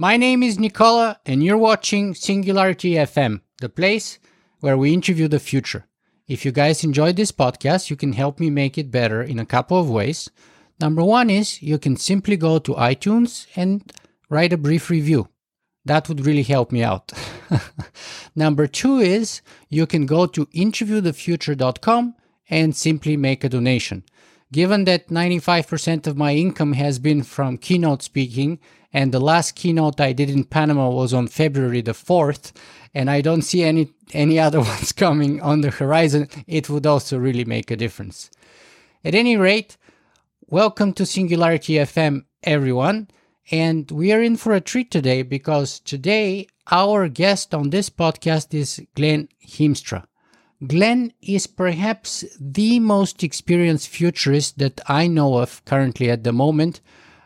My name is Nicola, and you're watching Singularity FM, the place where we interview the future. If you guys enjoyed this podcast, you can help me make it better in a couple of ways. Number one is you can simply go to iTunes and write a brief review. That would really help me out. Number two is you can go to interviewthefuture.com and simply make a donation. Given that 95% of my income has been from keynote speaking, and the last keynote I did in Panama was on February the 4th, and I don't see any any other ones coming on the horizon, it would also really make a difference. At any rate, welcome to Singularity FM, everyone. And we are in for a treat today because today our guest on this podcast is Glen Hiemstra. Glen is perhaps the most experienced futurist that I know of currently at the moment,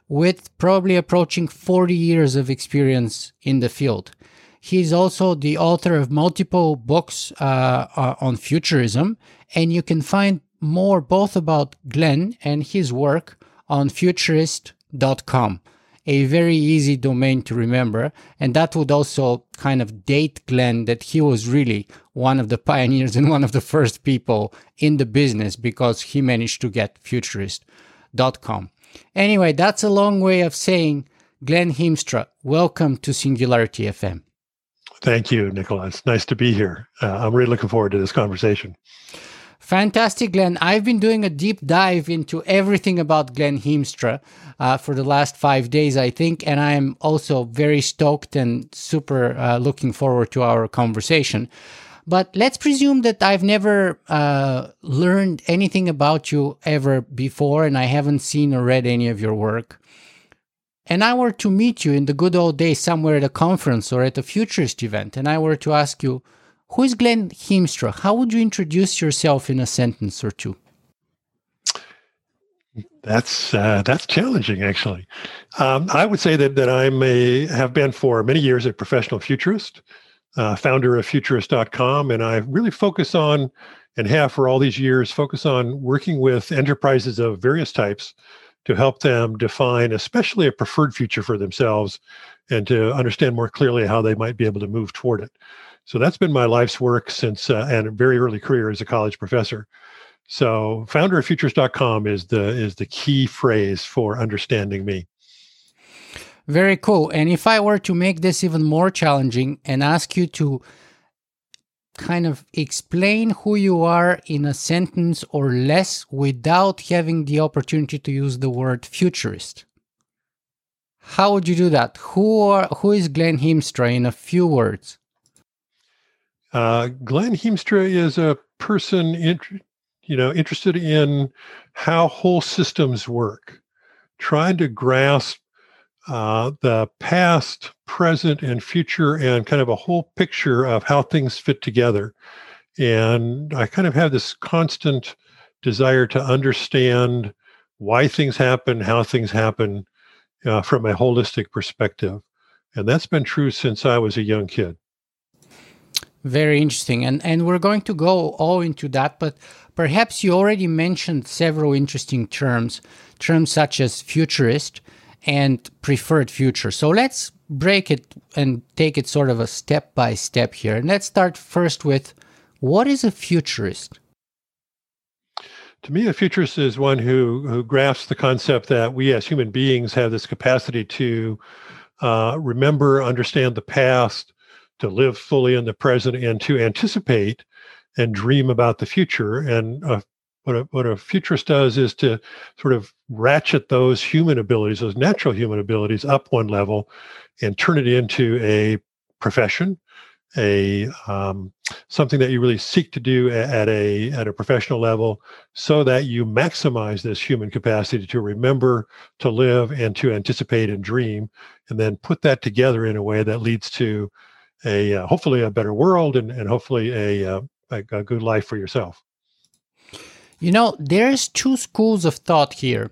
with probably approaching 40 years of experience in the field. He's also the author of multiple books uh, uh, on futurism, and you can find more both about Glen and his work on futurist.com a very easy domain to remember. And that would also kind of date Glen that he was really one of the pioneers and one of the first people in the business because he managed to get futurist.com. Anyway, that's a long way of saying, Glen Hiemstra, welcome to Singularity FM. Thank you, Nicola. It's nice to be here. Uh, I'm really looking forward to this conversation. Fantastic, Glen. I've been doing a deep dive into everything about Glen Hiemstra uh, for the last five days, I think, and I am also very stoked and super uh, looking forward to our conversation. But let's presume that I've never uh, learned anything about you ever before, and I haven't seen or read any of your work. And I were to meet you in the good old days somewhere at a conference or at a futurist event, and I were to ask you, who is Glen Hiemstra? How would you introduce yourself in a sentence or two? That's uh, that's challenging, actually. Um, I would say that that I'm a have been for many years a professional futurist, uh, founder of Futurist.com, and I really focus on and have for all these years focus on working with enterprises of various types to help them define, especially a preferred future for themselves, and to understand more clearly how they might be able to move toward it. So that's been my life's work since uh, and a very early career as a college professor. So founder of futurist.com is the is the key phrase for understanding me. Very cool. And if I were to make this even more challenging and ask you to kind of explain who you are in a sentence or less without having the opportunity to use the word futurist. How would you do that? Who are who is Glen Hiemstra in a few words? Uh, Glen Hiemstra is a person, you know, interested in how whole systems work, trying to grasp uh, the past, present, and future, and kind of a whole picture of how things fit together. And I kind of have this constant desire to understand why things happen, how things happen uh, from a holistic perspective. And that's been true since I was a young kid. Very interesting. And and we're going to go all into that, but perhaps you already mentioned several interesting terms, terms such as futurist and preferred future. So let's break it and take it sort of a step by step here. And let's start first with what is a futurist? To me, a futurist is one who who grasps the concept that we as human beings have this capacity to uh, remember, understand the past, to live fully in the present and to anticipate and dream about the future. And uh, what, a, what a futurist does is to sort of ratchet those human abilities, those natural human abilities, up one level and turn it into a profession, a um, something that you really seek to do at a at a professional level, so that you maximize this human capacity to remember, to live, and to anticipate and dream, and then put that together in a way that leads to a uh, hopefully a better world and, and hopefully a, uh, a, a good life for yourself. You know, there's two schools of thought here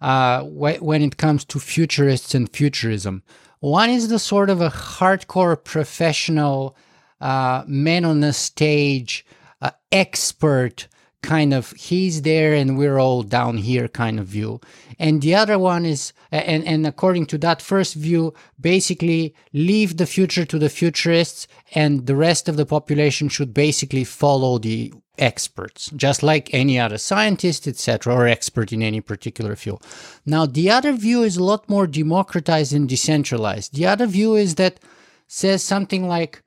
uh, wh- when it comes to futurists and futurism. One is the sort of a hardcore professional uh, man on the stage, uh, expert kind of he's there and we're all down here kind of view. And the other one is and and according to that first view basically leave the future to the futurists and the rest of the population should basically follow the experts just like any other scientist etc or expert in any particular field. Now the other view is a lot more democratized and decentralized. The other view is that says something like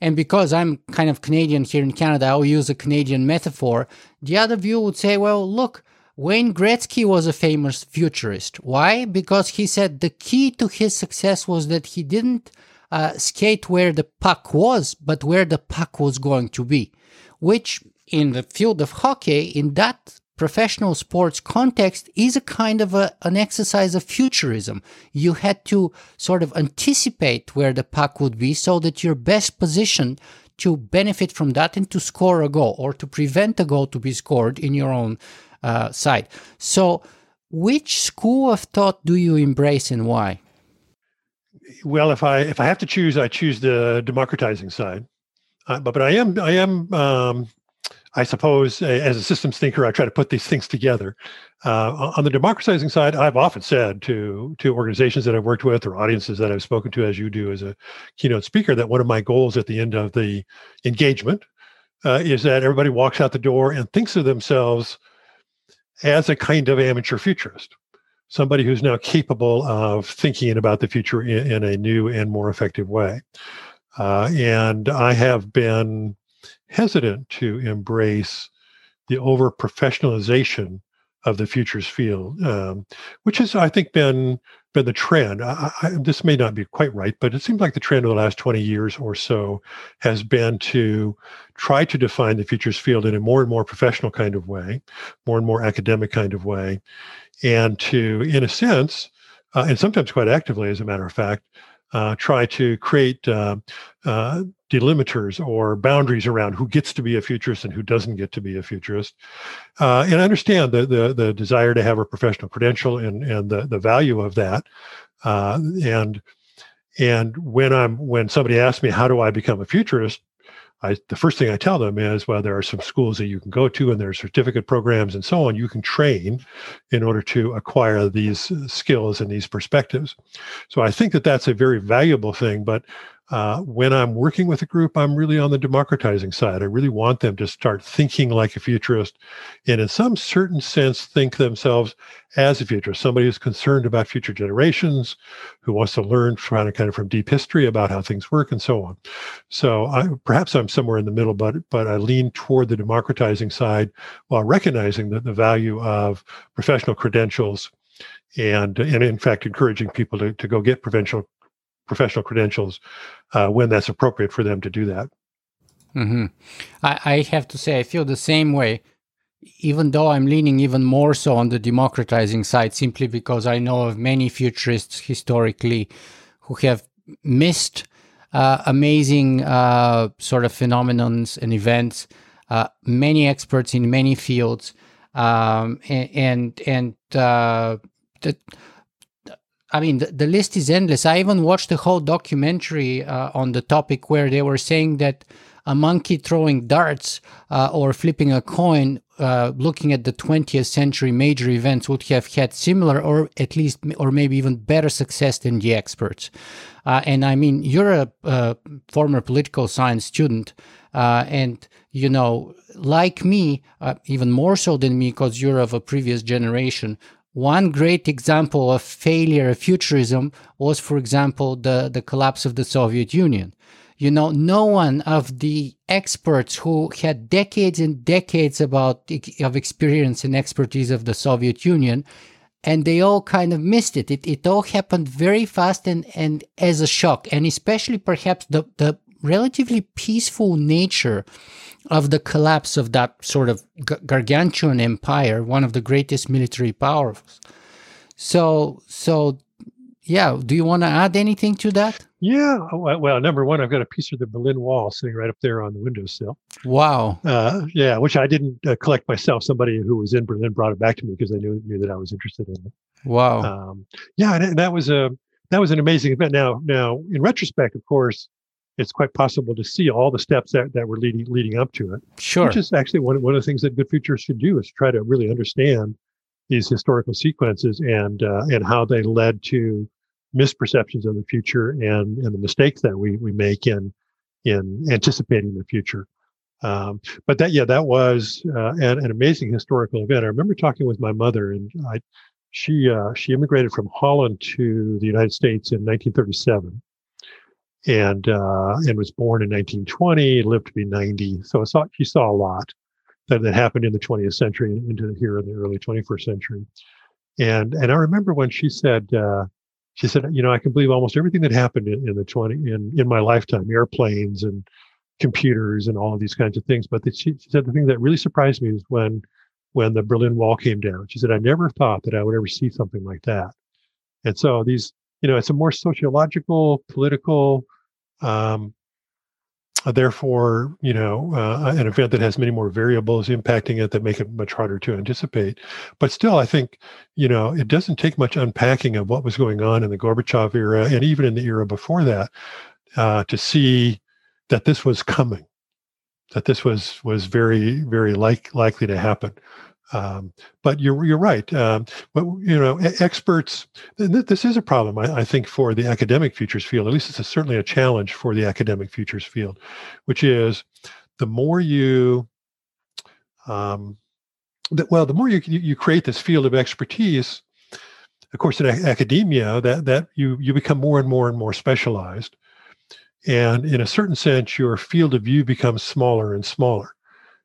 and because I'm kind of Canadian here in Canada, I'll use a Canadian metaphor. The other view would say, well, look, Wayne Gretzky was a famous futurist. Why? Because he said the key to his success was that he didn't uh, skate where the puck was, but where the puck was going to be, which in the field of hockey, in that professional sports context is a kind of a, an exercise of futurism. You had to sort of anticipate where the puck would be so that you're best positioned to benefit from that and to score a goal or to prevent a goal to be scored in your own uh, side. So, which school of thought do you embrace and why? Well, if I if I have to choose, I choose the democratizing side. Uh, but but I am I am um, I suppose, as a systems thinker, I try to put these things together. Uh, on the democratizing side, I've often said to to organizations that I've worked with or audiences that I've spoken to, as you do as a keynote speaker, that one of my goals at the end of the engagement uh, is that everybody walks out the door and thinks of themselves as a kind of amateur futurist, somebody who's now capable of thinking about the future in, in a new and more effective way. Uh, and I have been hesitant to embrace the over professionalization of the futures field, um, which has, I think, been been the trend. I, I, this may not be quite right, but it seems like the trend of the last 20 years or so has been to try to define the futures field in a more and more professional kind of way, more and more academic kind of way, and to, in a sense, uh, and sometimes quite actively, as a matter of fact, uh, try to create uh, uh, delimiters or boundaries around who gets to be a futurist and who doesn't get to be a futurist. Uh, and I understand the, the, the desire to have a professional credential and and the the value of that. Uh, and and when I'm when somebody asks me how do I become a futurist, I, the first thing I tell them is, well, there are some schools that you can go to, and there are certificate programs and so on. You can train in order to acquire these uh, skills and these perspectives. So I think that that's a very valuable thing. But uh, when I'm working with a group, I'm really on the democratizing side. I really want them to start thinking like a futurist and, in some certain sense, think themselves as a futurist, somebody who's concerned about future generations, who wants to learn from kind of from deep history about how things work and so on. So I, perhaps I'm somewhere in the middle, but but I lean toward the democratizing side while recognizing that the value of professional credentials and and in fact encouraging people to, to go get professional professional credentials uh, when that's appropriate for them to do that. Mm-hmm. I, I have to say, I feel the same way, even though I'm leaning even more so on the democratizing side, simply because I know of many futurists historically who have missed uh, amazing uh, sort of phenomenons and events. Uh, many experts in many fields, um, and and, and uh, the, I mean, the, the, list is endless. I even watched a whole documentary uh, on the topic where they were saying that a monkey throwing darts uh, or flipping a coin, uh, looking at the 20th century major events, would have had similar or at least, or maybe even better success than the experts. Uh, and I mean, you're a, a former political science student, uh, and you know, like me, uh, even more so than me, because you're of a previous generation, one great example of failure of futurism was, for example, the, the collapse of the Soviet Union. You know, no one of the experts who had decades and decades about of experience and expertise of the Soviet Union, and they all kind of missed it. It, it all happened very fast and, and as a shock, and especially perhaps the, the relatively peaceful nature of the collapse of that sort of gargantuan empire, one of the greatest military powers. So, so yeah, do you want to add anything to that? Yeah, well, number one, I've got a piece of the Berlin Wall sitting right up there on the windowsill. Wow. Uh, yeah, which I didn't uh, collect myself. Somebody who was in Berlin brought it back to me because they knew knew that I was interested in it. Wow. Um, yeah, and that was a that was an amazing event. Now, now in retrospect, of course, it's quite possible to see all the steps that, that were leading leading up to it. Sure. Which is actually one, one of the things that good futurists should do is try to really understand these historical sequences and uh, and how they led to misperceptions of the future and and the mistakes that we we make in in anticipating the future. Um, but that yeah, that was uh, an, an amazing historical event. I remember talking with my mother, and I she uh, she immigrated from Holland to the United States in 1937 and uh, and was born in 1920, lived to be 90. So I saw she saw a lot that, that happened in the 20th century into here in the early 21st century. And and I remember when she said uh, she said, you know, I can believe almost everything that happened in, in the 20 in in my lifetime, airplanes and computers and all of these kinds of things. But the, she, she said the thing that really surprised me was when when the Berlin Wall came down. She said, I never thought that I would ever see something like that. And so these you know, it's a more sociological, political, um, therefore, you know, uh, an event that has many more variables impacting it that make it much harder to anticipate. But still, I think, you know, it doesn't take much unpacking of what was going on in the Gorbachev era and even in the era before that uh, to see that this was coming, that this was was very very like likely to happen. Um, but you're you're right. Um, but you know, experts. Th- this is a problem, I, I, think, for the academic futures field. At least it's a, certainly a challenge for the academic futures field, which is the more you, um, the, well, the more you you create this field of expertise. Of course, in academia, that that you you become more and more and more specialized, and in a certain sense, your field of view becomes smaller and smaller,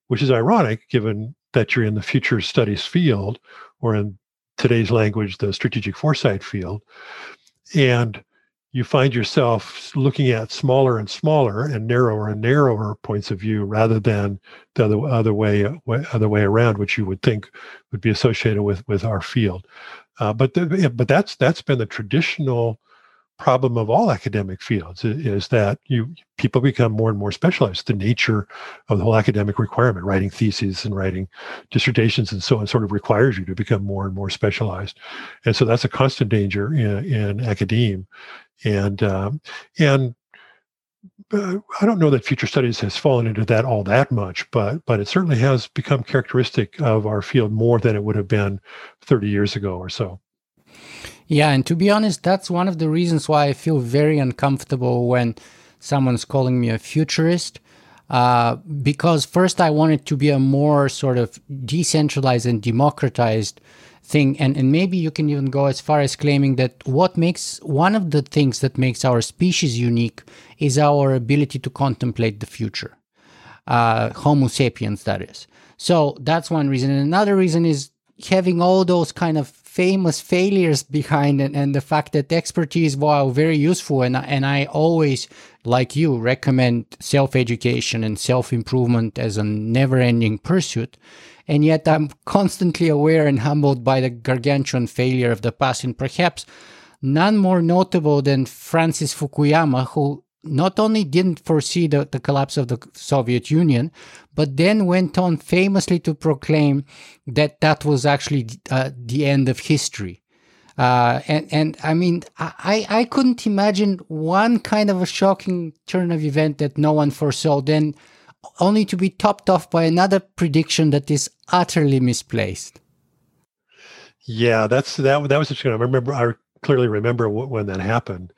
which is ironic given that you're in the future studies field or in today's language the strategic foresight field and you find yourself looking at smaller and smaller and narrower and narrower points of view rather than the other, other way other way around which you would think would be associated with with our field. Uh, but the, but that's that's been the traditional problem of all academic fields is that you people become more and more specialized. The nature of the whole academic requirement, writing theses and writing dissertations and so on, sort of requires you to become more and more specialized, and so that's a constant danger in, in academe, and um, and. Uh, I don't know that future studies has fallen into that all that much, but but it certainly has become characteristic of our field more than it would have been 30 years ago or so. Yeah, and to be honest, that's one of the reasons why I feel very uncomfortable when someone's calling me a futurist. Uh, because first, I want it to be a more sort of decentralized and democratized thing. And, and maybe you can even go as far as claiming that what makes one of the things that makes our species unique is our ability to contemplate the future. Uh, Homo sapiens, that is. So that's one reason. And another reason is having all those kind of famous failures behind it and the fact that expertise while very useful. And and I always like you recommend self-education and self-improvement as a never-ending pursuit. And yet I'm constantly aware and humbled by the gargantuan failure of the past and perhaps none more notable than Francis Fukuyama who not only didn't foresee the, the collapse of the Soviet Union, but then went on famously to proclaim that that was actually uh, the end of history. Uh, and, and I mean, I, I couldn't imagine one kind of a shocking turn of event that no one foresaw, then only to be topped off by another prediction that is utterly misplaced. Yeah, that's that. That was interesting. I remember. I clearly remember when that happened.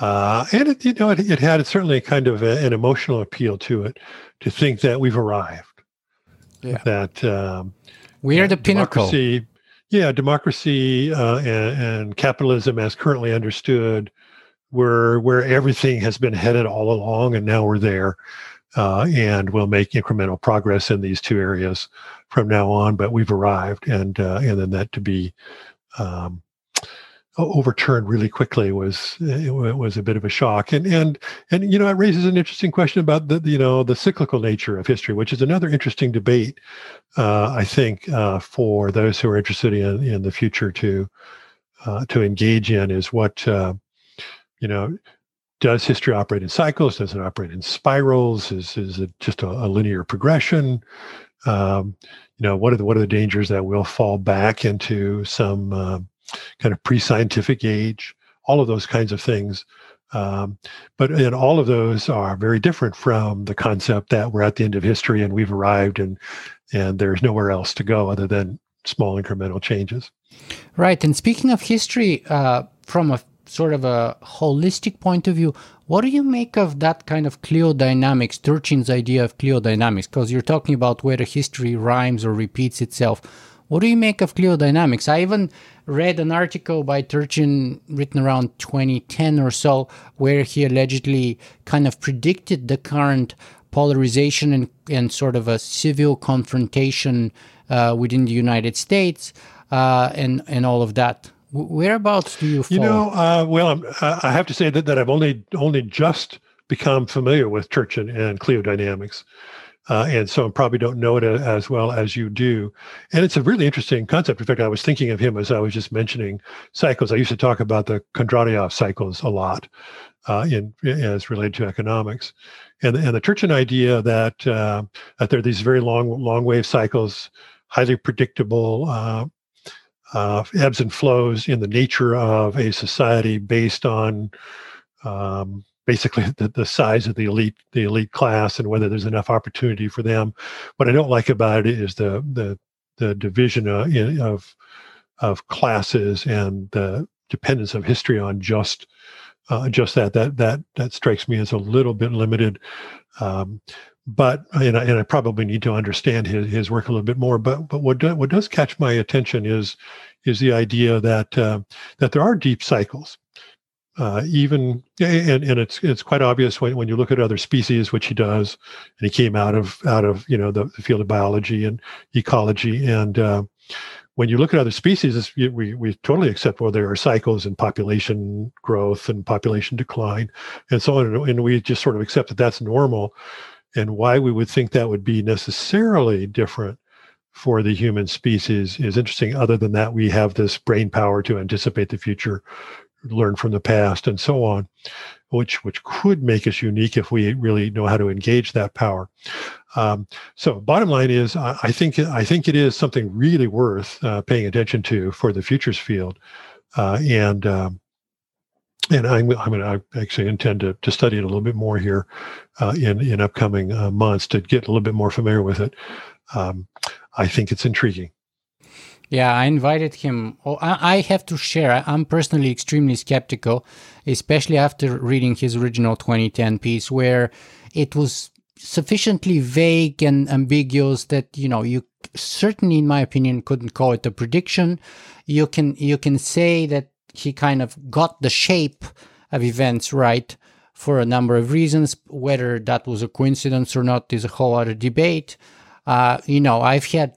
Uh, and it, you know, it, it had certainly a kind of a, an emotional appeal to it to think that we've arrived. Yeah. That um, we are the pinnacle. Yeah, democracy uh, and, and, capitalism, as currently understood, where where everything has been headed all along, and now we're there, uh, and we'll make incremental progress in these two areas from now on. But we've arrived, and uh, and then that to be um, overturned really quickly was it was a bit of a shock. And and and you know it raises an interesting question about the you know the cyclical nature of history which is another interesting debate uh, i think uh, for those who are interested in in the future to uh, to engage in is what uh, you know does history operate in cycles? Does it operate in spirals? Is is it just a, a linear progression? Um, you know what are the what are the dangers that we'll fall back into some uh, kind of pre-scientific age, all of those kinds of things Um, but and all of those are very different from the concept that we're at the end of history and we've arrived and and there's nowhere else to go other than small incremental changes. Right. And speaking of history, uh, from a sort of a holistic point of view, what do you make of that kind of cliodynamics, Turchin's idea of cliodynamics? Because you're talking about whether history rhymes or repeats itself. What do you make of cliodynamics? I even read an article by Turchin written around 2010 or so, where he allegedly kind of predicted the current polarization and, and sort of a civil confrontation uh, within the United States uh, and, and all of that. Whereabouts do you fall? You know, uh, well, I'm, i have to say that, that I've only only just become familiar with Turchin and cliodynamics. Uh, and so probably don't know it as well as you do. And it's a really interesting concept. In fact, I was thinking of him as I was just mentioning cycles. I used to talk about the Kondratiev cycles a lot uh, in as related to economics, and and the Turchin idea that uh, that there are these very long long wave cycles, highly predictable. Uh, uh, ebbs and flows in the nature of a society based on um, basically the, the size of the elite the elite class and whether there's enough opportunity for them. What I don't like about it is the the the division of of, of classes and the dependence of history on just uh, just that that that that strikes me as a little bit limited. Um, but and I, and I probably need to understand his, his work a little bit more. But but what do, what does catch my attention is is the idea that uh, that there are deep cycles uh, even and, and it's it's quite obvious when, when you look at other species which he does and he came out of out of you know the, the field of biology and ecology and uh, when you look at other species we, we totally accept well there are cycles in population growth and population decline and so on and we just sort of accept that that's normal and why we would think that would be necessarily different for the human species is interesting other than that we have this brain power to anticipate the future learn from the past and so on which which could make us unique if we really know how to engage that power um, so bottom line is I, I, think i think it is something really worth uh, paying attention to for the futures field uh, and um, and I'm, I'm going to actually intend to, to study it a little bit more here uh, in in upcoming uh, months to get a little bit more familiar with it. Um, I think it's intriguing. Yeah, I invited him. Oh, I have to share. I'm personally extremely skeptical, especially after reading his original 2010 piece, where it was sufficiently vague and ambiguous that you know you certainly, in my opinion, couldn't call it a prediction. You can you can say that he kind of got the shape of events right for a number of reasons. Whether that was a coincidence or not is a whole other debate. Uh, you know, I've had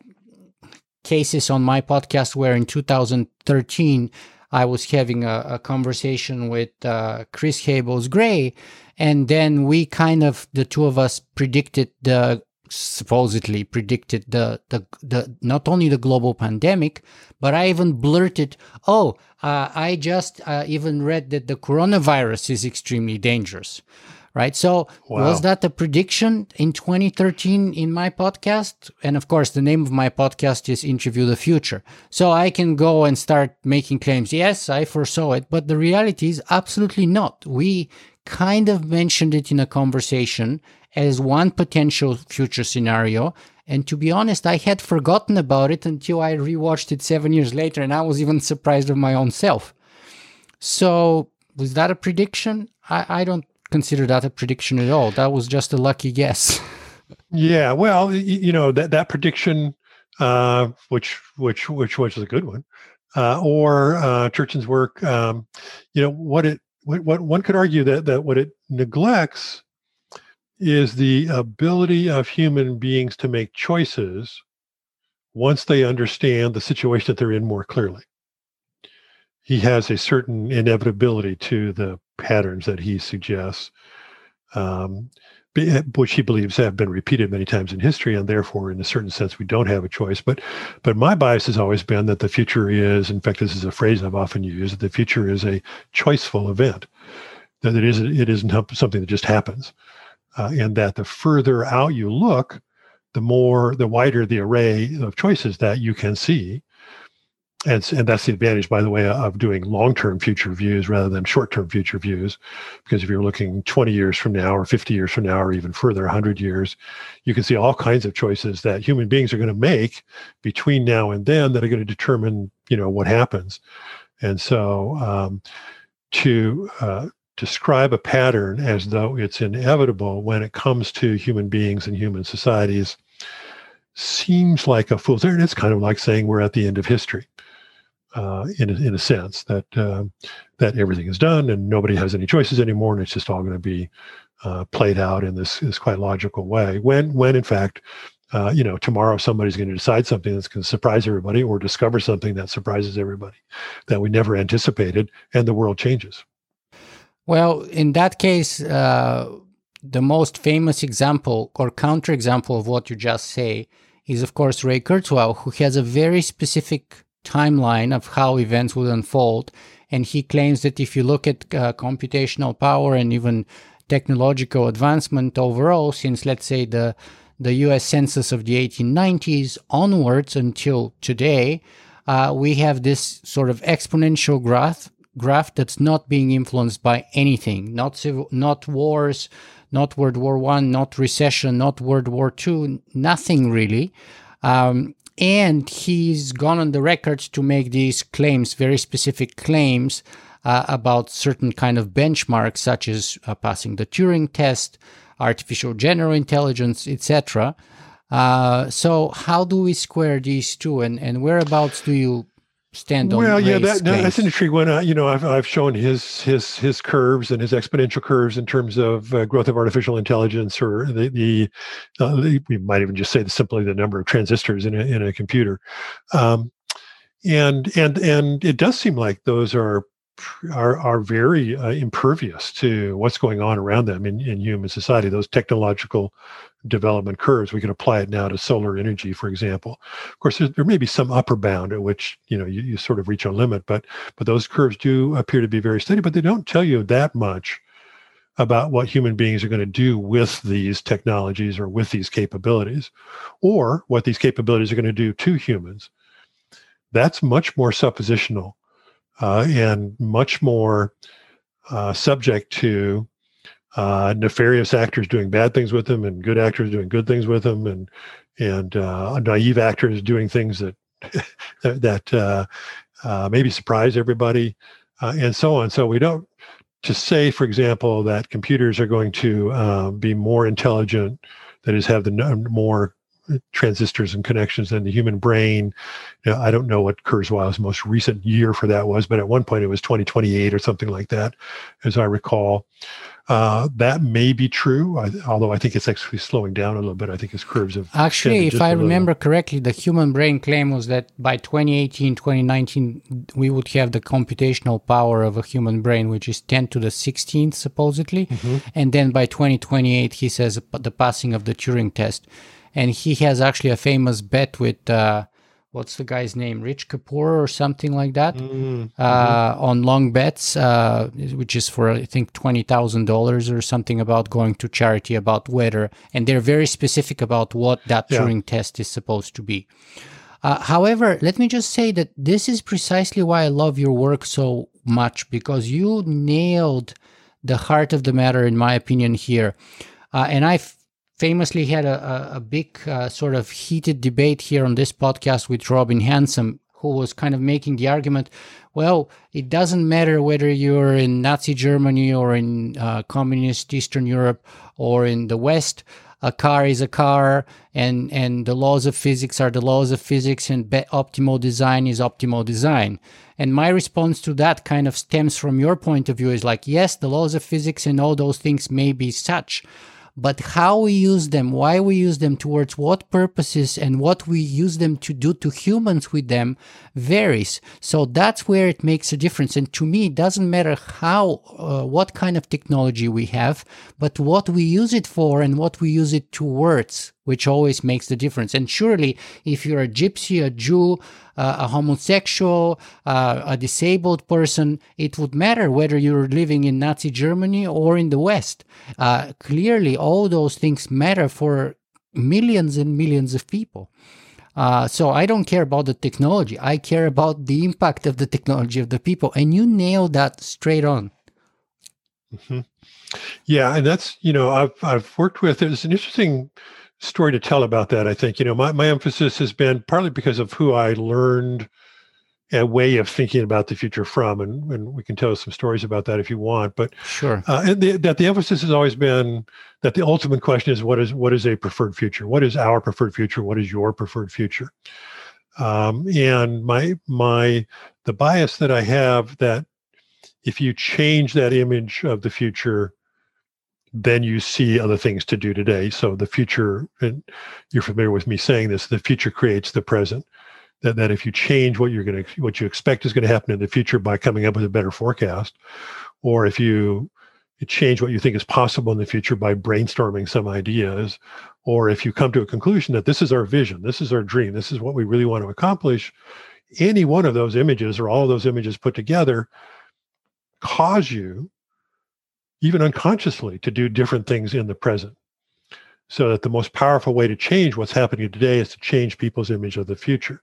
cases on my podcast where in 2013 I was having a, a conversation with uh, Chris Hables Gray, and then we kind of the two of us predicted the supposedly predicted the the the not only the global pandemic, but I even blurted, "Oh, uh, I just uh, even read that the coronavirus is extremely dangerous." Right? So wow. was that a prediction in 2013 in my podcast? And of course, the name of my podcast is Interview the Future. So I can go and start making claims. Yes, I foresaw it, but the reality is absolutely not. We kind of mentioned it in a conversation as one potential future scenario. And to be honest, I had forgotten about it until I rewatched it seven years later, and I was even surprised of my own self. So, was that a prediction? I, I don't consider that a prediction at all. That was just a lucky guess. yeah, well, you know that that prediction, uh, which which which was a good one, uh, or uh, Turchin's work, um, you know what it what, what one could argue that that what it neglects is the ability of human beings to make choices once they understand the situation that they're in more clearly. He has a certain inevitability to the patterns that he suggests, um, eh, which he believes have been repeated many times in history, and therefore, in a certain sense, we don't have a choice. But, but my bias has always been that the future is, in fact, this is a phrase I've often used: that the future is a choiceful event. That it isn't it isn't something that just happens, uh, and that the further out you look, the more the wider the array of choices that you can see and, and that's the advantage, by the way, of doing long-term future views rather than short-term future views. Because if you're looking 20 years from now, or 50 years from now, or even further, 100 years, you can see all kinds of choices that human beings are going to make between now and then that are going to determine, you know, what happens. And so, um, to uh, describe a pattern as though it's inevitable when it comes to human beings and human societies seems like a fool's errand. It's kind of like saying we're at the end of history uh, in a, in a sense that uh, that everything is done and nobody has any choices anymore, and it's just all going to be uh, played out in this this quite logical way. When when in fact, uh, you know, tomorrow somebody's going to decide something that's going to surprise everybody, or discover something that surprises everybody that we never anticipated, and the world changes. Well, in that case, uh, the most famous example or counterexample of what you just say is, of course, Ray Kurzweil, who has a very specific timeline of how events would unfold. And he claims that if you look at uh, computational power and even technological advancement overall, since let's say the the U.S. Census of the 1890s onwards until today, uh, we have this sort of exponential graph graph that's not being influenced by anything, not civil, not wars, not World War One, not recession, not World War Two, nothing really. Um, and he's gone on the record to make these claims, very specific claims uh, about certain kind of benchmarks, such as uh, passing the Turing test, artificial general intelligence, etc. Uh, so, how do we square these two, and, and whereabouts do you stand on. Well, yeah, that, that's an intriguing one. Uh, you know, I've I've shown his his his curves and his exponential curves in terms of uh, growth of artificial intelligence, or the the, uh, the, we might even just say the, simply the number of transistors in a in a computer, um, and and and it does seem like those are are are very uh, impervious to what's going on around them in, in human society. Those technological development curves. We can apply it now to solar energy, for example. Of course, there, there may be some upper bound at which you know you, you sort of reach a limit, but but those curves do appear to be very steady. But they don't tell you that much about what human beings are going to do with these technologies or with these capabilities, or what these capabilities are going to do to humans. That's much more suppositional uh, and much more uh, subject to uh, nefarious actors doing bad things with them and good actors doing good things with them and and uh, naive actors doing things that that uh, uh, maybe surprise everybody and so on. So we don't to say, for example, that computers are going to uh, be more intelligent, that is, have the more transistors and connections than the human brain. You know, I don't know what Kurzweil's most recent year for that was, but at one point it was 2028 or something like that, as I recall. Uh, that may be true, I, although I think it's actually slowing down a little bit. I think his curves have actually, if I remember correctly, the human brain claim was that by 2018, 2019, we would have the computational power of a human brain, which is 10 to the 16th, supposedly, mm-hmm. and then by 2028, he says the passing of the Turing test, and he has actually a famous bet with. Uh, what's the guy's name, Rich Kapor or something like that, mm-hmm. uh, on long bets, uh, which is for I think twenty thousand dollars or something about going to charity about whether, and they're very specific about what that yeah. Turing test is supposed to be. Uh, however, let me just say that this is precisely why I love your work so much because you nailed the heart of the matter, in my opinion, here. Uh, and I famously had a, a, a big uh, sort of heated debate here on this podcast with Robin Hanson, who was kind of making the argument well, it doesn't matter whether you're in Nazi Germany or in uh, communist Eastern Europe or in the West. A car is a car, and, and the laws of physics are the laws of physics, and be- optimal design is optimal design. And my response to that kind of stems from your point of view is like, yes, the laws of physics and all those things may be such, but how we use them, why we use them, towards what purposes, and what we use them to do to humans with them varies. So that's where it makes a difference. And to me, it doesn't matter how, uh, what kind of technology we have, but what we use it for and what we use it towards which always makes the difference. And surely, if you're a gypsy, a Jew, uh, a homosexual, uh, a disabled person, it would matter whether you're living in Nazi Germany or in the West. Uh, clearly, all those things matter for millions and millions of people. Uh, so I don't care about the technology. I care about the impact of the technology of the people. And you nailed that straight on. Mm-hmm. Yeah, and that's you know I've I've worked with. There's an interesting story to tell about that. I think you know my my emphasis has been partly because of who I learned a way of thinking about the future from, and, and we can tell some stories about that if you want. But sure, uh, and the, that the emphasis has always been that the ultimate question is what is what is a preferred future? What is our preferred future? What is your preferred future? Um, and my my the bias that I have that if you change that image of the future, then you see other things to do today. So the future, and you're familiar with me saying this, the future creates the present that, that if you change what you're going to what you expect is going to happen in the future by coming up with a better forecast or if you, change what you think is possible in the future by brainstorming some ideas or if you come to a conclusion that this is our vision this is our dream this is what we really want to accomplish any one of those images or all of those images put together cause you even unconsciously to do different things in the present. So that the most powerful way to change what's happening today is to change people's image of the future.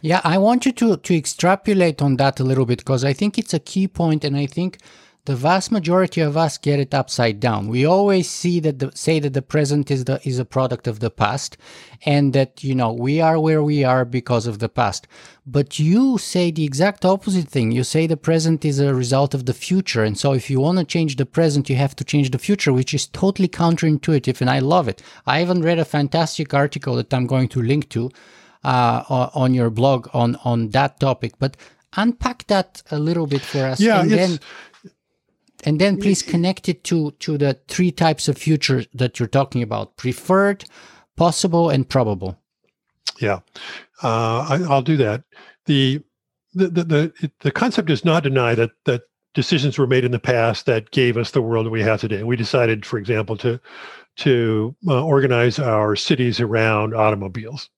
Yeah, I want you to to extrapolate on that a little bit because I think it's a key point, and I think the vast majority of us get it upside down. We always see that the, say that the present is the is a product of the past, and that you know we are where we are because of the past. But you say the exact opposite thing. You say the present is a result of the future, and so if you want to change the present, you have to change the future, which is totally counterintuitive, and I love it. I even read a fantastic article that I'm going to link to uh, on your blog on on that topic. But unpack that a little bit for us. Yeah, and then and then please connect it to to the three types of future that you're talking about: preferred, possible, and probable. Yeah, uh, I, will do that. The the the the, the concept does not deny that that decisions were made in the past that gave us the world that we have today. We decided, for example, to to uh, organize our cities around automobiles.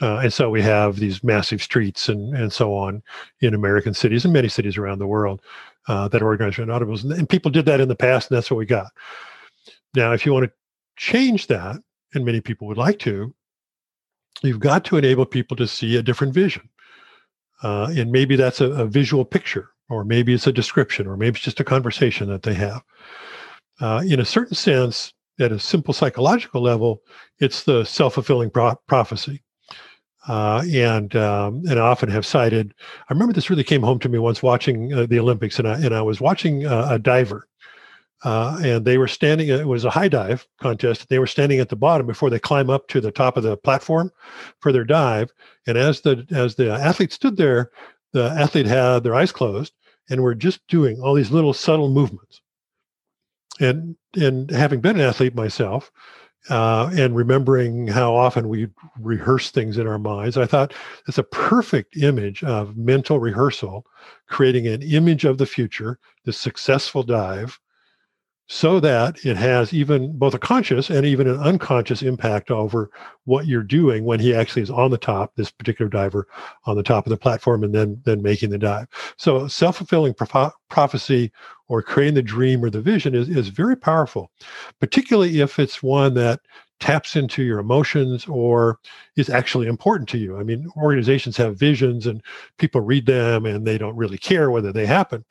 Uh, and so we have these massive streets and, and so on in American cities and many cities around the world uh, that are organized around automobiles. And people did that in the past, and that's what we got. Now, if you want to change that, and many people would like to, you've got to enable people to see a different vision. Uh, and maybe that's a, a, visual picture, or maybe it's a description, or maybe it's just a conversation that they have. Uh, in a certain sense, at a simple psychological level, it's the self fulfilling pro- prophecy uh, and um, and often have cited. I remember this really came home to me once watching uh, the Olympics, and I and I was watching uh, a diver, uh, and they were standing. It was a high dive contest. They were standing at the bottom before they climb up to the top of the platform for their dive. And as the as the athlete stood there, the athlete had their eyes closed and were just doing all these little subtle movements. And and having been an athlete myself, uh, and remembering how often we rehearse things in our minds. I thought it's a perfect image of mental rehearsal, creating an image of the future, the successful dive, so that it has even both a conscious and even an unconscious impact over what you're doing when he actually is on the top this particular diver on the top of the platform and then then making the dive. So self-fulfilling prophecy or creating the dream or the vision is, is very powerful particularly if it's one that taps into your emotions or is actually important to you. I mean organizations have visions and people read them and they don't really care whether they happen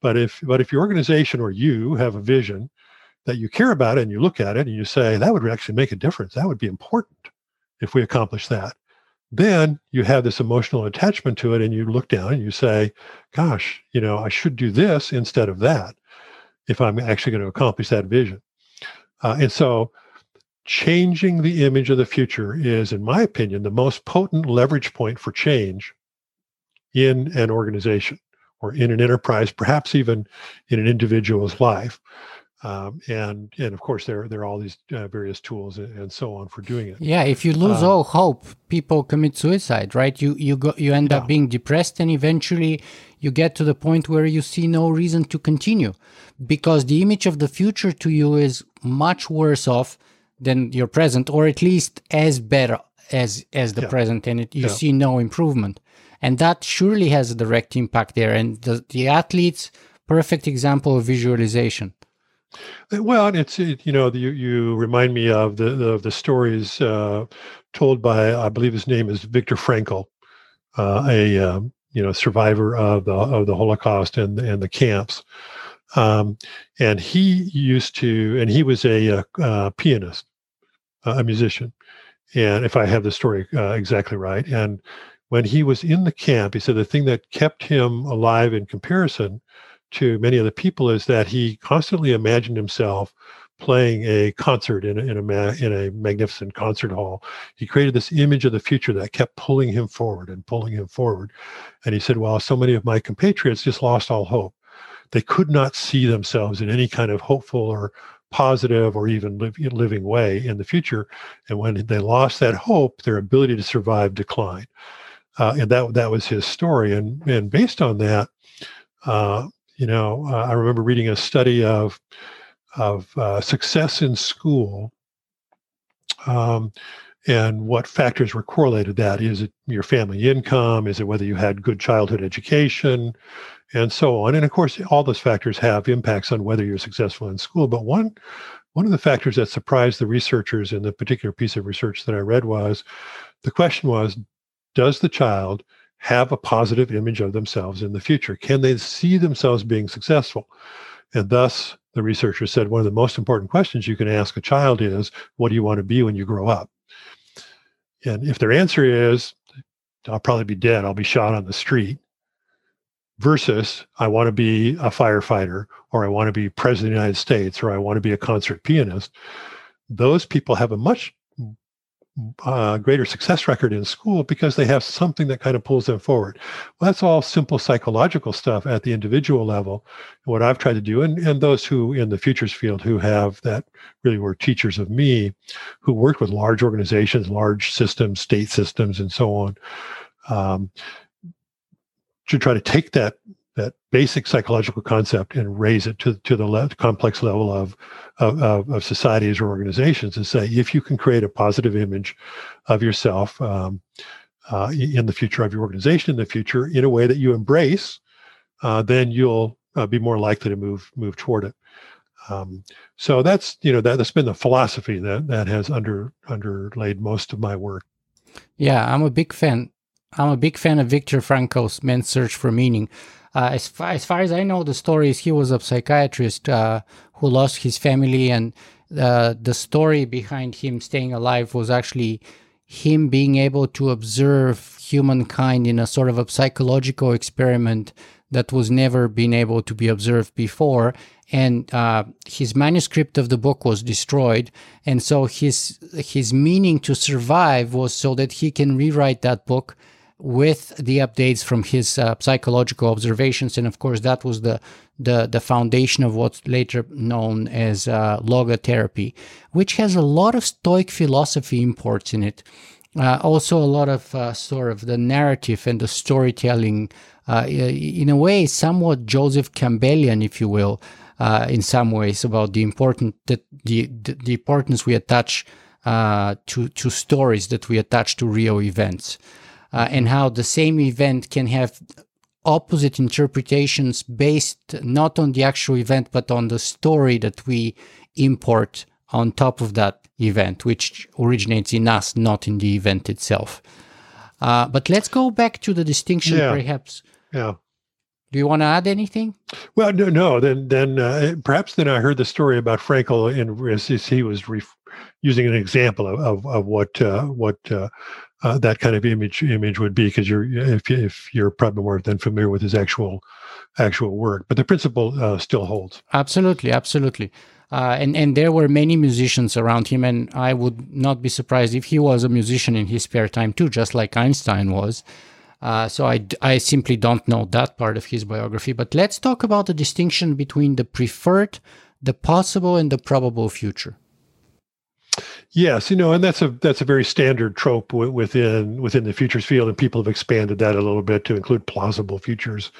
but if but if your organization or you have a vision that you care about and you look at it and you say that would actually make a difference, that would be important if we accomplish that. Then you have this emotional attachment to it and you look down and you say, gosh, you know, I should do this instead of that if I'm actually going to accomplish that vision. Uh, and so changing the image of the future is, in my opinion, the most potent leverage point for change in an organization or in an enterprise, perhaps even in an individual's life. Um, and and of course there there are all these uh, various tools and, and, so on for doing it. Yeah, if you lose um, all hope, people commit suicide, right? You you go you end yeah. up being depressed, and eventually you get to the point where you see no reason to continue, because the image of the future to you is much worse off than your present, or at least as better as as the yeah. present, and it, you yeah. see no improvement and that surely has a direct impact there. And the, the athletes perfect example of visualization. Well, it's it, you know you you remind me of the the, the stories uh, told by I believe his name is Viktor Frankl, uh, a um, you know survivor of the of the Holocaust and and the camps, um, and he used to and he was a, a, a pianist, a musician, and if I have the story uh, exactly right, and when he was in the camp, he said the thing that kept him alive in comparison to many of the people is that he constantly imagined himself playing a concert in a, in a ma- in a magnificent concert hall. He created this image of the future that kept pulling him forward and pulling him forward. And he said, "Well, so many of my compatriots just lost all hope. They could not see themselves in any kind of hopeful or positive or even live, living way in the future. And when they lost that hope, their ability to survive declined. Uh, and that that was his story. And and based on that, uh, you know, uh, I remember reading a study of of uh, success in school. Um, and what factors were correlated that is it your family income is it whether you had good childhood education and so on and of course all those factors have impacts on whether you're successful in school but one one of the factors that surprised the researchers in the particular piece of research that i read was the question was does the child have a positive image of themselves in the future? Can they see themselves being successful? And thus, the researcher said one of the most important questions you can ask a child is, What do you want to be when you grow up? And if their answer is, I'll probably be dead, I'll be shot on the street, versus I want to be a firefighter, or I want to be president of the United States, or I want to be a concert pianist, those people have a much uh, greater success record in school because they have something that kind of pulls them forward. Well, that's all simple psychological stuff at the individual level. What I've tried to do, and, and those who in the futures field who have that really were teachers of me, who worked with large organizations, large systems, state systems, and so on, um, to try to take that that basic psychological concept and raise it to, to the le- complex level of, of, of, societies or organizations and say, if you can create a positive image of yourself um, uh, in the future of your organization in the future in a way that you embrace, uh, then you'll uh, be more likely to move move toward it. Um, so that's you know that, that's been the philosophy that that has under underlaid most of my work. Yeah, I'm a big fan. I'm a big fan of Viktor Frankl's Man's Search for Meaning. Uh, as, far, as far as I know, the story is he was a psychiatrist uh, who lost his family, and uh, the story behind him staying alive was actually him being able to observe humankind in a sort of a psychological experiment that was never been able to be observed before. And uh, his manuscript of the book was destroyed. And so his his meaning to survive was so that he can rewrite that book with the updates from his uh, psychological observations, and of course that was the the the foundation of what's later known as uh, logotherapy, which has a lot of Stoic philosophy imports in it. Uh, also, a lot of uh, sort of the narrative and the storytelling, uh, in a way, somewhat Joseph Campbellian, if you will, uh, in some ways, about the important that the, the, the importance we attach to to stories that we attach to real events uh, and how the same event can have opposite interpretations based not on the actual event but on the story that we import on top of that event, which originates in us, not in the event itself. Uh, but let's go back to the distinction, yeah. perhaps. Yeah. Do you want to add anything? Well, no, no. Then, then uh, perhaps then I heard the story about Frankl, and as he was using an example of of, of what uh, what uh, that kind of image image would be because you're if if you're probably more than familiar with his actual actual work, but the principle uh, still holds. Absolutely, absolutely. Uh, and and there were many musicians around him, and I would not be surprised if he was a musician in his spare time too, just like Einstein was. Uh, so I, I simply don't know that part of his biography. But let's talk about the distinction between the preferred, the possible, and the probable future. Yes, you know, and that's a that's a very standard trope within within the futures field, and people have expanded that a little bit to include plausible futures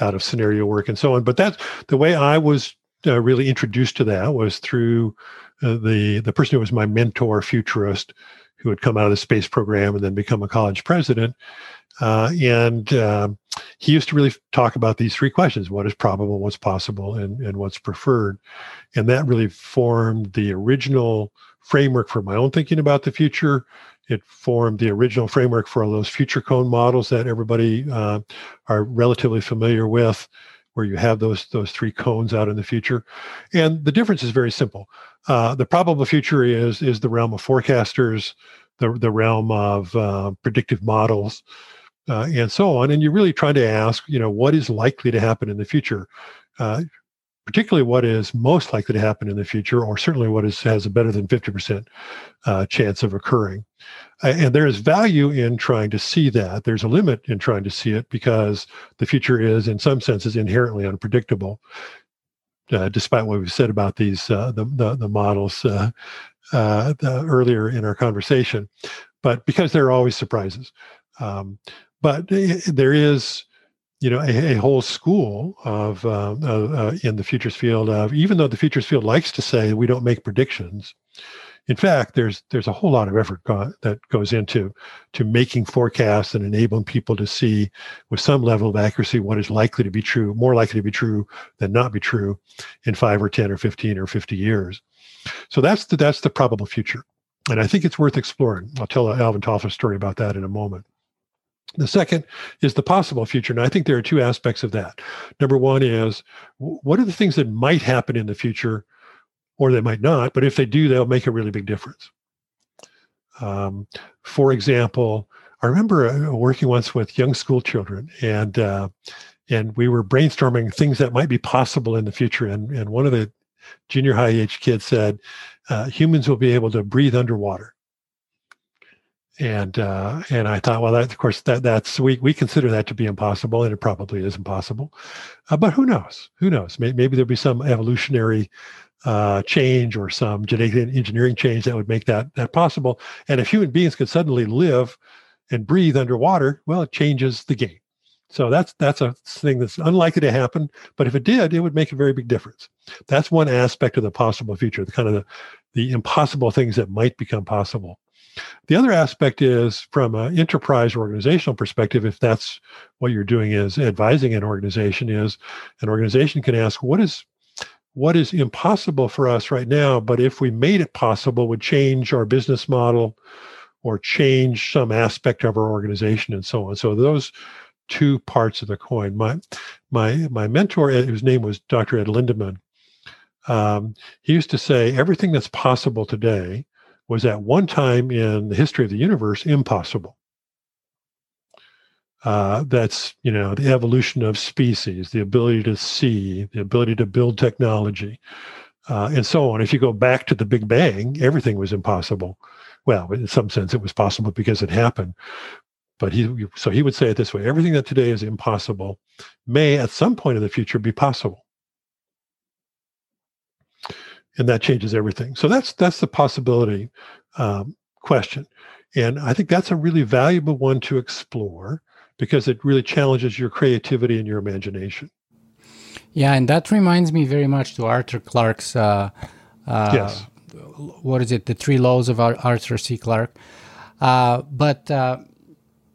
out of scenario work and so on. But that's the way I was uh, really introduced to that was through uh, the the person who was my mentor, futurist, who had come out of the space program and then become a college president. Uh, and um, he used to really talk about these three questions what is probable what's possible and, and what's preferred and that really formed the original framework for my own thinking about the future. It formed the original framework for all those future cone models that everybody uh, are relatively familiar with where you have those those three cones out in the future. And the difference is very simple. Uh, the probable future is is the realm of forecasters the, the realm of uh, predictive models uh, and so on. And you're really trying to ask, you know, what is likely to happen in the future, uh, particularly what is most likely to happen in the future, or certainly what is has a better than 50% uh, chance of occurring. and there is value in trying to see that. There's a limit in trying to see it because the future is, in some senses, inherently unpredictable. Uh, despite what we've said about these uh, the, the, the models uh, uh, the, earlier in our conversation, but because there are always surprises. Um, but there is you know a, a whole school of uh, uh, in the futures field of even though the futures field likes to say we don't make predictions in fact there's there's a whole lot of effort go- that goes into to making forecasts and enabling people to see with some level of accuracy what is likely to be true more likely to be true than not be true in 5 or 10 or 15 or 50 years. So that's the that's the probable future. And i think it's worth exploring. I'll tell alvin toffler story about that in a moment the second is the possible future. And I think there are two aspects of that. Number one is what are the things that might happen in the future, or they might not, but if they do, they'll make a really big difference. Um, for example, I remember uh, working once with young school children, and uh, and we were brainstorming things that might be possible in the future. And and one of the junior high age kids said, uh, "Humans will be able to breathe underwater." And uh, and I thought, well, that, of course, that that's we we consider that to be impossible, and it probably is impossible. Uh, but who knows? Who knows? Maybe, maybe there'll be some evolutionary uh, change or some genetic engineering change that would make that that possible. And if human beings could suddenly live and breathe underwater, well, it changes the game. So that's that's a thing that's unlikely to happen. But if it did, it would make a very big difference. That's one aspect of the possible future, the kind of the, the impossible things that might become possible. The other aspect is from an enterprise organizational perspective, if that's what you're doing is advising an organization, is an organization can ask, what is what is impossible for us right now, but if we made it possible would change our business model or change some aspect of our organization and so on. So those two parts of the coin. My my my mentor, whose name was Dr. Ed Lindaman, um, he used to say everything that's possible today was at one time in the history of the universe impossible. Uh, that's you know the evolution of species, the ability to see, the ability to build technology, uh, and so on. If you go back to the Big Bang, everything was impossible. Well, in some sense, it was possible because it happened. But he so he would say it this way: everything that today is impossible may, at some point in the future, be possible and that changes everything. So that's that's the possibility um, question, and I think that's a really valuable one to explore because it really challenges your creativity and your imagination. Yeah, and that reminds me very much to Arthur Clarke's. Uh, uh, yes. What is it? The Three Laws of Arthur C. Clarke. Uh, but uh,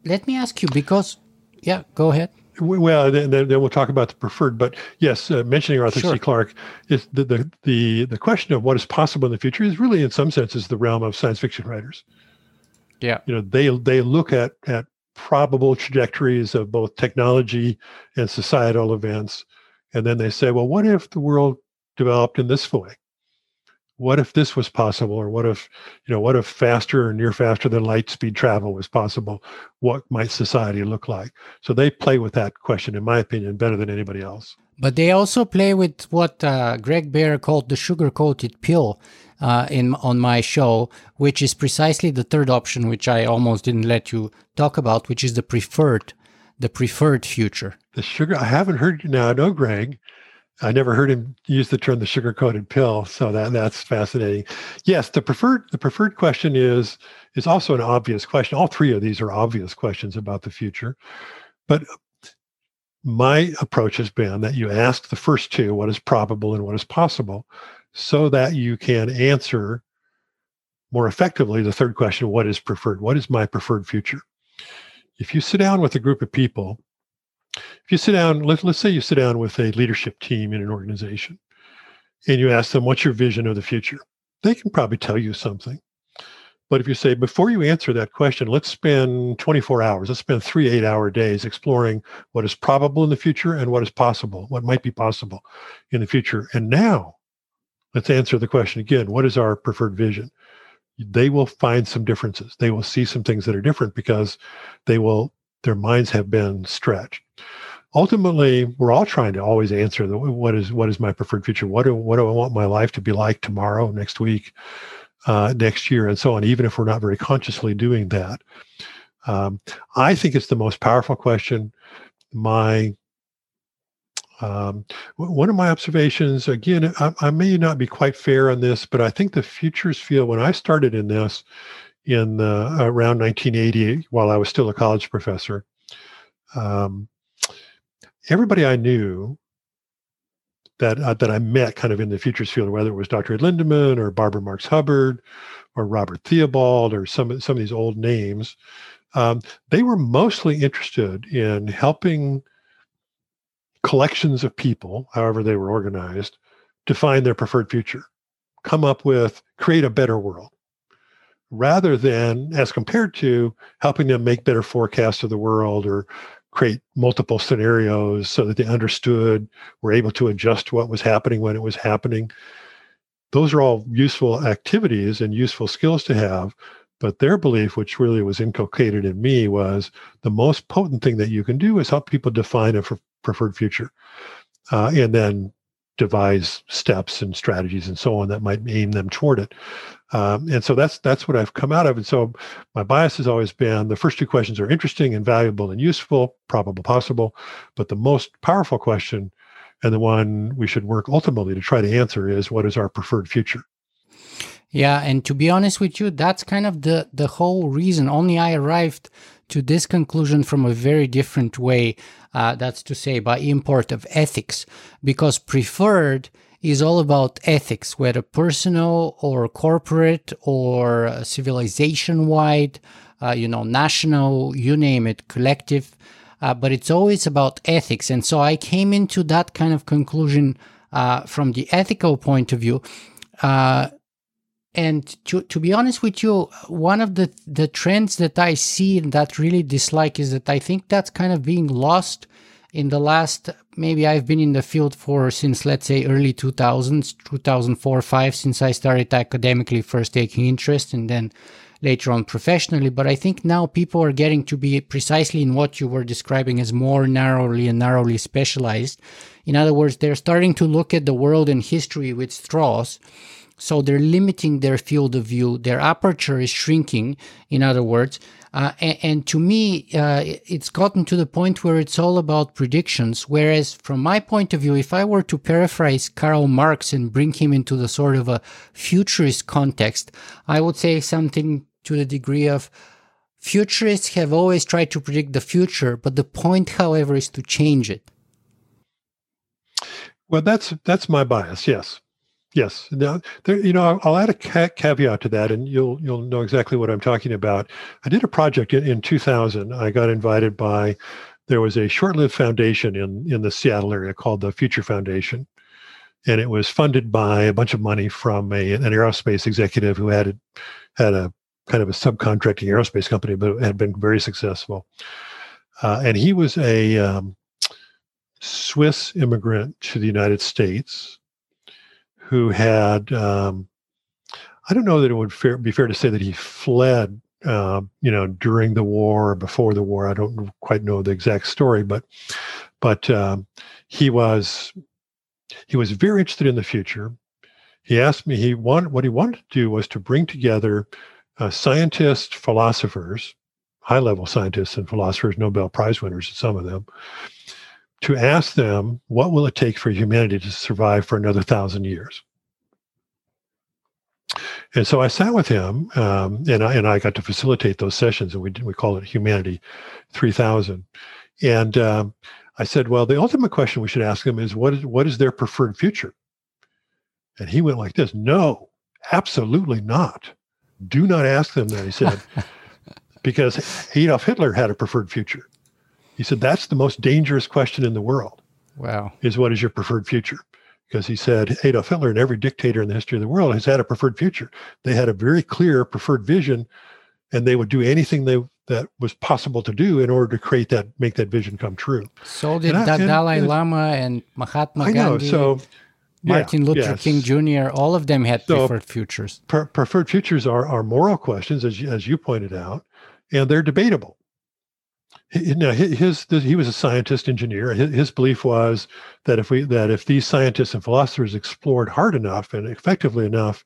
let me ask you because, yeah, go ahead. Well, then, then we'll talk about the preferred. But yes, uh, mentioning Arthur sure. C. Clarke is the, the the the question of what is possible in the future is really, in some senses, the realm of science fiction writers. Yeah, you know, they they look at at probable trajectories of both technology and societal events, and then they say, well, what if the world developed in this way? What if this was possible? Or what if you know what if faster or near faster than light speed travel was possible? What might society look like? So they play with that question in my opinion better than anybody else. But they also play with what uh, greg bear called the sugar coated pill uh, in on my show which is precisely the third option which i almost didn't let you talk about which is the preferred the preferred future. The sugar i haven't heard you now i know greg I never heard him use the term the sugar coated pill, so that that's fascinating. Yes, the preferred the preferred question is is also an obvious question. All three of these are obvious questions about the future, but my approach has been that you ask the first two, what is probable and what is possible, so that you can answer more effectively the third question, what is preferred? What is my preferred future? If you sit down with a group of people you sit down, let, let's say you sit down with a leadership team in an organization and you ask them, what's your vision of the future? They can probably tell you something. But if you say, before you answer that question, let's spend 24 hours, let's spend three eight hour days exploring what is probable in the future and what is possible, what might be possible in the future. And now let's answer the question again what is our preferred vision? They will find some differences. They will see some things that are different because they will, their minds have been stretched. Ultimately we're all trying to always answer the, what is what is my preferred future? What do what do i want my life to be like tomorrow next week uh, next year and so on even if we're not very consciously doing that. Um, i think it's the most powerful question. My um, one of my observations again I, I, may not be quite fair on this but i think the futures field when i started in this in uh, around 1980 while i was still a college professor um, everybody I knew that uh, that I met kind of in the futures field, whether it was Dr. Ed Lindaman or Barbara Marx Hubbard or Robert Theobald or some some of these old names, um, they were mostly interested in helping collections of people, however they were organized, define their preferred future, come up with, create a better world, rather than as compared to helping them make better forecasts of the world or create multiple scenarios so that they understood, were able to adjust what was happening when it was happening. Those are all useful activities and useful skills to have. But their belief, which really was inculcated in me, was the most potent thing that you can do is help people define a preferred future. Uh, and then devise steps and strategies and so on that might aim them toward it. Um, and so that's that's what I've come out of. And so my bias has always been the first two questions are interesting and valuable and useful, probable, possible, but the most powerful question and the one we should work ultimately to try to answer is what is our preferred future. Yeah, and to be honest with you, that's kind of the the whole reason. Only I arrived to this conclusion from a very different way. Uh, that's to say, by import of ethics, because preferred is all about ethics, whether personal or corporate or civilization wide, uh, you know, national, you name it, collective. Uh, but it's always about ethics. And so I came into that kind of conclusion uh, from the ethical point of view. And to, to be honest with you, one of the, the trends that I see and that really dislike is that I think that's kind of being lost in the last maybe I've been in the field for since let's say early 2000s 2004 5 since I started academically first taking interest and then later on professionally. But I think now people are getting to be precisely in what you were describing as more narrowly and narrowly specialized. In other words they're starting to look at the world and history with straws so they're limiting their field of view their aperture is shrinking in other words uh, and, and, to me, uh, it's gotten to the point where it's all about predictions. Whereas, from my point of view, if I were to paraphrase Karl Marx and bring him into the sort of a futurist context, I would say something to the degree of futurists have always tried to predict the future, but the point, however, is to change it. Well, that's that's my bias. Yes, Yes. Now, there, you know, I'll add a ca- caveat to that, and you'll you'll know exactly what I'm talking about. I did a project in, in 2000. I got invited by there was a short-lived foundation in in the Seattle area called the Future Foundation, and it was funded by a bunch of money from a an aerospace executive who had had a kind of a subcontracting aerospace company, but had been very successful. Uh, and he was a um, Swiss immigrant to the United States who had, um, I don't know that it would fair, be fair to say that he fled, uh, you know, during the war or before the war. I don't quite know the exact story, but but um, he was he was very interested in the future. He asked me he wanted what he wanted to do was to bring together uh, scientists, philosophers, high level scientists and philosophers, Nobel Prize winners, some of them, to ask them, what will it take for humanity to survive for another thousand years? And so I sat with him, um, and I and I got to facilitate those sessions, and we we call it Humanity 3000. And um, I said, well, the ultimate question we should ask them is, what is what is their preferred future? And he went like this: No, absolutely not. Do not ask them that. He said, because Adolf Hitler had a preferred future. He said, That's the most dangerous question in the world. Wow. Is what is your preferred future? Because he said Adolf Hitler and every dictator in the history of the world has had a preferred future. They had a very clear preferred vision, and they would do anything they that was possible to do in order to create that, make that vision come true. So did I, Dalai and, Lama and Mahatma I Gandhi. Know, so Martin yeah, Luther yes. King Jr. All of them had So, preferred futures. pre- preferred futures are, are moral questions, as as you pointed out, and they're debatable. Now, his, his he was a scientist engineer. His, his belief was that if we that if these scientists and philosophers explored hard enough and effectively enough,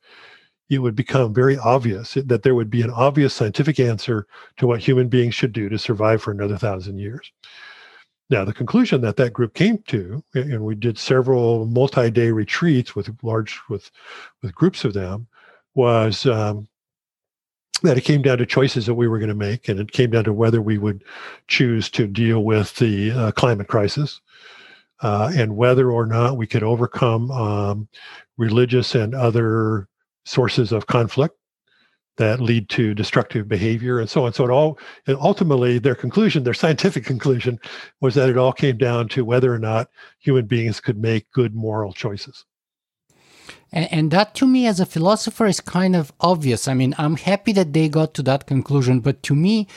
it would become very obvious that there would be an obvious scientific answer to what human beings should do to survive for another thousand years. Now, the conclusion that that group came to, and we did several multi-day retreats with large with with groups of them, was um, that it came down to choices that we were going to make, and it came down to whether we would choose to deal with the uh, climate crisis, uh, and whether or not we could overcome um, religious and other sources of conflict that lead to destructive behavior and so on. So it all, and ultimately, their conclusion, their scientific conclusion, was that it all came down to whether or not human beings could make good moral choices. And, and that to me, as a philosopher, is kind of obvious. I mean, I'm happy that they got to that conclusion, but to me,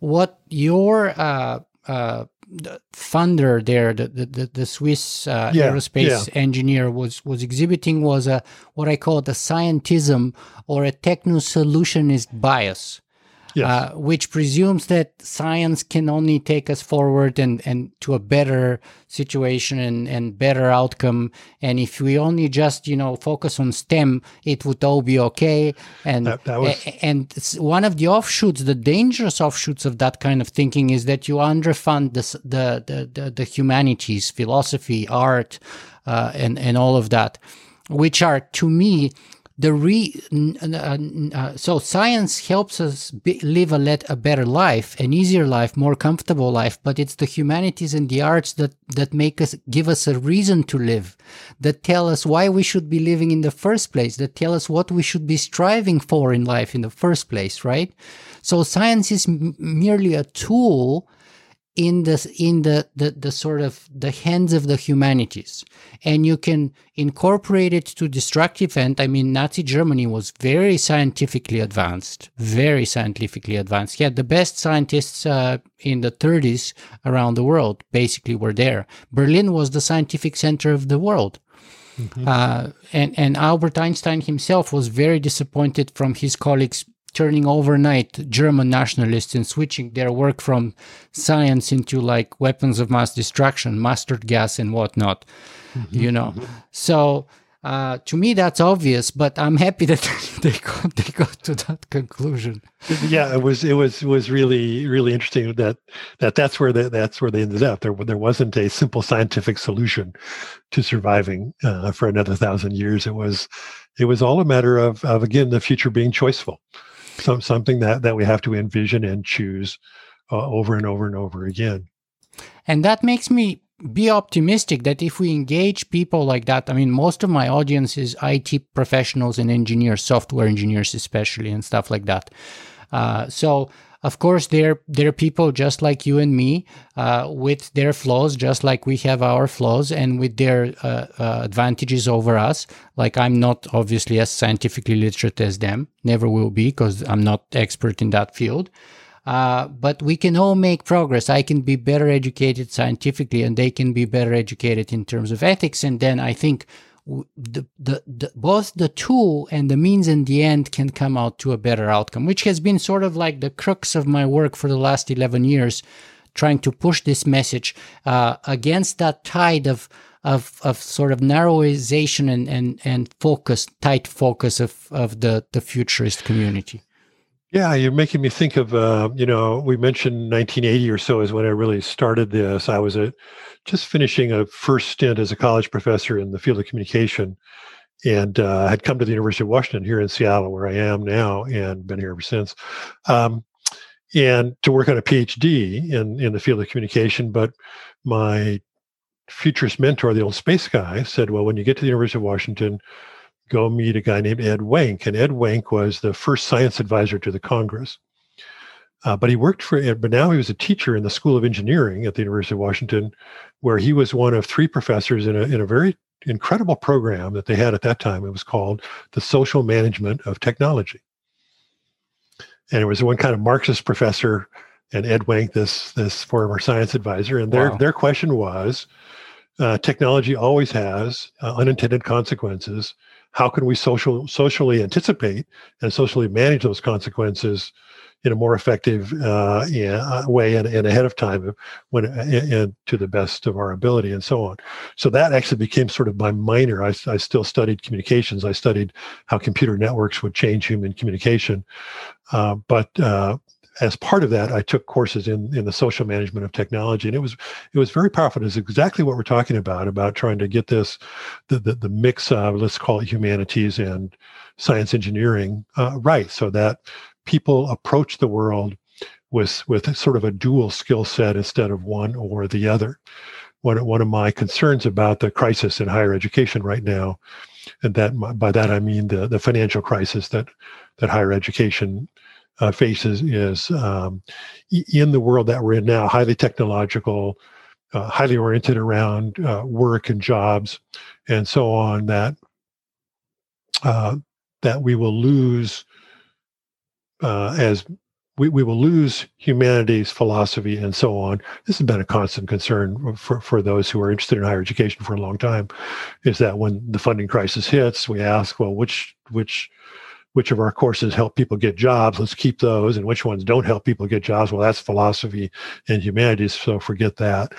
what your uh, uh, the funder there, the the, the Swiss uh, Yeah, aerospace engineer was was exhibiting was a what I call the scientism or a techno solutionist bias. Yes. uh, which presumes that science can only take us forward and, and to a better situation and, and better outcome. And if we only just, you know, focus on STEM, it would all be okay. And, That- that was- and one of the offshoots, the dangerous offshoots of that kind of thinking is that you underfund the, the, the, the, the humanities, philosophy, art, uh, and, and all of that, which are to me, the re uh, uh, so science helps us be, live a let a better life an easier life more comfortable life but it's the humanities and the arts that that make us give us a reason to live that tell us why we should be living in the first place that tell us what we should be striving for in life in the first place right? So science is merely a tool in the in the, the the sort of the hands of the humanities. And you can incorporate it to destructive end. I mean nazi germany was very scientifically advanced very scientifically advanced. Had the best scientists uh, in the 30s around the world basically were there. Berlin was the scientific center of the world. Uh, and and Albert Einstein himself was very disappointed from his colleagues turning overnight German nationalists and switching their work from science into like weapons of mass destruction, mustard gas, and whatnot. You know, so. Uh, to me, that's obvious, but I'm happy that they got they got to that conclusion. yeah, it was it was it was really really interesting that that that's where they, that's where they ended up. There there wasn't a simple scientific solution to surviving uh, for another thousand years. It was it was all a matter of of again the future being choiceful, some something that that we have to envision and choose uh, over and over and over again. And that makes me be optimistic that if we engage people like that, I mean, most of my audience is IT professionals and engineers, software engineers especially, and stuff like that. Uh, so, of course, they're they're people just like you and me, uh, with their flaws, just like we have our flaws, and with their uh, uh, advantages over us. Like I'm not obviously as scientifically literate as them, never will be, because I'm not expert in that field. Uh, but we can all make progress. I can be better educated scientifically, and they can be better educated in terms of ethics. And then I think the, the, the both the tool and the means in the end can come out to a better outcome, which has been sort of like the crux of my work for the last eleven years, trying to push this message uh, against that tide of of of sort of narrowization and and and focus, tight focus of of the the futurist community. Yeah, you're making me think of, uh, you know, we mentioned 1980 or so is when I really started this. I was a, just finishing a first stint as a college professor in the field of communication and uh, had come to the University of Washington here in Seattle, where I am now, and been here ever since. Um, and to work on a PhD in, in the field of communication. But my futurist mentor, the old space guy, said, well, when you get to the University of Washington, go meet a guy named Ed Wenk. And Ed Wenk was the first science advisor to the Congress. Uh, but he worked for, but now he was a teacher in the School of Engineering at the University of Washington, where he was one of three professors in a, in a very incredible program that they had at that time. It was called the Social Management of Technology. And it was one kind of Marxist professor and Ed Wenk, this this former science advisor, and their wow. their question was, uh, technology always has uh, unintended consequences. How can we social socially anticipate and socially manage those consequences in a more effective uh, yeah, uh, way and, and, ahead of time when and, and, to the best of our ability and so on. So that actually became sort of my minor. I, I still studied communications. I studied how computer networks would change human communication. Uh, but uh, as part of that, I took courses in in the social management of technology, and it was it was very powerful. It's exactly what we're talking about about trying to get this the the, the mix of let's call it humanities and science engineering uh, right, so that people approach the world with with sort of a dual skill set instead of one or the other. One one of my concerns about the crisis in higher education right now, and that by that I mean the the financial crisis that that higher education uh, faces is um, in the world that we're in now, highly technological, uh, highly oriented around uh, work and jobs, and so on. That uh, that we will lose uh, as we, we will lose humanities, philosophy, and so on. This has been a constant concern for, for those who are interested in higher education for a long time. Is that when the funding crisis hits, we ask, well, which which which of our courses help people get jobs? Let's keep those, and which ones don't help people get jobs? Well, that's philosophy and humanities, so forget that.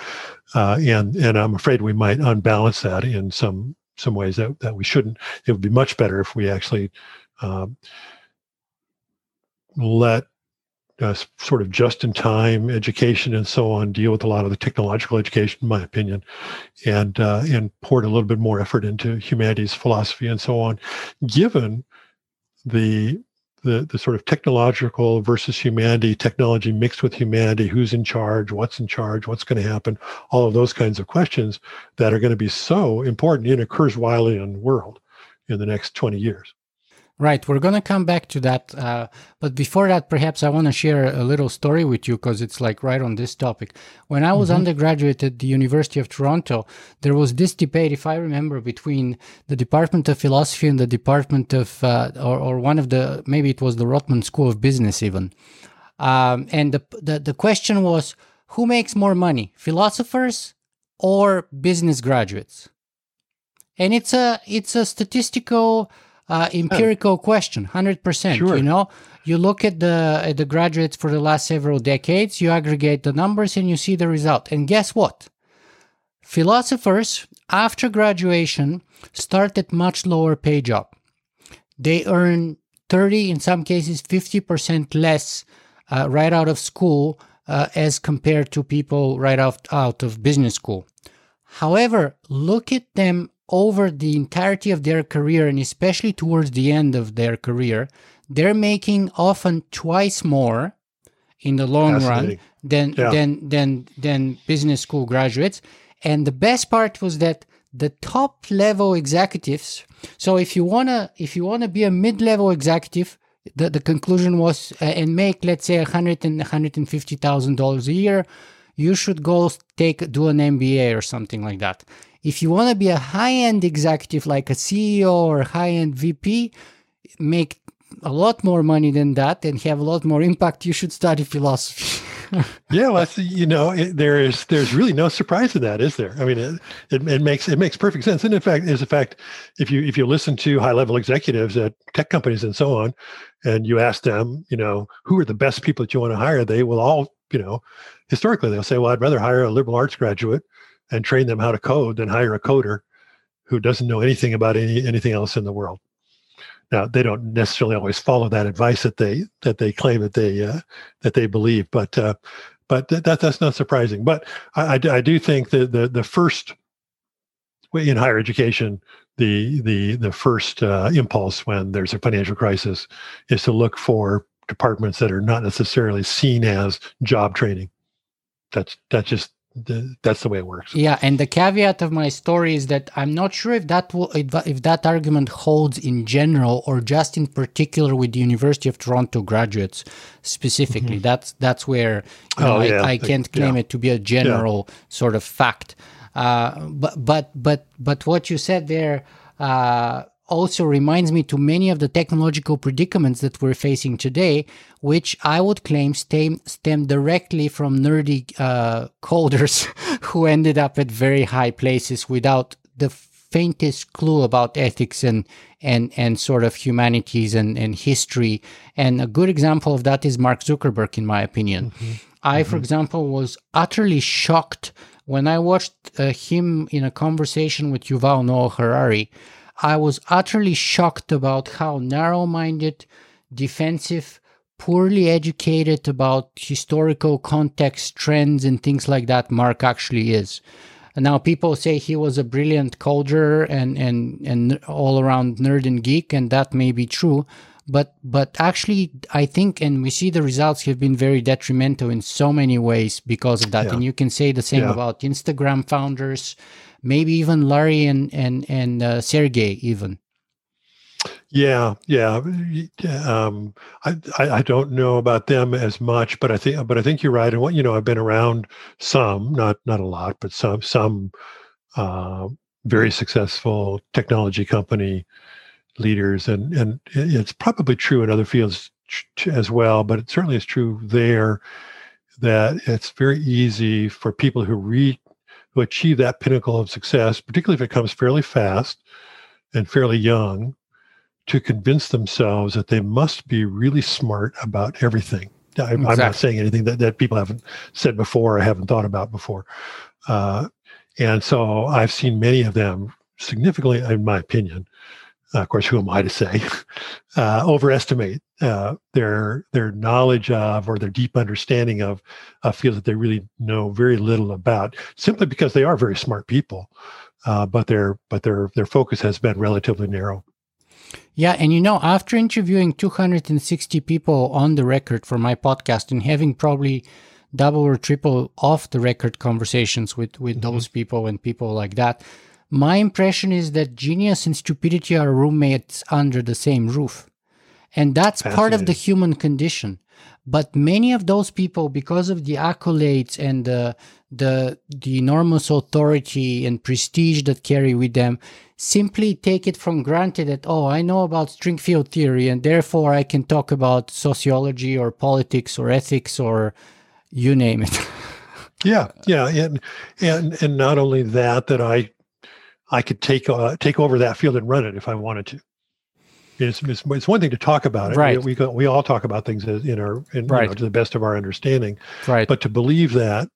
Uh, and and I'm afraid we might unbalance that in some some ways that that we shouldn't. It would be much better if we actually. Um, let uh, sort of just in time education and so on deal with a lot of the technological education, in my opinion, and uh, and poured a little bit more effort into humanities, philosophy, and so on, given the the, the sort of technological versus humanity, technology mixed with humanity, who's in charge, what's in charge, what's going to happen, all of those kinds of questions that are going to be so important in a Kurzweilian world in the next 20 years. Right, we're gonna come back to that, uh, but before that, perhaps I want to share a little story with you because it's like right on this topic. When I was mm-hmm. undergraduate at the University of Toronto, there was this debate, if I remember, between the Department of Philosophy and the Department of, uh, or, or one of the, maybe it was the Rotman School of Business, even. Um, and the, the the question was, who makes more money, philosophers or business graduates? And it's a it's a statistical uh, empirical question, hundred percent. You know, you look at the at the graduates for the last several decades, you aggregate the numbers, and you see the result. And guess what? Philosophers after graduation start at much lower pay job. They earn thirty, in some cases, fifty percent less uh, right out of school uh, as compared to people right out out of business school. However, look at them over the entirety of their career and especially towards the end of their career, they're making often twice more in the long run than yeah. than than than business school graduates. And the best part was that the top level executives. So if you wanna if you wanna be a mid level executive, the, the conclusion was uh, and make let's say a hundred and hundred and fifty thousand dollars a year, you should go take do an MBA or something like that. If you want to be a high end executive like a CEO or high end VP, make a lot more money than that and have a lot more impact, you should study philosophy. yeah, well, you know, it, there is there's really no surprise in that, is there? I mean, it, it, it makes it makes perfect sense. And in fact, is a fact if you if you listen to high level executives at tech companies and so on, and you ask them, you know, who are the best people that you want to hire, they will all, you know, historically they'll say, well, I'd rather hire a liberal arts graduate and train them how to code than hire a coder who doesn't know anything about any anything else in the world. Now they don't necessarily always follow that advice that they that they claim that they uh, that they believe, but uh, but th- that that's not surprising. But I, I, I do think that the the first in higher education, the the the first uh, impulse when there's a financial crisis is to look for departments that are not necessarily seen as job training. That's that's just the, that's the way it works. Yeah, and the caveat of my story is that I'm not sure if that will, if, if that argument holds in general or just in particular with the University of Toronto graduates specifically. Mm-hmm. That's that's where you know, oh, yeah. I, I, can't claim yeah. it to be a general yeah. sort of fact. Uh, but but but but what you said there. Uh, also reminds me to many of the technological predicaments that we're facing today, which I would claim stem, stem directly from nerdy uh, coders who ended up at very high places without the faintest clue about ethics and and and sort of humanities and, and history. And a good example of that is Mark Zuckerberg, in my opinion. Mm-hmm. I, mm-hmm. for example, was utterly shocked when I watched uh, him in a conversation with Yuval Noah Harari I was utterly shocked about how narrow minded, defensive, poorly educated about historical context, trends, and things like that Mark actually is. And now people say he was a brilliant coder and, and, and all around nerd and geek, and that may be true. But but actually, I think, and we see the results have been very detrimental in so many ways because of that. Yeah. And you can say the same yeah. about Instagram founders, maybe even Larry and and and uh, Sergey even. Yeah, yeah. Um, I, I don't know about them as much, but I think but I think you're right. And what you know, I've been around some, not not a lot, but some some uh, very successful technology company leaders, and and it's probably true in other fields as well. But it certainly is true there that it's very easy for people who read who achieve that pinnacle of success, particularly if it comes fairly fast and fairly young, to convince themselves that they must be really smart about everything. I, am not saying anything that, that people haven't said before or haven't thought about before. Uh, and so I've seen many of them significantly, in my opinion, uh, of course, who am I to say, uh, overestimate uh, their their knowledge of or their deep understanding of a field that they really know very little about, simply because they are very smart people, uh, but their but their their focus has been relatively narrow. Yeah, and you know, after interviewing 260 people on the record for my podcast and having probably double or triple off the record conversations with with mm-hmm. those people and people like that my impression is that genius and stupidity are roommates under the same roof. And that's part of the human condition. But many of those people, because of the accolades and the, the, the enormous authority and prestige that carry with them, simply take it from granted that, oh, I know about string field theory and therefore I can talk about sociology or politics or ethics or you name it. yeah, yeah, and and and not only that, that I I could take uh, take over that field and run it if I wanted to. It's, it's, it's one thing to talk about it. Right. We, we, we all talk about things in our in, right. You know, to the best of our understanding. Right. But to believe that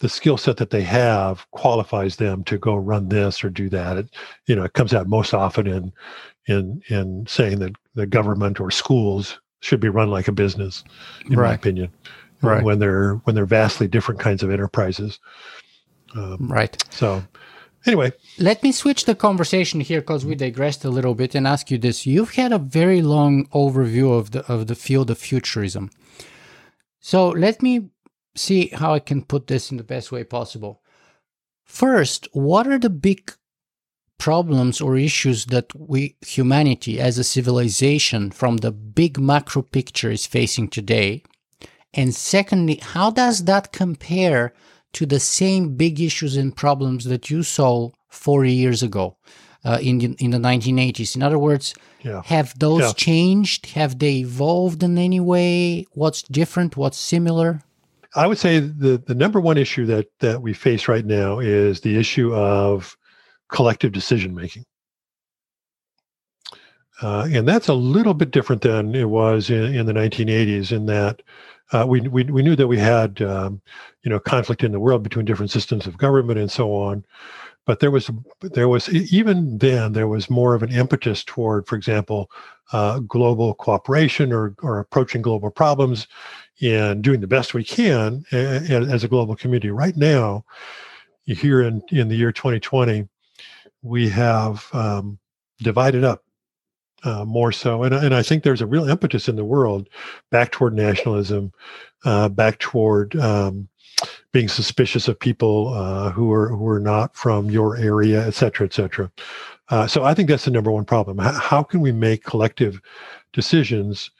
the skill set that they have qualifies them to go run this or do that. It you know it comes out most often in in in saying that the government or schools should be run like a business, in right. my opinion. Right. When they're when they're vastly different kinds of enterprises. Um, right. So Anyway, let me switch the conversation here because we digressed a little bit and ask you this. You've had a very long overview of the of the field of futurism. So let me see how I can put this in the best way possible. First, what are the big problems or issues that we humanity as a civilization from the big macro picture is facing today? And secondly, how does that compare to the same big issues and problems that you saw 40 years ago uh, in, the, in the 1980s. In other words, yeah. have those yeah. changed? Have they evolved in any way? What's different? What's similar? I would say the, the number one issue that, that we face right now is the issue of collective decision making. Uh, and that's a little bit different than it was in, in the 1980s, in that uh, we, we, we knew that we had um, you know conflict in the world between different systems of government and so on but there was there was even then there was more of an impetus toward for example uh, global cooperation or, or approaching global problems and doing the best we can as a global community. Right now here in, in the year 2020 we have um, divided up uh, more so. And, and I think there's a real impetus in the world back toward nationalism, uh, back toward um, being suspicious of people uh, who are who are not from your area, et cetera, et cetera. Uh, so I think that's the number one problem. How, how can we make collective decisions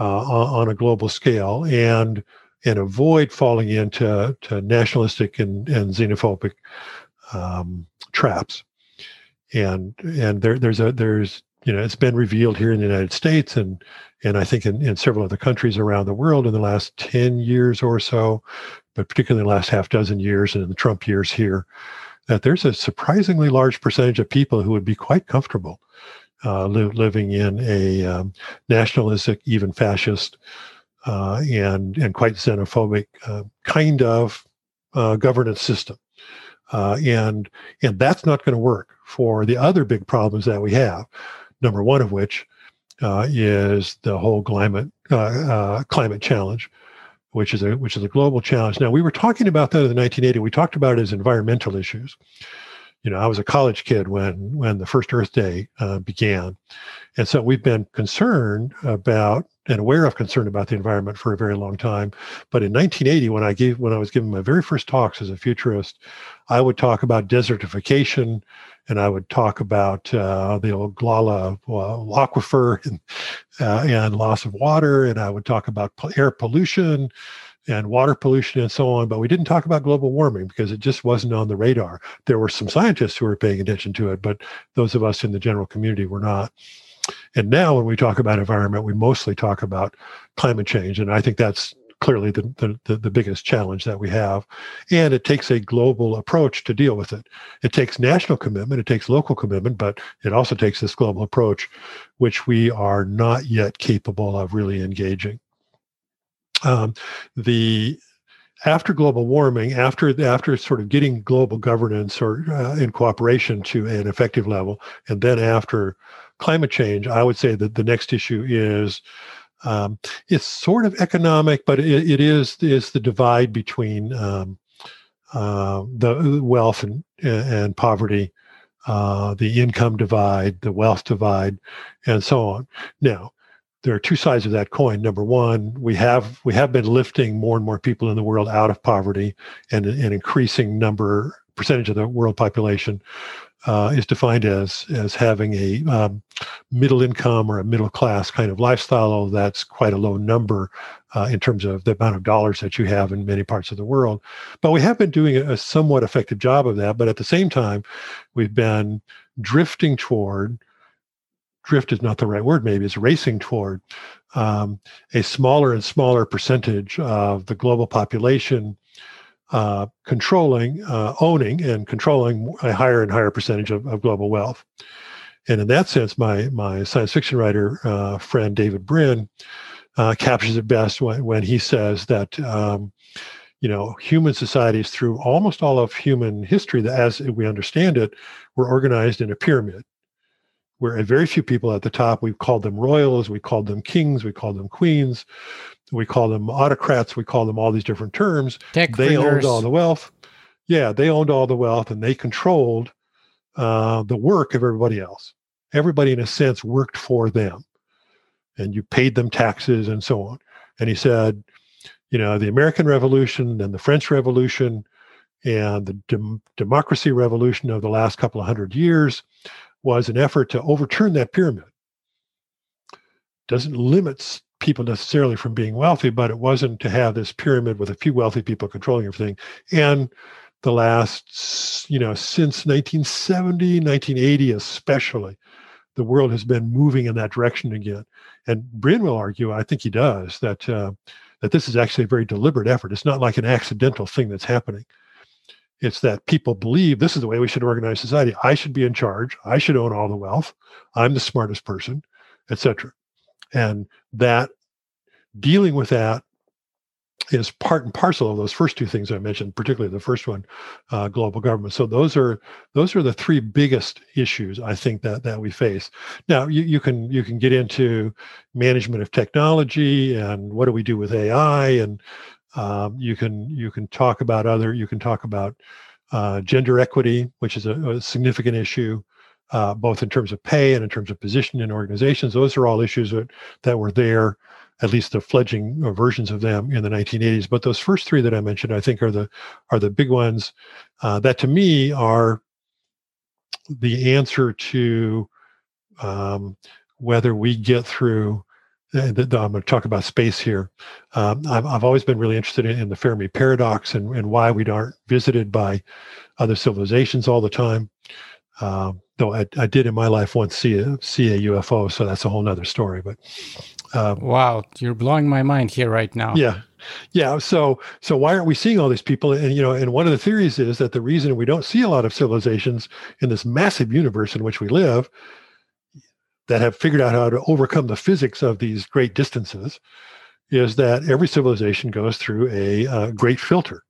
uh, on, on, a global scale and and avoid falling into to nationalistic and, and xenophobic um, traps? And and there, there's a there's you know it's been revealed here in the United States and and I think in, in several other countries around the world in the last 10 years or so, but particularly the last half dozen years and in the Trump years here, that there's a surprisingly large percentage of people who would be quite comfortable uh, li- living in a um, nationalistic, even fascist, uh, and and quite xenophobic uh, kind of uh, governance system, uh, and and that's not going to work for the other big problems that we have. Number one of which uh, is the whole climate climate challenge, which is a which is a global challenge. Now we were talking about that in the 1980. We talked about it as environmental issues. You know, I was a college kid when when the first Earth Day uh, began, and so we've been concerned about and aware of concern about the environment for a very long time. But in 1980, when I gave when I was giving my very first talks as a futurist, I would talk about desertification, and I would talk about uh, the Ogallala uh, aquifer and, uh, and loss of water, and I would talk about air pollution and water pollution and so on. But we didn't talk about global warming because it just wasn't on the radar. There were some scientists who were paying attention to it, but those of us in the general community were not. And now, when we talk about environment, we mostly talk about climate change, and I think that's clearly the, the, the biggest challenge that we have. And it takes a global approach to deal with it. It takes national commitment, it takes local commitment, but it also takes this global approach, which we are not yet capable of really engaging. Um, the after global warming, after after sort of getting global governance or uh, in cooperation to an effective level, and then after climate change, I would say that the next issue is um, it's sort of economic, but it, it is is the divide between um, uh, the wealth and and poverty, uh, the income divide, the wealth divide, and so on. Now, there are two sides of that coin. Number one, we have we have been lifting more and more people in the world out of poverty, and an increasing number percentage of the world population uh, is defined as as having a um, middle income or a middle class kind of lifestyle. Although That's quite a low number uh, in terms of the amount of dollars that you have in many parts of the world. But we have been doing a somewhat effective job of that. But at the same time, we've been drifting toward drift is not the right word. Maybe it's racing toward um, a smaller and smaller percentage of the global population uh, controlling, uh, owning, and controlling a higher and higher percentage of, of, global wealth. And in that sense, my my science fiction writer uh, friend David Brin uh, captures it best when, when he says that um, you know human societies through almost all of human history, that as we understand it, were organized in a pyramid where a very few people at the top. We've called them royals, we called them kings, we called them queens we call them autocrats, we call them all these different terms. Tech they owned all the wealth. Yeah, they owned all the wealth and they controlled uh, the work of everybody else. Everybody, in a sense, worked for them, and you paid them taxes and so on. And he said, you know, the American Revolution and the French Revolution and the dem- democracy revolution of the last couple of hundred years was an effort to overturn that pyramid. Doesn't limit people necessarily from being wealthy, but it wasn't to have this pyramid with a few wealthy people controlling everything. And the last, you know, since 1970, 1980 especially, the world has been moving in that direction again. And Brin will argue, I think he does, that uh, that this is actually a very deliberate effort. It's not like an accidental thing that's happening. It's that people believe this is the way we should organize society. I should be in charge. I should own all the wealth. I'm the smartest person, etc. And that dealing with that is part and parcel of those first two things I mentioned, particularly the first one, uh, global government. So those are those are the three biggest issues I think that that we face. Now you, you can you can get into management of technology and what do we do with AI, and um, you can you can talk about other you can talk about uh, gender equity, which is a, a significant issue uh, both in terms of pay and in terms of position in organizations. Those are all issues that, that were there at least the fledgling versions of them in the 1980s. But those first three that I mentioned, I think, are the are the big ones uh, that to me are the answer to um, whether we get through. Uh, I'm going to talk about space here. Um, I've, I've always been really interested in, in the Fermi paradox and, and why we aren't visited by other civilizations all the time. Um, though I, I, did in my life once see a see a UFO, so that's a whole nother story. But um, wow, you're blowing my mind here right now. Yeah, yeah. So so why aren't we seeing all these people? And you know, and one of the theories is that the reason we don't see a lot of civilizations in this massive universe in which we live that have figured out how to overcome the physics of these great distances is that every civilization goes through a uh, great filter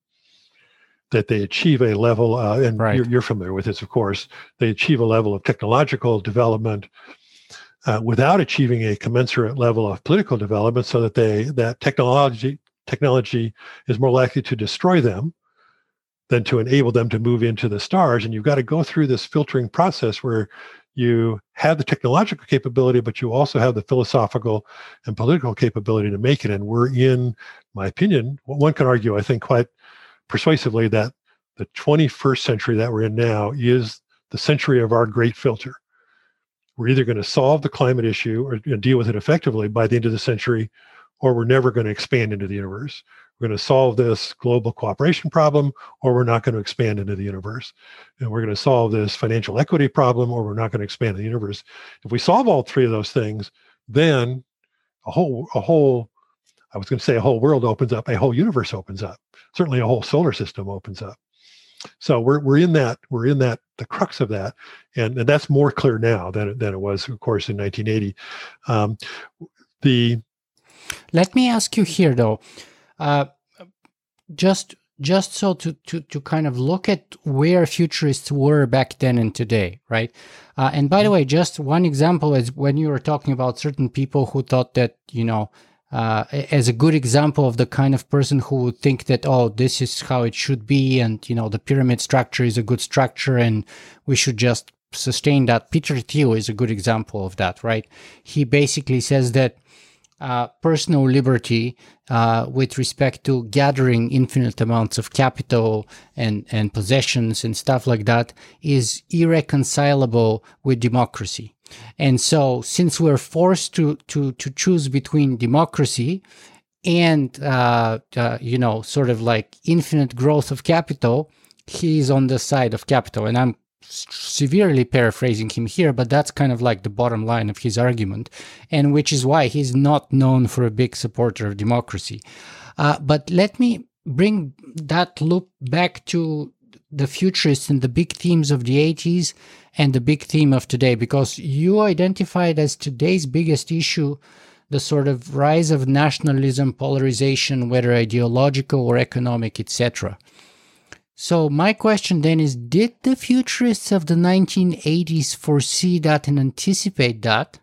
that they achieve a level, uh, and right. you're, you're, familiar with this, of course, they achieve a level of technological development uh, without achieving a commensurate level of political development, so that they that technology technology is more likely to destroy them than to enable them to move into the stars. And you've got to go through this filtering process where you have the technological capability, but you also have the philosophical and political capability to make it. And we're in, my opinion, one can argue, I think, quite persuasively that the 21st century that we're in now is the century of our great filter. We're either going to solve the climate issue or deal with it effectively by the end of the century, or we're never going to expand into the universe. We're going to solve this global cooperation problem, or we're not going to expand into the universe. And we're going to solve this financial equity problem, or we're not going to expand the universe. If we solve all three of those things, then a whole a whole I was going to say a whole world opens up, a whole universe opens up. Certainly, a whole solar system opens up. So we're we're in that we're in that the crux of that, and, and that's more clear now than than it was, of course, in 1980. Um, the let me ask you here though, uh, just just so to, to to kind of look at where futurists were back then and today, right? Uh, and by the mm-hmm. way, just one example is when you were talking about certain people who thought that you know uh, as a good example of the kind of person who would think that oh this is how it should be and you know the pyramid structure is a good structure and we should just sustain that. Peter thiel is a good example of that right? He basically says that uh, personal liberty uh, with respect to gathering infinite amounts of capital and, and possessions and stuff like that is irreconcilable with democracy. And so, since we're forced to to to choose between democracy and uh, uh, you know, sort of like infinite growth of capital, he's on the side of capital, and I'm severely paraphrasing him here, but that's kind of like the bottom line of his argument, and which is why he's not known for a big supporter of democracy. Uh, but let me bring that loop back to the futurists and the big themes of the 80s and the big theme of today because you identified as today's biggest issue the sort of rise of nationalism, polarization, whether ideological or economic, etc. So, my question then is Did the futurists of the 1980s foresee that and anticipate that?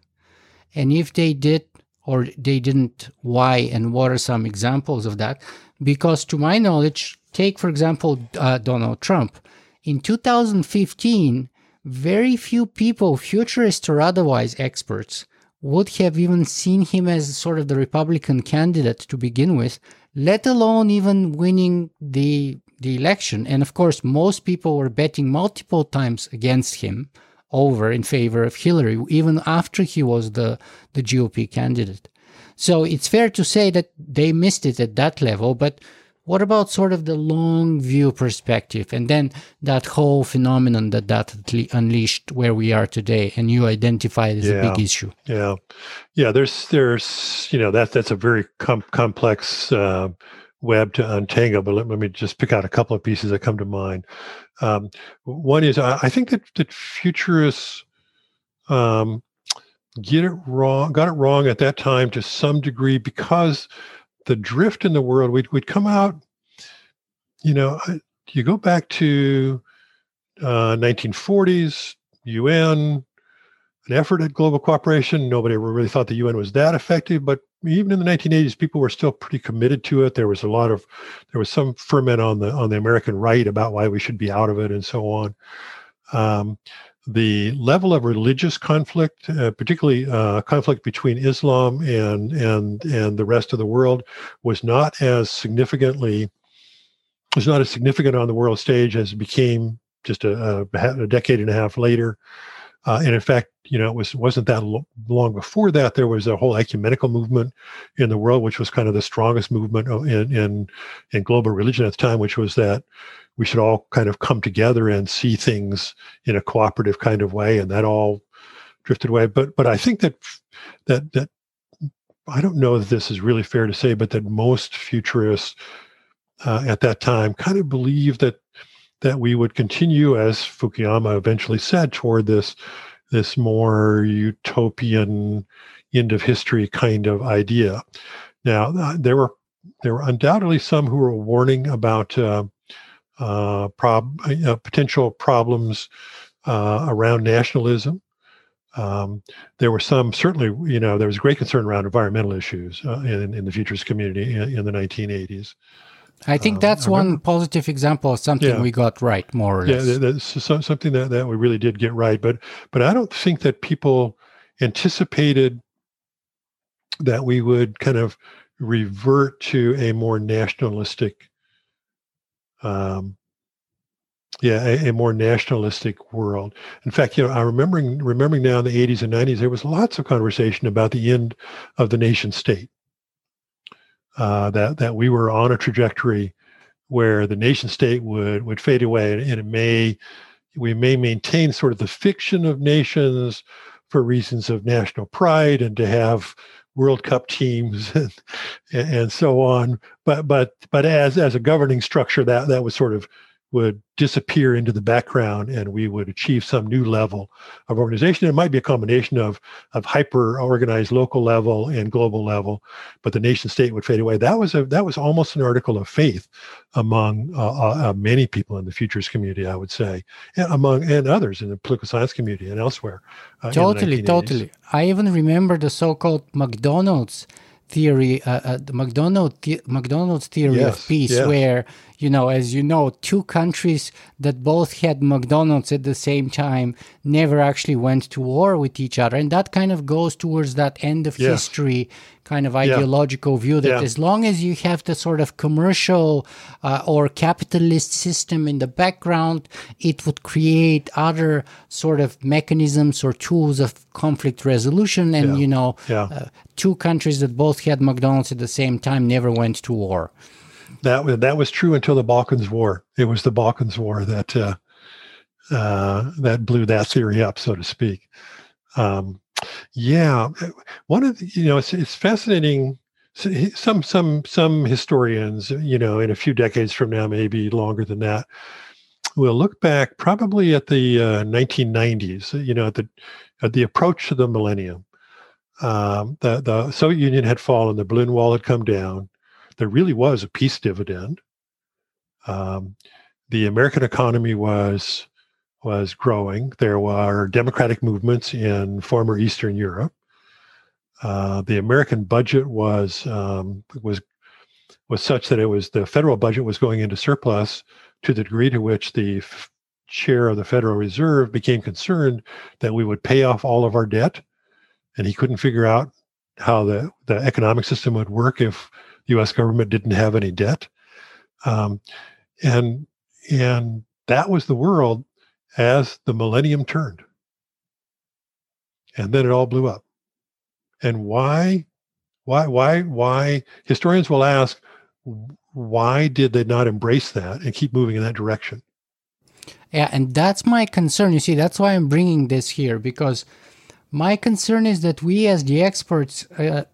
And if they did or they didn't, why and what are some examples of that? Because, to my knowledge, take for example uh, Donald Trump. In 2015, very few people, futurists or otherwise experts, would have even seen him as sort of the Republican candidate to begin with, let alone even winning the the election. And of course, most people were betting multiple times against him over in favor of Hillary, even after he was the, the GOP candidate. So it's fair to say that they missed it at that level, but what about sort of the long view perspective and then that whole phenomenon that that unleashed where we are today and you identified as yeah, a big issue? Yeah. Yeah. There's, there's, you know, that, that's a very com- complex, uh, web to untangle, but let, let, me just pick out a couple of pieces that come to mind. Um, one is I, I, think that, that futurists um, get it wrong, got it wrong at that time to some degree because the drift in the world, we'd, we'd come out, you know, you go back to uh, 1940s, UN, an effort at global cooperation. Nobody really thought the UN was that effective, but even in the 1980s, people were still pretty committed to it. There was a lot of, there was some ferment on the on the American right about why we should be out of it and so on. Um, the level of religious conflict, uh, particularly uh, conflict between Islam and and and the rest of the world, was not as significantly was not as significant on the world stage as it became just a, a, a decade and a half later. Uh, and in fact, you know, it was wasn't that long before that there was a whole ecumenical movement in the world, which was kind of the strongest movement in in, in global religion at the time, which was that we should all kind of come together and see things in a cooperative kind of way, and that all drifted away. But but I think that that that I don't know if this is really fair to say, but that most futurists uh, at that time kind of believed that that we would continue, as Fukuyama eventually said, toward this this more utopian end of history kind of idea. Now, uh, there were there were undoubtedly some who were warning about uh, uh, prob- uh, potential problems uh, around nationalism. Um, there were some certainly, you know, there was great concern around environmental issues uh, in, in the futures community in, in the 1980s. I think um, that's um, one positive example of something yeah. we got right, more or less. Yeah, that's something that, that we really did get right. But but I don't think that people anticipated that we would kind of revert to a more nationalistic, um, yeah, a, a, more nationalistic world. In fact, you know, I remembering remembering now in the 80s and 90s, there was lots of conversation about the end of the nation state uh, that that we were on a trajectory where the nation state would would fade away, and, it may we may maintain sort of the fiction of nations for reasons of national pride and to have World Cup teams and, and so on. But but but as as a governing structure, that that was sort of would disappear into the background and we would achieve some new level of organization. It might be a combination of, of hyper organized local level and global level, but the nation state would fade away. That was a that was almost an article of faith among uh, uh, uh many people in the futures community, I would say, and among and others in the political science community and elsewhere. Uh, totally, totally. I even remember the so-called McDonald's theory, uh, uh, the McDonald the- McDonald's theory yes, of peace, yes. where you know, as you know, two countries that both had McDonald's at the same time never actually went to war with each other, and that kind of goes towards that end of yes. history kind of ideological yeah. view that yeah. as long as you have the sort of commercial uh, or capitalist system in the background, it would create other sort of mechanisms or tools of conflict resolution. And, yeah. you know, uh, two countries that both had McDonald's at the same time never went to war. That, that was true until the Balkans War. It was the Balkans War that uh, uh that blew that theory up, so to speak. Um, yeah, one of the, you know it's, it's fascinating. Some some some historians, you know, in a few decades from now, maybe longer than that, will look back probably at the uh, 1990s. You know, at the at the approach to the millennium. Um, the the Soviet Union had fallen, the Berlin Wall had come down. There really was a peace dividend. Um, the American economy was was growing. There were democratic movements in former Eastern Europe. Uh, the American budget was um, was was such that it was the federal budget was going into surplus to the degree to which the f- chair of the Federal Reserve became concerned that we would pay off all of our debt, and he couldn't figure out how the the economic system would work if U.S. government didn't have any debt, um, and and that was the world as the millennium turned. And then it all blew up. And why, why, why, why? Historians will ask, why did they not embrace that and keep moving in that direction? Yeah, and that's my concern. You see, that's why I'm bringing this here because my concern is that we, as the experts, uh,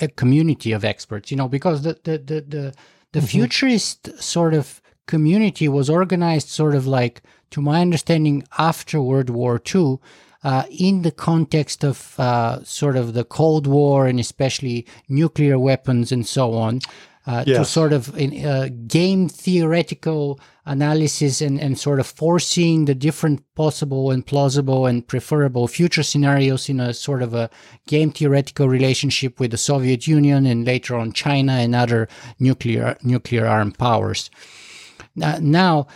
a community of experts, you know, because the the the the, the mm-hmm. futurist sort of community was organized sort of like to my understanding, after World War II, uh, in the context of uh, sort of the Cold War and especially nuclear weapons and so on, uh, yes. to sort of in, uh, game theoretical analysis and, and sort of foreseeing the different possible and plausible and preferable future scenarios in a sort of a game theoretical relationship with the Soviet Union and later on China and other nuclear nuclear armed powers. Uh, now,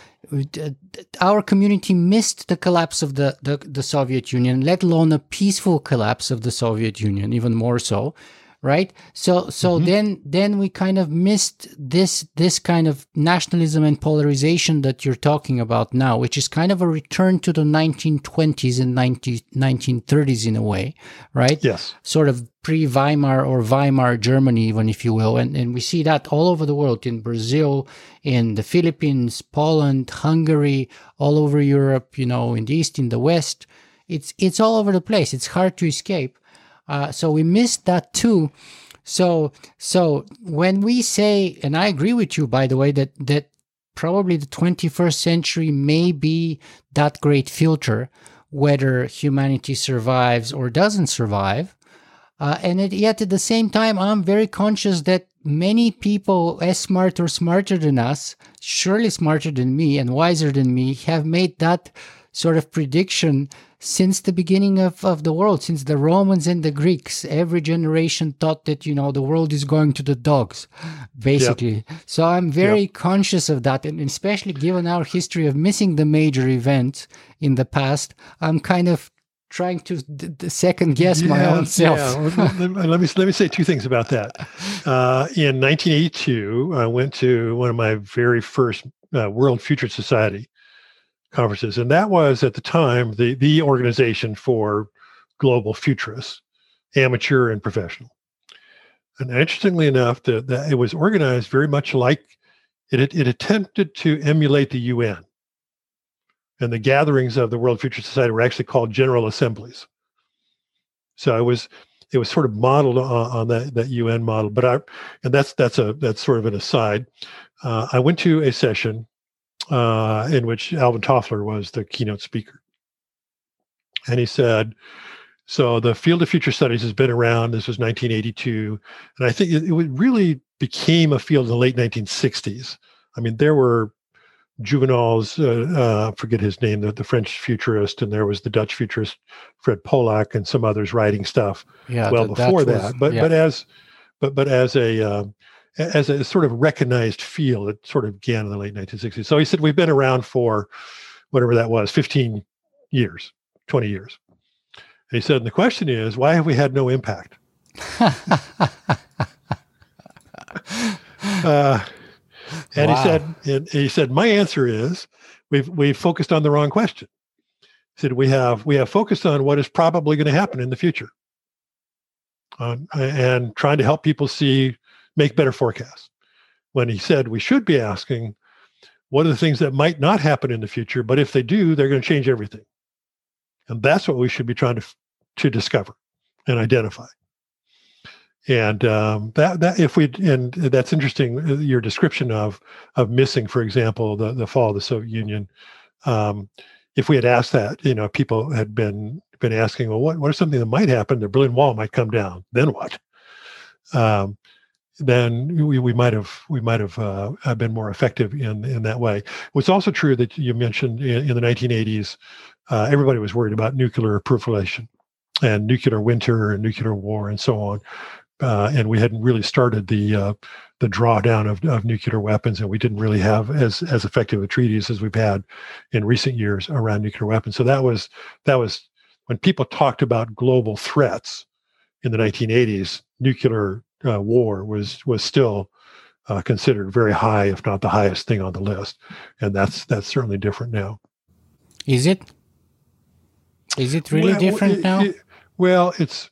our community missed the collapse of the, the, the Soviet Union, let alone a peaceful collapse of the Soviet Union, even more so right? So so mm-hmm. then then we kind of missed this this kind of nationalism and polarization that you're talking about now which is kind of a return to the 1920s and 19, 1930s in a way right? Yes. Sort of pre-weimar or weimar germany even if you will. And, and we see that all over the world in brazil in the philippines poland hungary all over europe you know in the east in the west. It's it's all over the place. It's hard to escape uh, so we missed that too. So so when we say, and I agree with you, by the way, that that probably the 21st century may be that great filter whether humanity survives or doesn't survive. Uh, and it, yet at the same time, I'm very conscious that many people as smart or smarter than us, surely smarter than me and wiser than me, have made that sort of prediction since the beginning of, of the world, since the Romans and the Greeks, every generation thought that, you know, the world is going to the dogs, basically. Yep. So I'm very yep. conscious of that. And especially given our history of missing the major events in the past, I'm kind of trying to second guess yeah, my own self. yeah. let me let me say two things about that. Uh, in 1982, I went to one of my very first uh, World Future Society conferences, and that was at the time the the organization for global futurists, amateur and professional. And interestingly enough, that it was organized very much like it, it attempted to emulate the UN. And the gatherings of the World Future Society were actually called General Assemblies. So it was it was sort of modeled on, on that that UN model. But I and that's that's a that's sort of an aside. Uh, I went to a session uh, in which Alvin Toffler was the keynote speaker. And he said, so the field of future studies has been around. This was 1982. And I think it, it really became a field in the late 1960s. I mean, there were Jouvenel's, uh, uh, forget his name, the, the, French futurist, and there was the Dutch futurist Fred Polak and some others writing stuff yeah, well before that. Was, but yeah. but as but but as a uh, as a sort of recognized field. It sort of began in the late 1960s. So he said, We've been around for whatever that was, 15 years, 20 years. And he said, and the question is, why have we had no impact? uh, and wow. he said, and he said, my answer is, we've we've focused on the wrong question. He said, we have we have focused on what is probably going to happen in the future, and trying to help people see make better forecasts. When he said we should be asking, what are the things that might not happen in the future, but if they do, they're going to change everything. And that's what we should be trying to to discover and identify. And um, that that if we and that's interesting. Uh, your description of of missing, for example, the the fall of the Soviet Union. Um, if we had asked that, you know, people had been been asking, well, what what is something that might happen? The Berlin Wall might come down. Then what? Um, then we, we might have we might have uh, been more effective in in that way. It's also true that you mentioned in, in the 1980s, uh, everybody was worried about nuclear proliferation and nuclear winter and nuclear war and so on, uh, and we hadn't really started the uh, the drawdown of, of nuclear weapons, and we didn't really have as as effective a treaties as we've had in recent years around nuclear weapons. So that was that was when people talked about global threats in the 1980s. Nuclear uh, war was was still uh, considered very high, if not the highest thing on the list, and that's that's certainly different now. Is it? Is it really well, different it, now? It, well, it's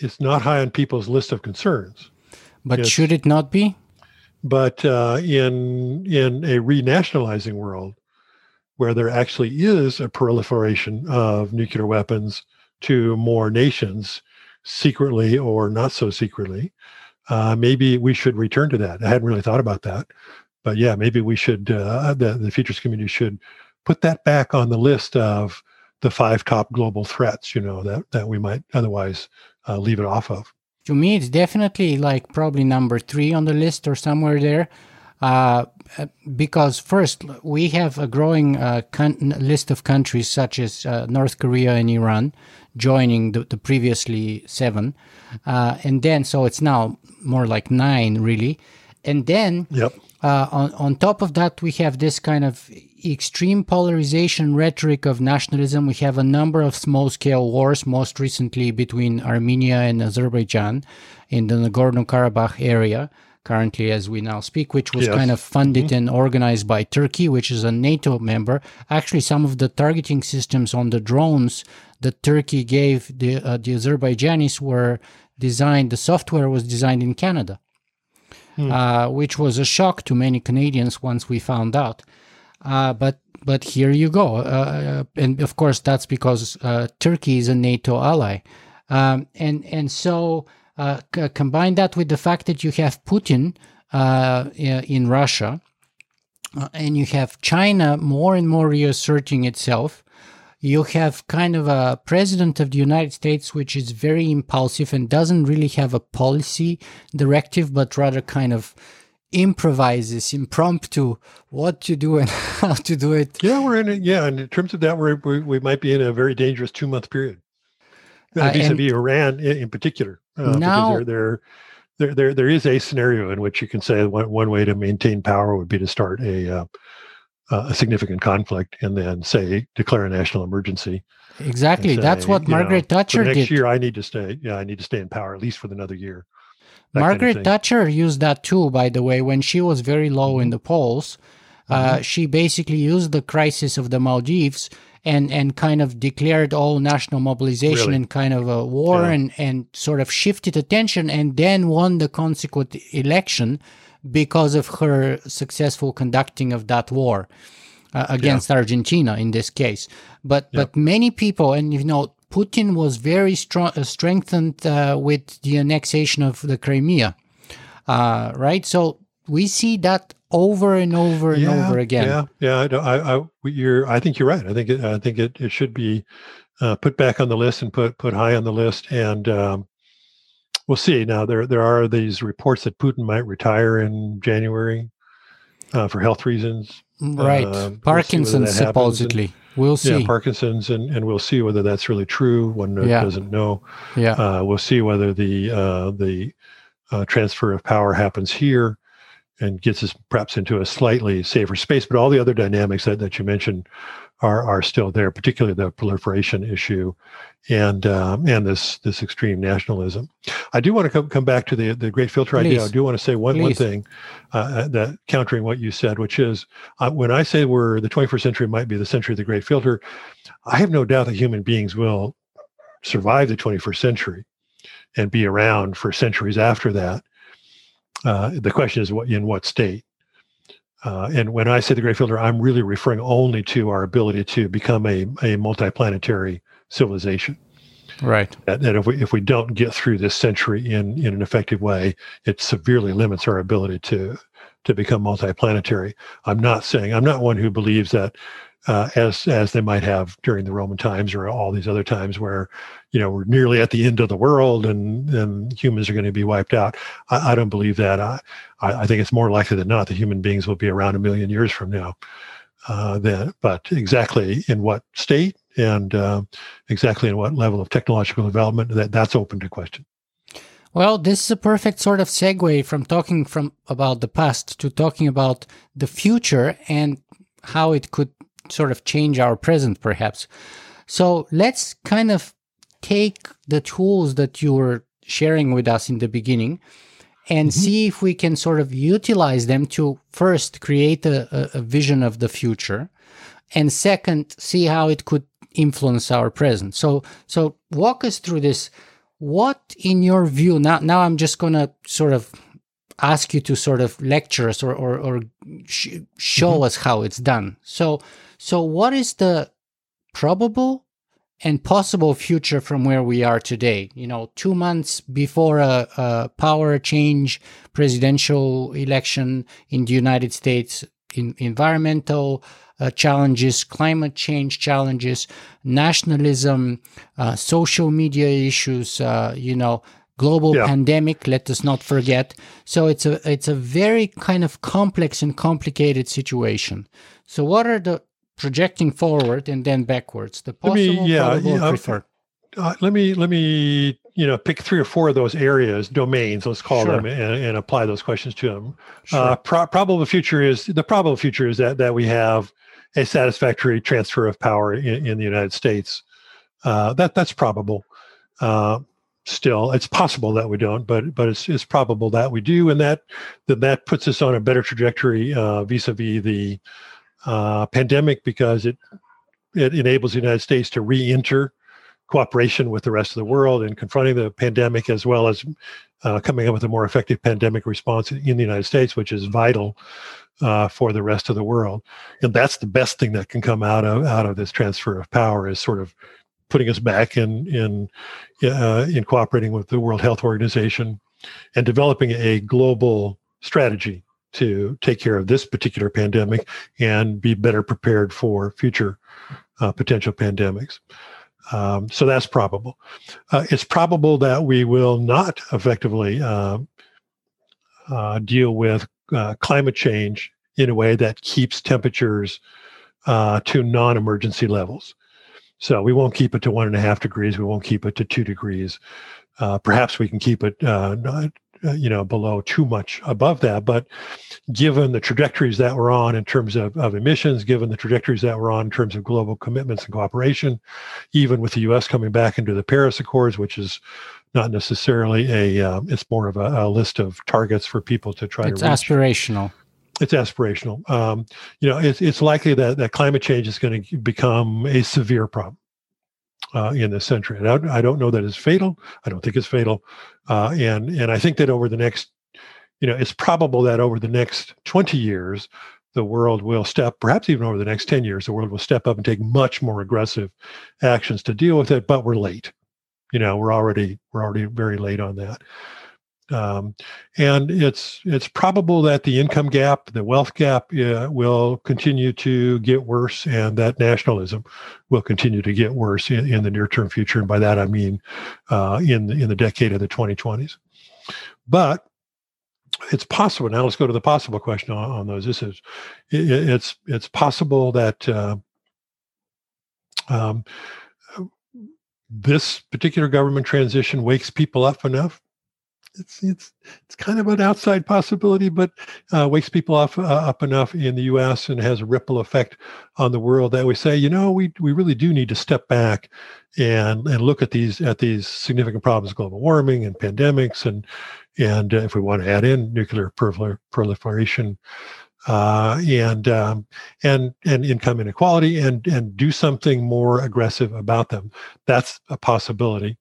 it's not high on people's list of concerns. But it's, should it not be? But uh, in in a renationalizing world, where there actually is a proliferation of nuclear weapons to more nations, secretly or not so secretly. Uh, maybe we should return to that. I hadn't really thought about that, but yeah, maybe we should. Uh, the the futures community should put that back on the list of the five top global threats. You know that that we might otherwise uh, leave it off of. To me, it's definitely like probably number three on the list or somewhere there. Uh, because first we have a growing uh, list of countries such as uh, North Korea and Iran joining the, the previously seven, uh, and then so it's now more like nine really, and then yep. uh, on, on top of that, we have this kind of extreme polarization rhetoric of nationalism. We have a number of small scale wars, most recently between Armenia and Azerbaijan in the Nagorno Karabakh area, currently as we now speak, which was Yes. kind of funded and organized by Turkey, which is a NATO member. Actually, some of the targeting systems on the drones that Turkey gave the, uh, the Azerbaijanis were designed, the software was designed in Canada uh, which was a shock to many Canadians once we found out. Uh, but but here you go, uh, and of course that's because uh, Turkey is a NATO ally, um, and and so uh, c- combine that with the fact that you have Putin uh, in Russia, uh, and you have China more and more reasserting itself. You have kind of a president of the United States which is very impulsive and doesn't really have a policy directive, but rather kind of improvises impromptu what to do and how to do it. Yeah, we're in it. Yeah, and in terms of that, we're, we we might be in a very dangerous two month period. Uh, and- vis-a-vis Iran in, in particular, uh, Now- there, there, there, there, there is a scenario in which you can say one, one way to maintain power would be to start a uh, a significant conflict and then say declare a national emergency. Exactly. That's what you know, Margaret Thatcher next did. year, I need to stay. Yeah, I need to stay in power at least for another year. that kind of Margaret. Thatcher used that too, by the way, when she was very low Mm-hmm. in the polls. Uh, she basically used the crisis of the Maldives and, and kind of declared all national mobilization Really? and kind of a war Yeah. and, and sort of shifted attention and then won the consequent election because of her successful conducting of that war uh, against Argentina in this case. But but many people, and you know, Putin was very strong, uh, strengthened uh, with the annexation of the Crimea, uh, right? So we see that over and over and over again. Yeah, yeah. I, I, I, you're. I think you're right. I think. It, I think it, it should be uh, put back on the list and put put high on the list. And um, we'll see. Now there there are these reports that Putin might retire in January uh, for health reasons. Right, Uh, we'll Parkinson's happens. supposedly. We'll see. Yeah, Parkinson's, and, and we'll see whether that's really true. One Yeah. doesn't know. yeah. Uh, we'll see whether the uh, the uh, transfer of power happens here and gets us perhaps into a slightly safer space. But all the other dynamics that, that you mentioned are are still there, particularly the proliferation issue and um, and this this extreme nationalism. I do want to come come back to the the great filter idea. I do want to say one one thing uh, that countering what you said, which is uh, when I say we're the 21st century might be the century of the great filter, I have no doubt that human beings will survive the 21st century and be around for centuries after that. Uh, the question is, what in what state? Uh, and when I say the great filter, I'm really referring only to our ability to become a, a multiplanetary civilization. Right. That, that if we if we don't get through this century in in an effective way, it severely limits our ability to to become multiplanetary. I'm not saying I'm not one who believes that uh, as as they might have during the Roman times or all these other times where you know we're nearly at the end of the world and and humans are going to be wiped out. I, I don't believe that. I I think it's more likely than not that human beings will be around a million years from now. Uh, then, but exactly in what state and uh, exactly in what level of technological development that that's open to question. Well, this is a perfect sort of segue from talking from about the past to talking about the future and how it could sort of change our present, perhaps. So let's kind of take the tools that you were sharing with us in the beginning and mm-hmm. see if we can sort of utilize them to first create a, a, vision of the future and second see how it could influence our present. So so walk us through this. What in your view now now i'm just going to sort of ask you to sort of lecture us or or, or sh- show mm-hmm. us how it's done. So so what is the probable and possible future from where we are today you know two months before a, a power change presidential election in the united states in environmental uh, challenges, climate change challenges, nationalism, uh, social media issues, uh, you know, global Yeah. pandemic. Let us not forget. So it's a it's a very kind of complex and complicated situation. So what are the projecting forward and then backwards? The Let me- possible, yeah, probable, yeah, preferred. uh, let me let me you know pick three or four of those areas domains let's call sure. them and, and, apply those questions to them sure. uh, pro- probable future is the probable future is that that we have a satisfactory transfer of power in, in the united states uh, that that's probable uh, still it's possible that we don't but but it's, it's probable that we do and that that, that puts us on a better trajectory uh, vis-a-vis the uh, pandemic because it it enables the united states to re-enter cooperation with the rest of the world in confronting the pandemic, as well as uh, coming up with a more effective pandemic response in the United States, which is vital uh, for the rest of the world. And that's the best thing that can come out of out of this transfer of power is sort of putting us back in in uh, in cooperating with the World Health Organization and developing a global strategy to take care of this particular pandemic and be better prepared for future uh, potential pandemics. Um, so that's probable. Uh, it's probable that we will not effectively uh, uh, deal with uh, climate change in a way that keeps temperatures uh, to non emergency levels. So we won't keep it to one and a half degrees. We won't keep it to two degrees. Uh, perhaps we can keep it uh, you know below too much above that but given the trajectories that we're on in terms of, of emissions given the trajectories that we're on in terms of global commitments and cooperation even with the us coming back into the paris accords which is not necessarily a um, it's more of a, a, list of targets for people to try it's to it's aspirational. It's aspirational. Um, you know it's, it's likely that, that climate change is going to become a severe problem uh, in this century. And I, I, don't know that it's fatal. I don't think it's fatal. Uh, and and I think that over the next, you know, it's probable that over the next 20 years, the world will step, perhaps even over the next 10 years, the world will step up and take much more aggressive actions to deal with it. But we're late. You know, we're already we're already very late on that. Um, and it's it's probable that the income gap, the wealth gap, uh, will continue to get worse, and that nationalism will continue to get worse in, in the near term future. And by that I mean uh, in the, in the decade of the 2020s. But it's possible. Now let's go to the possible question on, on those. This is it, it's it's possible that. Uh, um, this particular government transition wakes people up enough it's it's it's kind of an outside possibility, but uh, wakes people off, uh, up enough in the U.S. and has a ripple effect on the world that we say, you know, we we really do need to step back and and look at these at these significant problems, global warming and pandemics, and and uh, if we want to add in nuclear proliferation. Uh, and um, and and income inequality, and and do something more aggressive about them. That's a possibility.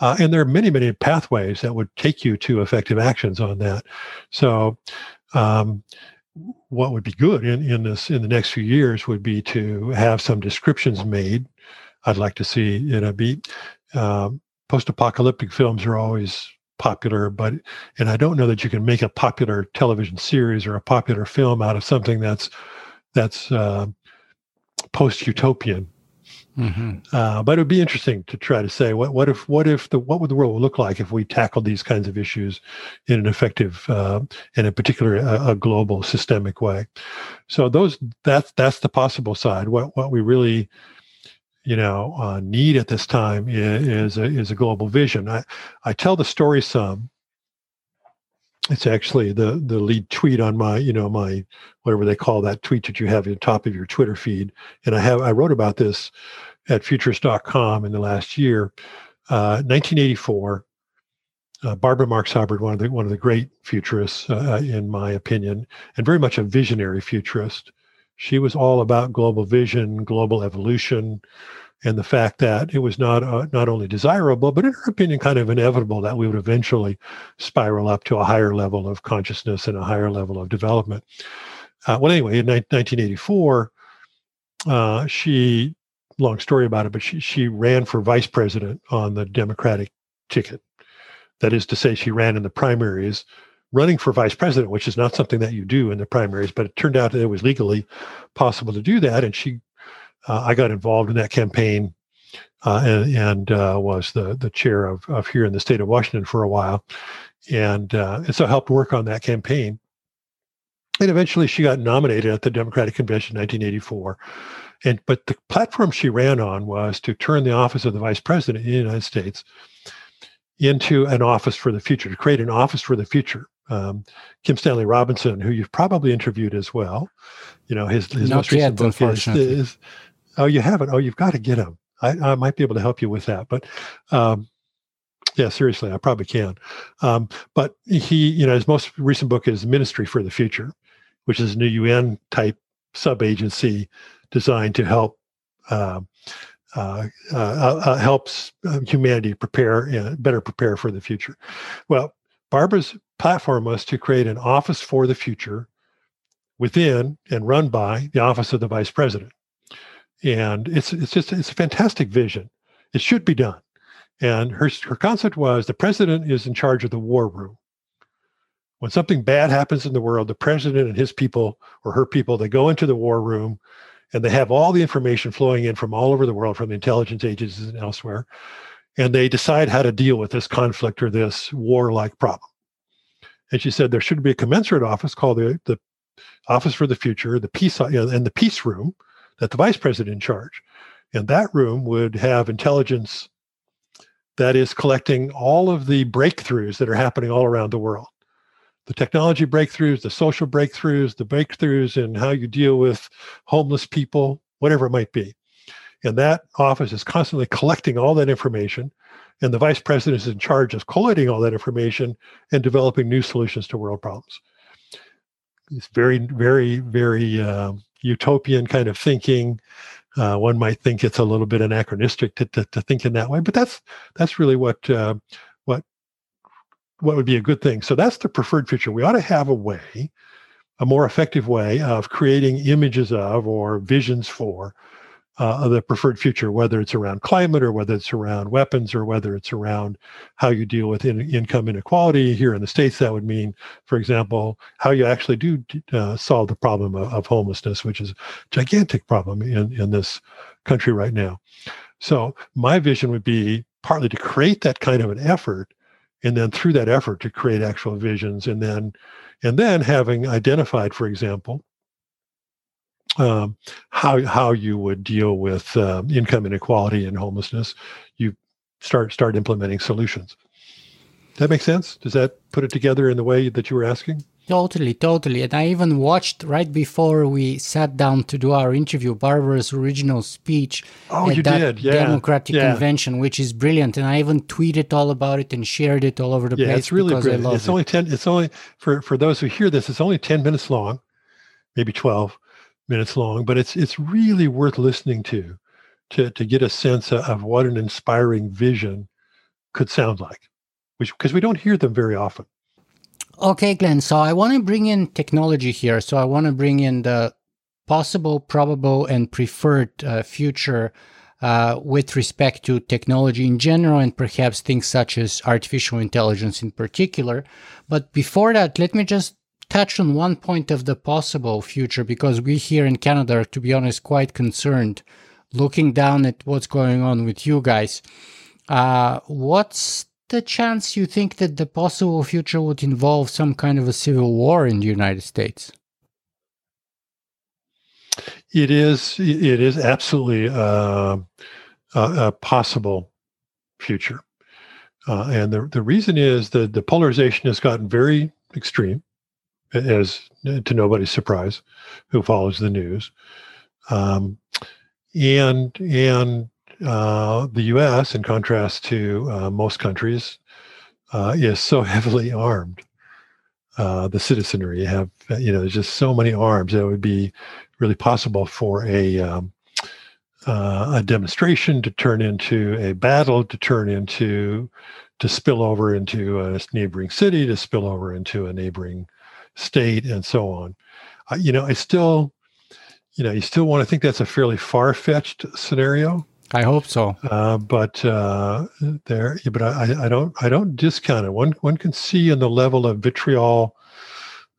Uh, and there are many, many pathways that would take you to effective actions on that. So, um, what would be good in, in this in the next few years would be to have some descriptions made. I'd like to see you know be um, post-apocalyptic films are always popular, but and I don't know that you can make a popular television series or a popular film out of something that's that's uh, post-utopian. Mm-hmm. Uh, but it would be interesting to try to say what what if what if the what would the world look like if we tackled these kinds of issues in an effective uh, in particular a, a, global systemic way. So those that's that's the possible side. What what we really you know uh, need at this time is is a, is a global vision. I I tell the story some. It's actually the the lead tweet on my you know my whatever they call that tweet that you have the top of your Twitter feed. And I have I wrote about this at futurist.com in the last year. Uh, 1984, uh, Barbara Marx Hubbard, one of the one of the great futurists, uh, in my opinion, and very much a visionary futurist. She was all about global vision, global evolution, and the fact that it was not uh, not only desirable, but in her opinion, kind of inevitable that we would eventually spiral up to a higher level of consciousness and a higher level of development. Uh, well, anyway, in 1984, uh, she, long story about it, but she, she ran for vice president on the Democratic ticket. That is to say, she ran in the primaries, running for vice president, which is not something that you do in the primaries, but it turned out that it was legally possible to do that. And she, uh, I got involved in that campaign uh, and, and uh, was the the chair of, of here in the state of Washington for a while, and uh, and so helped work on that campaign. And eventually she got nominated at the Democratic Convention in 1984 And but the platform she ran on was to turn the office of the vice president in the United States into an office for the future, to create an office for the future. Um, Kim Stanley Robinson, who you've probably interviewed as well, you know his his Not most recent yet, book is, is oh you haven't oh you've got to get him. I, I might be able to help you with that, but um, yeah, seriously, I probably can. Um, but he, you know, his most recent book is Ministry for the Future, which is a new UN type sub agency designed to help uh, uh, uh, uh, helps uh, humanity prepare better prepare for the future. Well, Barbara's platform was to create an office for the future within and run by the office of the vice president. And it's it's just it's a fantastic vision. It should be done. And her her concept was the president is in charge of the war room. When something bad happens in the world, the president and his people or her people they go into the war room and they have all the information flowing in from all over the world from the intelligence agencies and elsewhere and they decide how to deal with this conflict or this war-like problem and she said there should be a commensurate office called the, the office for the future the peace and the peace room that the vice president in charge and that room would have intelligence that is collecting all of the breakthroughs that are happening all around the world the technology breakthroughs, the social breakthroughs, the breakthroughs in how you deal with homeless people, whatever it might be. And that office is constantly collecting all that information. And the vice president is in charge of collating all that information and developing new solutions to world problems. It's very, very, very uh, utopian kind of thinking. Uh, one might think it's a little bit anachronistic to, to, to, think in that way, but that's that's really what uh, what would be a good thing. So that's the preferred future. We ought to have a way, a more effective way of creating images of or visions for uh, the preferred future, whether it's around climate or whether it's around weapons or whether it's around how you deal with in, income inequality. Here in the States, that would mean, for example, how you actually do uh, solve the problem of, of, homelessness, which is a gigantic problem in, in this country right now. So my vision would be partly to create that kind of an effort and then through that effort to create actual visions and then and then having identified for example um, how how you would deal with um, income inequality and homelessness you start start implementing solutions that makes sense does that put it together in the way that you were asking Totally, totally. And I even watched right before we sat down to do our interview Barbara's original speech oh, at you that did. Yeah. Democratic yeah. Convention, which is brilliant. And I even tweeted all about it and shared it all over the yeah, place. it's really brilliant. It's it. only ten. It's only for for those who hear this. It's only ten minutes long, maybe twelve minutes long, but it's it's really worth listening to, to to get a sense of, what an inspiring vision could sound like, which because we don't hear them very often. Okay, Glen. So I want to bring in technology here. So I want to bring in the possible, probable, and preferred uh, future uh, with respect to technology in general and perhaps things such as artificial intelligence in particular. But before that, let me just touch on one point of the possible future because we here in Canada are, to be honest, quite concerned looking down at what's going on with you guys. Uh, what's the chance you think that the possible future would involve some kind of a civil war in the United States? It is. It is absolutely uh, a, a, possible future, uh, and the the reason is that the polarization has gotten very extreme, as to nobody's surprise, who follows the news, um, and and uh, the U.S., in contrast to uh, most countries, uh, is so heavily armed. Uh, the citizenry have, you know, there's just so many arms that it would be really possible for a um, uh, a demonstration to turn into a battle, to turn into to spill over into a neighboring city, to spill over into a neighboring state, and so on. you know, I still, you know, you still want to think that's a fairly far fetched scenario. I hope so. Uh, but uh, there, but I, I don't, I don't discount it. One, one can see in the level of vitriol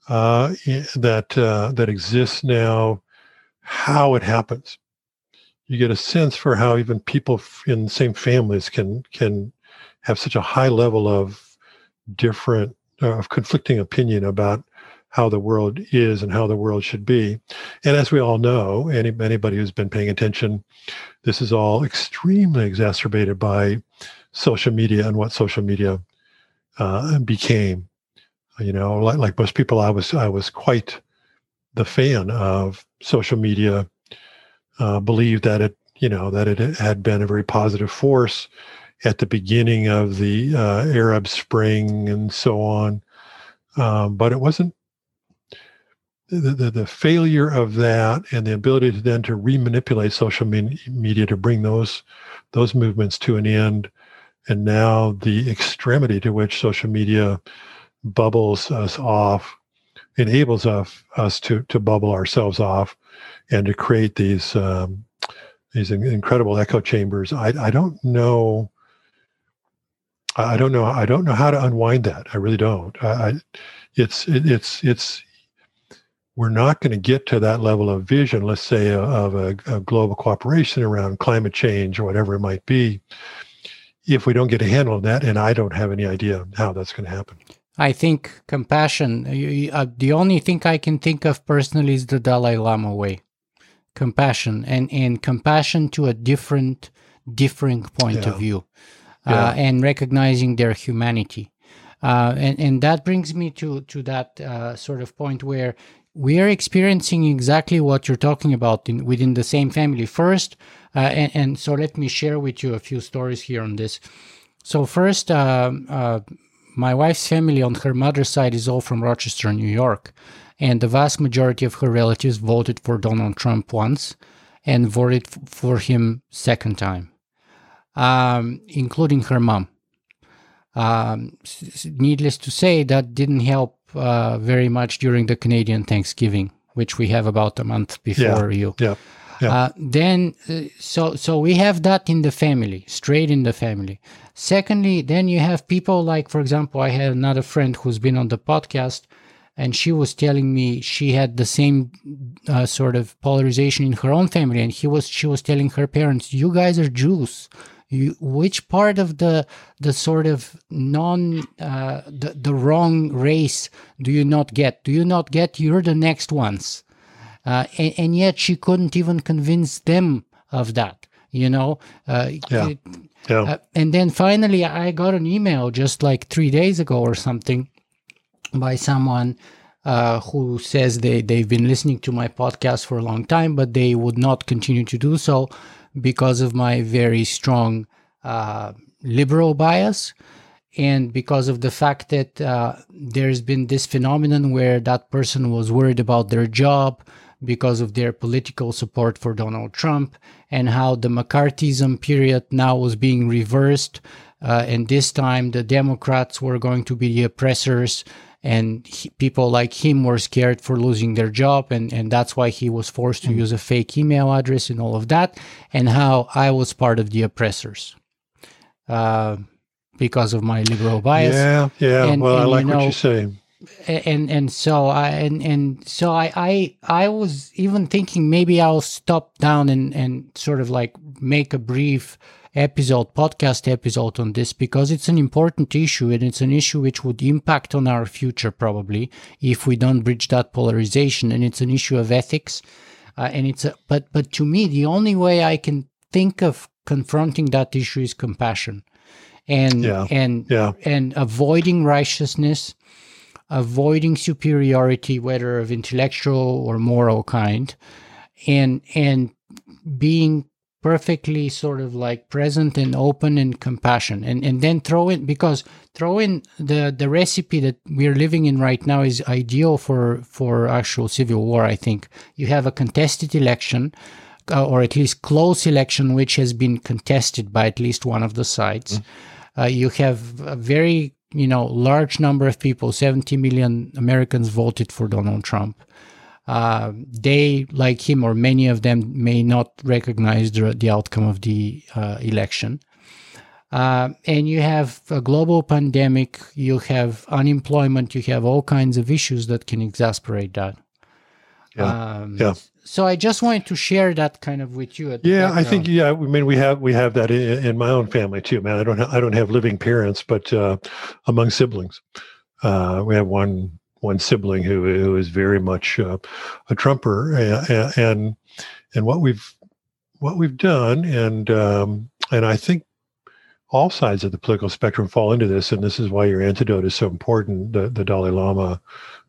uh, that uh, that exists now how it happens. You get a sense for how even people in the same families can can have such a high level of different uh, of conflicting opinion about how the world is and how the world should be. And as we all know, any, anybody who's been paying attention, this is all extremely exacerbated by social media and what social media uh, became. You know, like, like most people, I was I was quite the fan of social media. Uh, believed that it you know that it had been a very positive force at the beginning of the uh, Arab Spring and so on, um, but it wasn't the, the, the, failure of that and the ability to then to remanipulate social media to bring those those movements to an end and now the extremity to which social media bubbles us off enables us, us to to bubble ourselves off and to create these um, these incredible echo chambers i i don't know I don't know. I don't know how to unwind that. I really don't. I, I it's it, it's it's we're not going to get to that level of vision, let's say, uh, of a, a, global cooperation around climate change or whatever it might be, if we don't get a handle on that. And I don't have any idea how that's going to happen. I think compassion, uh, the only thing I can think of personally is the Dalai Lama way. Compassion and, and compassion to a different, different point yeah. of view yeah. uh, and recognizing their humanity. Uh, and, and that brings me to, to that uh, sort of point where we are experiencing exactly what you're talking about in, within the same family. First, uh, and, and, so let me share with you a few stories here on this. So first, uh, uh, my wife's family on her mother's side is all from Rochester, New York, and the vast majority of her relatives voted for Donald Trump once and voted f- for him second time, um, including her mom. Um, needless to say, that didn't help uh, very much during the Canadian Thanksgiving, which we have about a month before yeah, you. Yeah. Yeah. Uh, then, uh, so so we have that in the family, straight in the family. Secondly, then you have people like, for example, I had another friend who's been on the podcast, and she was telling me she had the same uh, sort of polarization in her own family, and he was she was telling her parents, "You guys are Jews." You, which part of the the sort of non uh, the, the wrong race do you not get do you not get you're the next ones uh, and, and, yet she couldn't even convince them of that you know uh, yeah. It, yeah. Uh, and then finally i got an email just like three days ago or something by someone uh, who says they, they've been listening to my podcast for a long time, but they would not continue to do so because of my very strong uh, liberal bias and because of the fact that uh, there's been this phenomenon where that person was worried about their job because of their political support for Donald Trump and how the McCarthyism period now was being reversed. Uh, and this time the Democrats were going to be the oppressors and he, people like him were scared for losing their job and, and that's why he was forced to mm. use a fake email address and all of that and how i was part of the oppressors uh, because of my liberal bias yeah yeah and, well and, i like you know, what you say and and so I and and so I I I was even thinking maybe I'll stop down and and sort of like make a brief episode, podcast episode on this because it's an important issue and it's an issue which would impact on our future probably if we don't bridge that polarization. And it's an issue of ethics. Uh, and it's a, but but to me the only way I can think of confronting that issue is compassion, and yeah. and yeah. and avoiding righteousness, avoiding superiority, whether of intellectual or moral kind, and and being perfectly sort of like present and open and compassion. And and then throw in because throw in the the recipe that we're living in right now is ideal for for actual civil war i think. You have a contested election uh, or at least close election which has been contested by at least one of the sides. Mm. uh, you have a very you know large number of people 70 million americans voted for donald trump uh, they, like him or many of them, may not recognize the, the outcome of the uh, election. Uh, and you have a global pandemic, you have unemployment, you have all kinds of issues that can exasperate that. Yeah. Um, yeah. So I just wanted to share that kind of with you. Yeah, I think yeah. I mean, we have we have that in, in my own family too, man. I don't ha- I don't have living parents, but uh, among siblings, uh, we have one one sibling who who is very much uh, a Trumper, and, and and what we've what we've done, and um, and I think all sides of the political spectrum fall into this, and this is why your antidote is so important. The, the Dalai Lama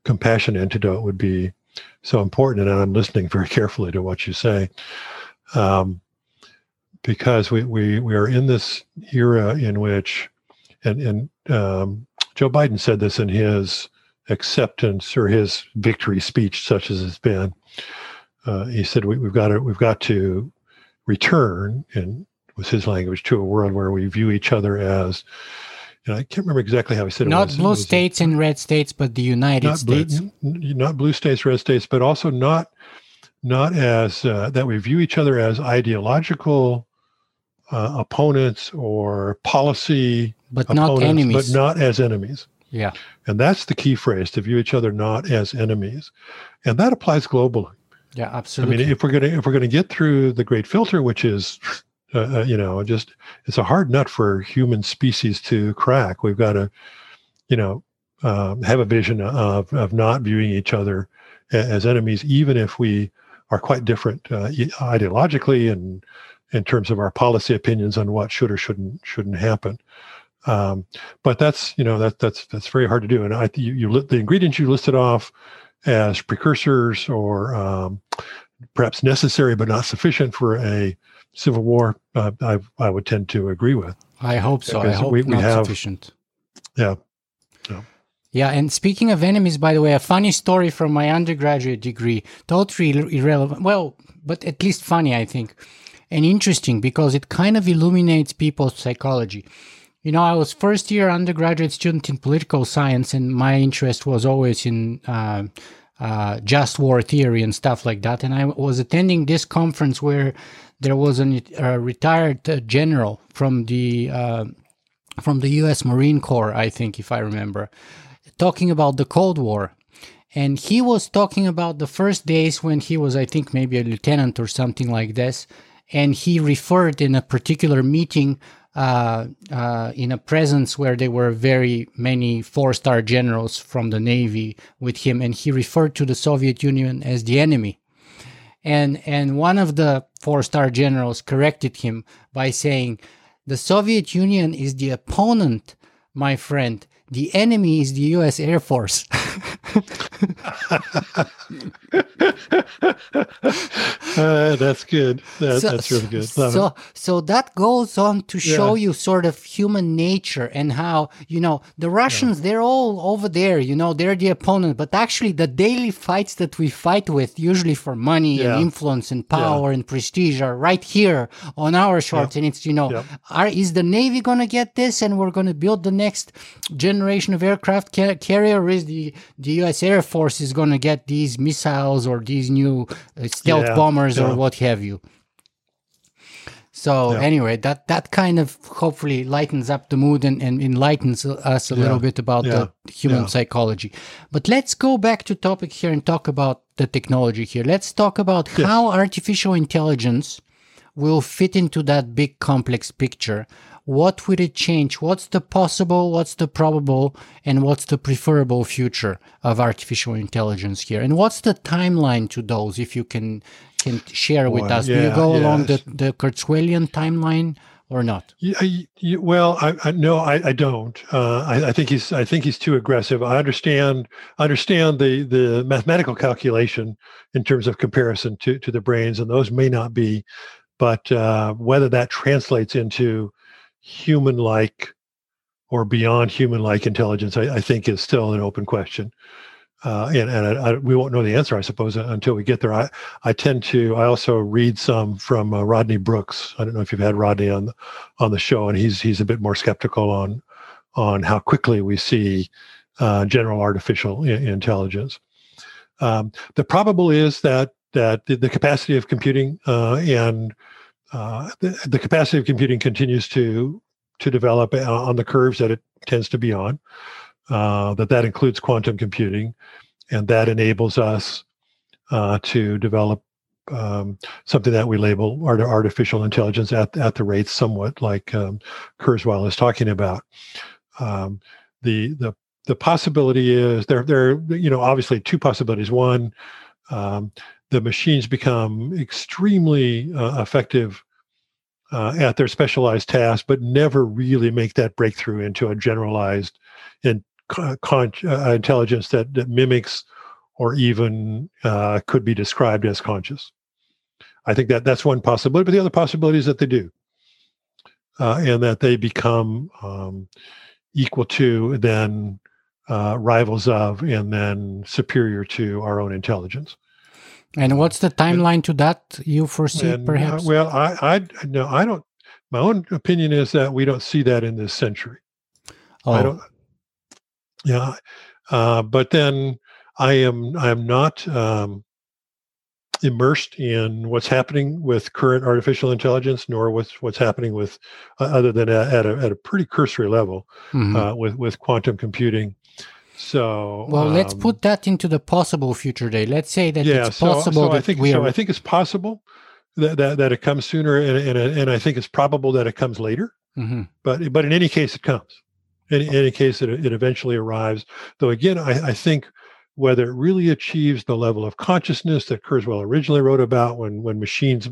compassion antidote would be so important, and I'm listening very carefully to what you say, um, because we, we we are in this era in which, and and um, Joe Biden said this in his acceptance or his victory speech, such as it's been. Uh, he said we, have got to we've got to return and was his language to a world where we view each other as you know, I can't remember exactly how he said not it. Not blue states and red states, but the United not States. Blue, not blue states, red states, but also not not as uh, that we view each other as ideological uh, opponents or policy, but not enemies, but not as enemies. Yeah, and that's the key phrase: to view each other not as enemies, and that applies globally. Yeah, absolutely. I mean, if we're gonna if we're gonna get through the great filter, which is uh, uh, you know, just it's a hard nut for human species to crack. We've got to, you know, um, have a vision of of not viewing each other as enemies, even if we are quite different uh, ideologically and in terms of our policy opinions on what should or shouldn't shouldn't happen. Um, but that's you know that that's that's very hard to do. And I you, you the ingredients you listed off as precursors or um, perhaps necessary but not sufficient for a civil war, uh, I I would tend to agree with. I hope so. I hope we, we not have, sufficient. Yeah. yeah. Yeah, and speaking of enemies, by the way, a funny story from my undergraduate degree, totally irrelevant. Well, but at least funny, I think, and interesting because it kind of illuminates people's psychology. You know, I was first year undergraduate student in political science, and my interest was always in uh, uh, just war theory and stuff like that. And I was attending this conference where there was a retired uh, general from the uh, from the U.S. Marine Corps, I think, if I remember, talking about the Cold War, and he was talking about the first days when he was, I think, maybe a lieutenant or something like this, and he referred in a particular meeting. Uh, uh, in a presence where there were very many four-star generals from the navy with him, and he referred to the Soviet Union as the enemy and and one of the four star generals corrected him by saying the soviet union is the opponent my friend the enemy is the US Air Force. uh, that's good. That, so, that's really good. Love so, it. so that goes on to show yeah. you sort of human nature and how, you know, the Russians, yeah. they're all over there, you know, they're the opponent, but actually the daily fights that we fight with, usually for money yeah. and influence and power and prestige, are right here on our shores. And it's, you know, are, is the Navy going to get this and we're going to build the next generation? generation of aircraft carrier is the, the U.S. Air Force is going to get these missiles or these new uh, stealth yeah, bombers yeah. or what have you. So yeah. anyway, that that kind of hopefully lightens up the mood and, and enlightens us a little bit about the human psychology. But let's go back to topic here and talk about the technology here. Let's talk about how artificial intelligence will fit into that big complex picture what would it change? What's the possible, what's the probable, and what's the preferable future of artificial intelligence here? And what's the timeline to those, if you can can share with us? Yeah, Do you go along the, the Kurzweilian timeline? or not? Yeah, you, well, I, I, no, I, I don't. Uh, I, I, think he's I think he's too aggressive. I understand understand the the mathematical calculation in terms of comparison to to the brains, and those may not be, but uh, whether that translates into human like or beyond human like intelligence, I, I, think is still an open question. Uh, and and I, I, we won't know the answer, I suppose, until we get there. I, I tend to. I also read some from uh, Rodney Brooks. I don't know if you've had Rodney on the, on the show, and he's he's a bit more skeptical on on how quickly we see uh, general artificial I- intelligence. Um, the probable is that that the, the capacity of computing uh, and uh, the, the, capacity of computing continues to to develop uh, on the curves that it tends to be on. Uh, that that includes quantum computing, and that enables us uh, to develop um, something that we label art- artificial intelligence at at the rates somewhat like um, Kurzweil is talking about. Um, the the the possibility is there there you know obviously two possibilities. One, um, the machines become extremely uh, effective uh, at their specialized tasks, but never really make that breakthrough into a generalized con- uh, intelligence that, that mimics or even uh, could be described as conscious. I think that that's one possibility, but the other possibility is that they do, uh, and that they become um, equal to, then uh, rivals of, and then superior to our own intelligence. And what's the timeline to that you foresee, and, uh, perhaps? Uh, well, I, I no, I don't. My own opinion is that we don't see that in this century. Oh. I don't. Yeah, uh, but then I am I am not um, immersed in what's happening with current artificial intelligence, nor what's what's happening with uh, other than at, at, a at a pretty cursory level mm-hmm. uh, with with quantum computing. So well, um, let's put that into the possible future day. Let's say that yeah, it's possible. So, so I think so. Are... I think it's possible that, that that it comes sooner, and and, and I think it's probable that it comes later. Mm-hmm. But but in any case, it comes. In, in any case, it, it eventually arrives. Though again, I, I think whether it really achieves the level of consciousness that Kurzweil originally wrote about when when machines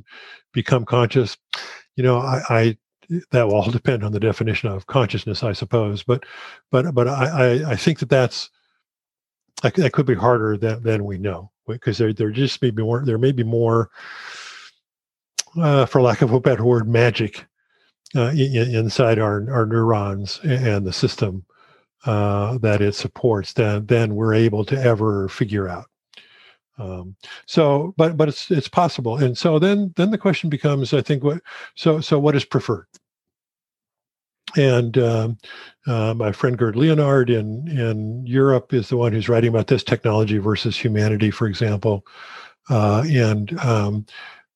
become conscious, you know, I, I that will all depend on the definition of consciousness, I suppose. But but but I I, I think that that's that, could be harder than than we know because there there just may be more there may be more, uh, for lack of a better word, magic uh, in, inside our our neurons and the system uh, that it supports than than we're able to ever figure out. Um, so, but but it's it's possible, and so then then the question becomes, I think, what so so what is preferred? And um, uh, my friend Gerd Leonhard in in Europe is the one who's writing about this technology versus humanity, for example. Uh, and um,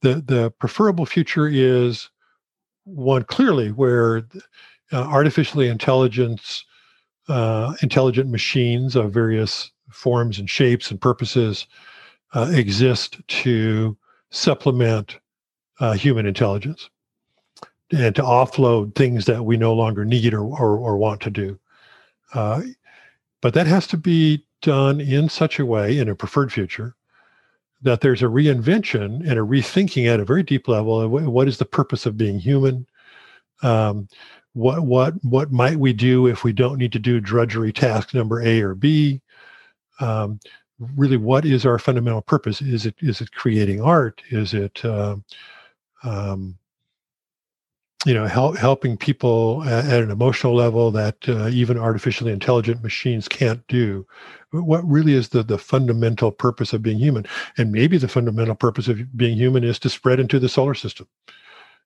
the the preferable future is one clearly where uh, artificially intelligence uh, intelligent machines of various forms and shapes and purposes uh, exist to supplement uh, human intelligence and to offload things that we no longer need or, or, or want to do. Uh, but that has to be done in such a way in a preferred future that there's a reinvention and a rethinking at a very deep level of what is the purpose of being human um, what what what might we do if we don't need to do drudgery task number A or B? Um, really, what is our fundamental purpose? Is it is it creating art? Is it uh, um, you know help, helping people at, at, an emotional level that uh, even artificially intelligent machines can't do? What really is the the fundamental purpose of being human? And maybe the fundamental purpose of being human is to spread into the solar system,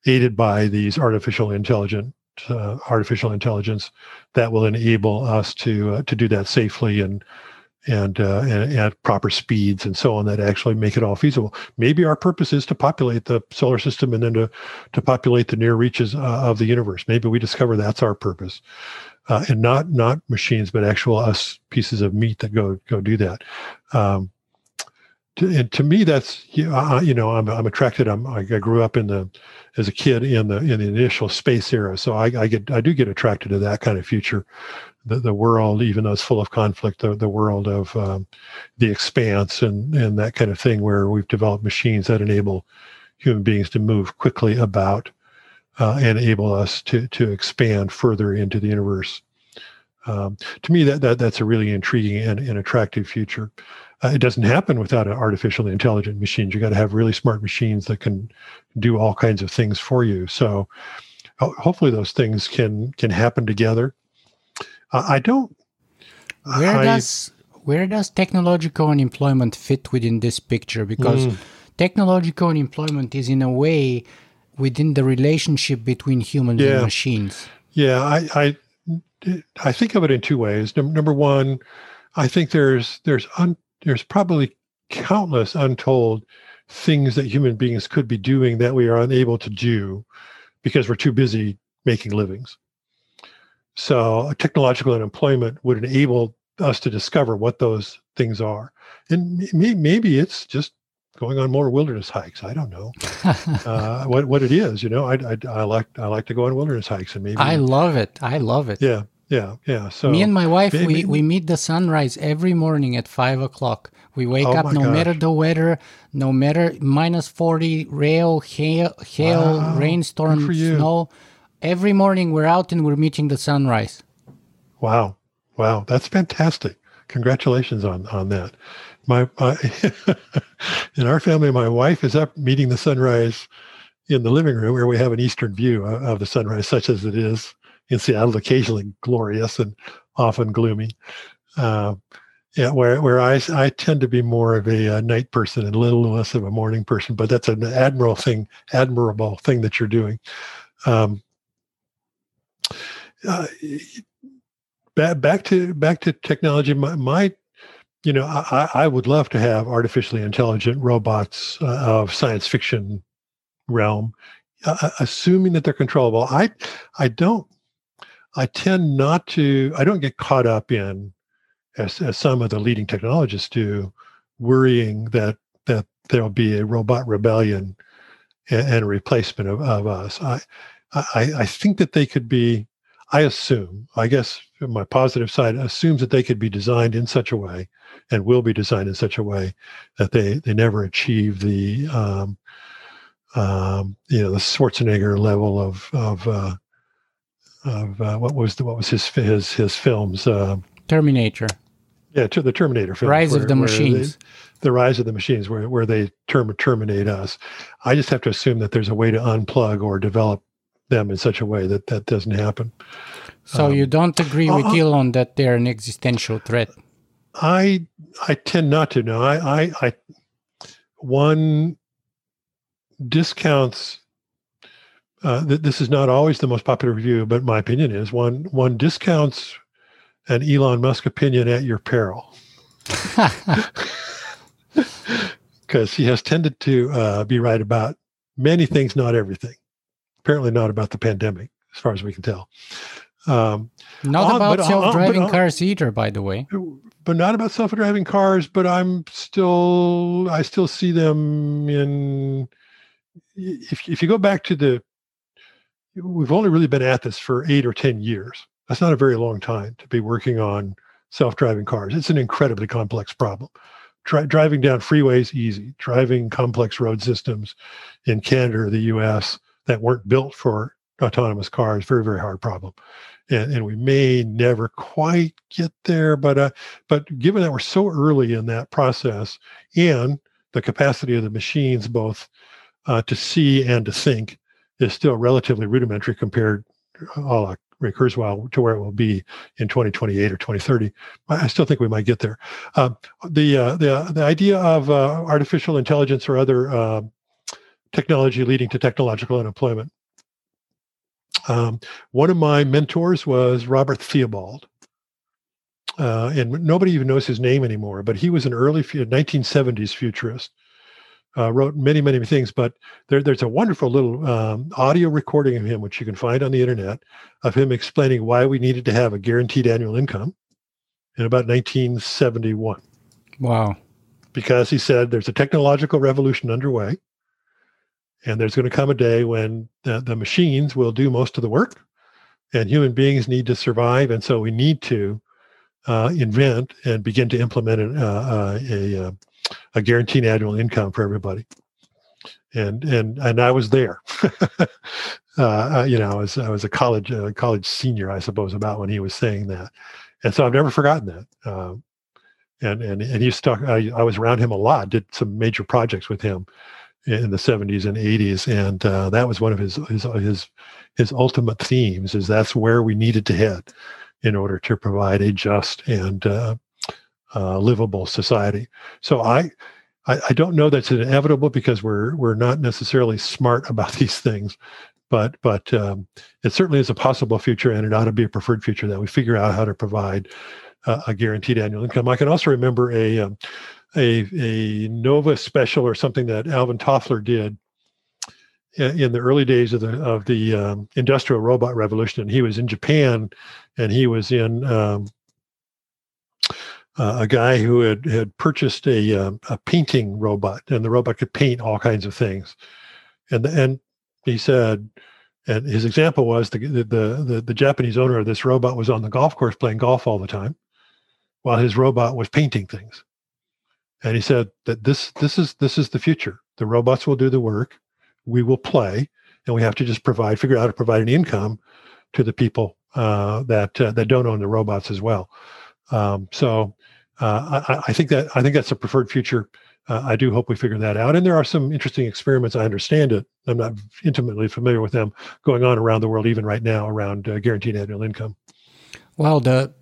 aided by these artificial intelligent uh, artificial intelligence that will enable us to uh, to do that safely and and, uh, and at proper speeds and so on that actually make it all feasible. Maybe our purpose is to populate the solar system and then to to populate the near reaches uh, of the universe. Maybe we discover that's our purpose, uh, and not not machines, but actual us pieces of meat that go go do that. Um, to, and to me, that's you know, I'm I'm attracted. I'm I grew up in the as a kid in the in the initial space era, so I, I get I do get attracted to that kind of future, the the world, even though it's full of conflict, the the world of um, the expanse and and that kind of thing, where we've developed machines that enable human beings to move quickly about uh, and enable us to to expand further into the universe. Um, to me, that, that that's a really intriguing and, and attractive future. Uh, it doesn't happen without an artificially intelligent machines. You got to have really smart machines that can do all kinds of things for you. So hopefully those things can can happen together. Uh, I don't. Where I, does where does technological unemployment fit within this picture? Because mm. technological unemployment is in a way within the relationship between humans yeah. and machines. Yeah, I, I I think of it in two ways. Number one, I think there's there's un, there's probably countless untold things that human beings could be doing that we are unable to do because we're too busy making livings. So technological unemployment would enable us to discover what those things are. And maybe it's just going on more wilderness hikes. I don't know uh, what what it is. You know, I, I, I like I like to go on wilderness hikes, and maybe I love it. I love it. Yeah, yeah, yeah. So Me and my wife, maybe- we, we meet the sunrise every morning at five o'clock. We wake Oh up no matter the weather, no matter minus 40, rail, hail, hail Wow, rainstorm, snow. Every morning we're out and we're meeting the sunrise. Wow, wow, that's fantastic! Congratulations on on that. My, my in our family, my wife is up meeting the sunrise in the living room where we have an eastern view of the sunrise, such as it is in Seattle, occasionally glorious and often gloomy. Uh, yeah, where where I I tend to be more of a, uh night person and a little less of a morning person, but that's an admirable thing, admirable thing that you're doing. Um, uh, back back to back to technology. My, my you know, I, I would love to have artificially intelligent robots uh, of science fiction realm, uh, assuming that they're controllable. I I don't. I tend not to. I don't get caught up in, as, as some of the leading technologists do, worrying that that there'll be a robot rebellion and, and a replacement of, of us. I, I I think that they could be. I assume. I guess my positive side assumes that they could be designed in such a way, and will be designed in such a way that they they never achieve the um, um, you know the Schwarzenegger level of of uh, of uh, what was the what was his his his films. Uh, Terminator, yeah, to the Terminator films. Rise of the where they- Machines. the rise of the machines, where where they term, terminate us. I just have to assume that there's a way to unplug or develop them in such a way that that doesn't happen. So Um, you don't agree with uh-uh. Elon that they're an existential threat? I I tend not to. No, I I, I one discounts. Uh, th- this is not always the most popular view, but my opinion is one one discounts an Elon Musk opinion at your peril. because he has tended to uh, be right about many things, not everything. Apparently, not about the pandemic, as far as we can tell. Um, Not Uh, about uh, uh, self-driving uh, cars either, by the way. but not about self-driving cars. But I'm still, I still see them in. If if you go back to the, we've only really been at this for eight or ten years. That's not a very long time to be working on self-driving cars. It's an incredibly complex problem. Dri- driving down freeways easy. Driving complex road systems in Canada or the U.S. that weren't built for autonomous cars very very hard problem and, and we may never quite get there but uh but given that we're so early in that process and the capacity of the machines both uh, to see and to think is still relatively rudimentary compared a la Ray Kurzweil to where it will be in 2028 or 2030. I still think we might get there. Uh, the uh, the the idea of uh, artificial intelligence or other uh, technology leading to technological unemployment. Um, one of my mentors was Robert Theobald. Uh, and nobody even knows his name anymore, but he was an early 1970s futurist. Uh, wrote many, many things, but there, there's a wonderful little um, audio recording of him, which you can find on the internet, of him explaining why we needed to have a guaranteed annual income in about 1971 Wow. because he said there's a technological revolution underway and there's going to come a day when the, the machines will do most of the work and human beings need to survive and so we need to uh, invent and begin to implement an, uh, uh, a, uh, a guaranteed annual income for everybody and and and I was there. uh, you know, I was I was a college uh, college senior, I suppose, about when he was saying that, and so I've never forgotten that. Um, and and and he stuck. I, I was around him a lot. Did some major projects with him in the 70s and 80s, and uh, that was one of his his his his ultimate themes. Is that's where we needed to head in order to provide a just and uh, uh, livable society. So I, I I don't know that's inevitable because we're we're not necessarily smart about these things, but but um, it certainly is a possible future, and it ought to be a preferred future that we figure out how to provide uh, a guaranteed annual income. I can also remember a um, a a Nova special or something that Alvin Toffler did in the early days of the of the um, industrial robot revolution, and he was in Japan, and he was in um, uh, a guy who had had purchased a um, a painting robot, and the robot could paint all kinds of things, and and he said, And his example was the, the the the Japanese owner of this robot was on the golf course playing golf all the time, while his robot was painting things. And he said that this this is this is the future. The robots will do the work, we will play, and we have to just provide figure out how to provide an income to the people uh, that uh, that don't own the robots as well. Um, so uh, I, I, think that I think that's a preferred future uh, I do hope we figure that out. And there are some interesting experiments. I understand it. I'm not intimately familiar with them going on around the world, even right now, around uh, guaranteed annual income. Well, the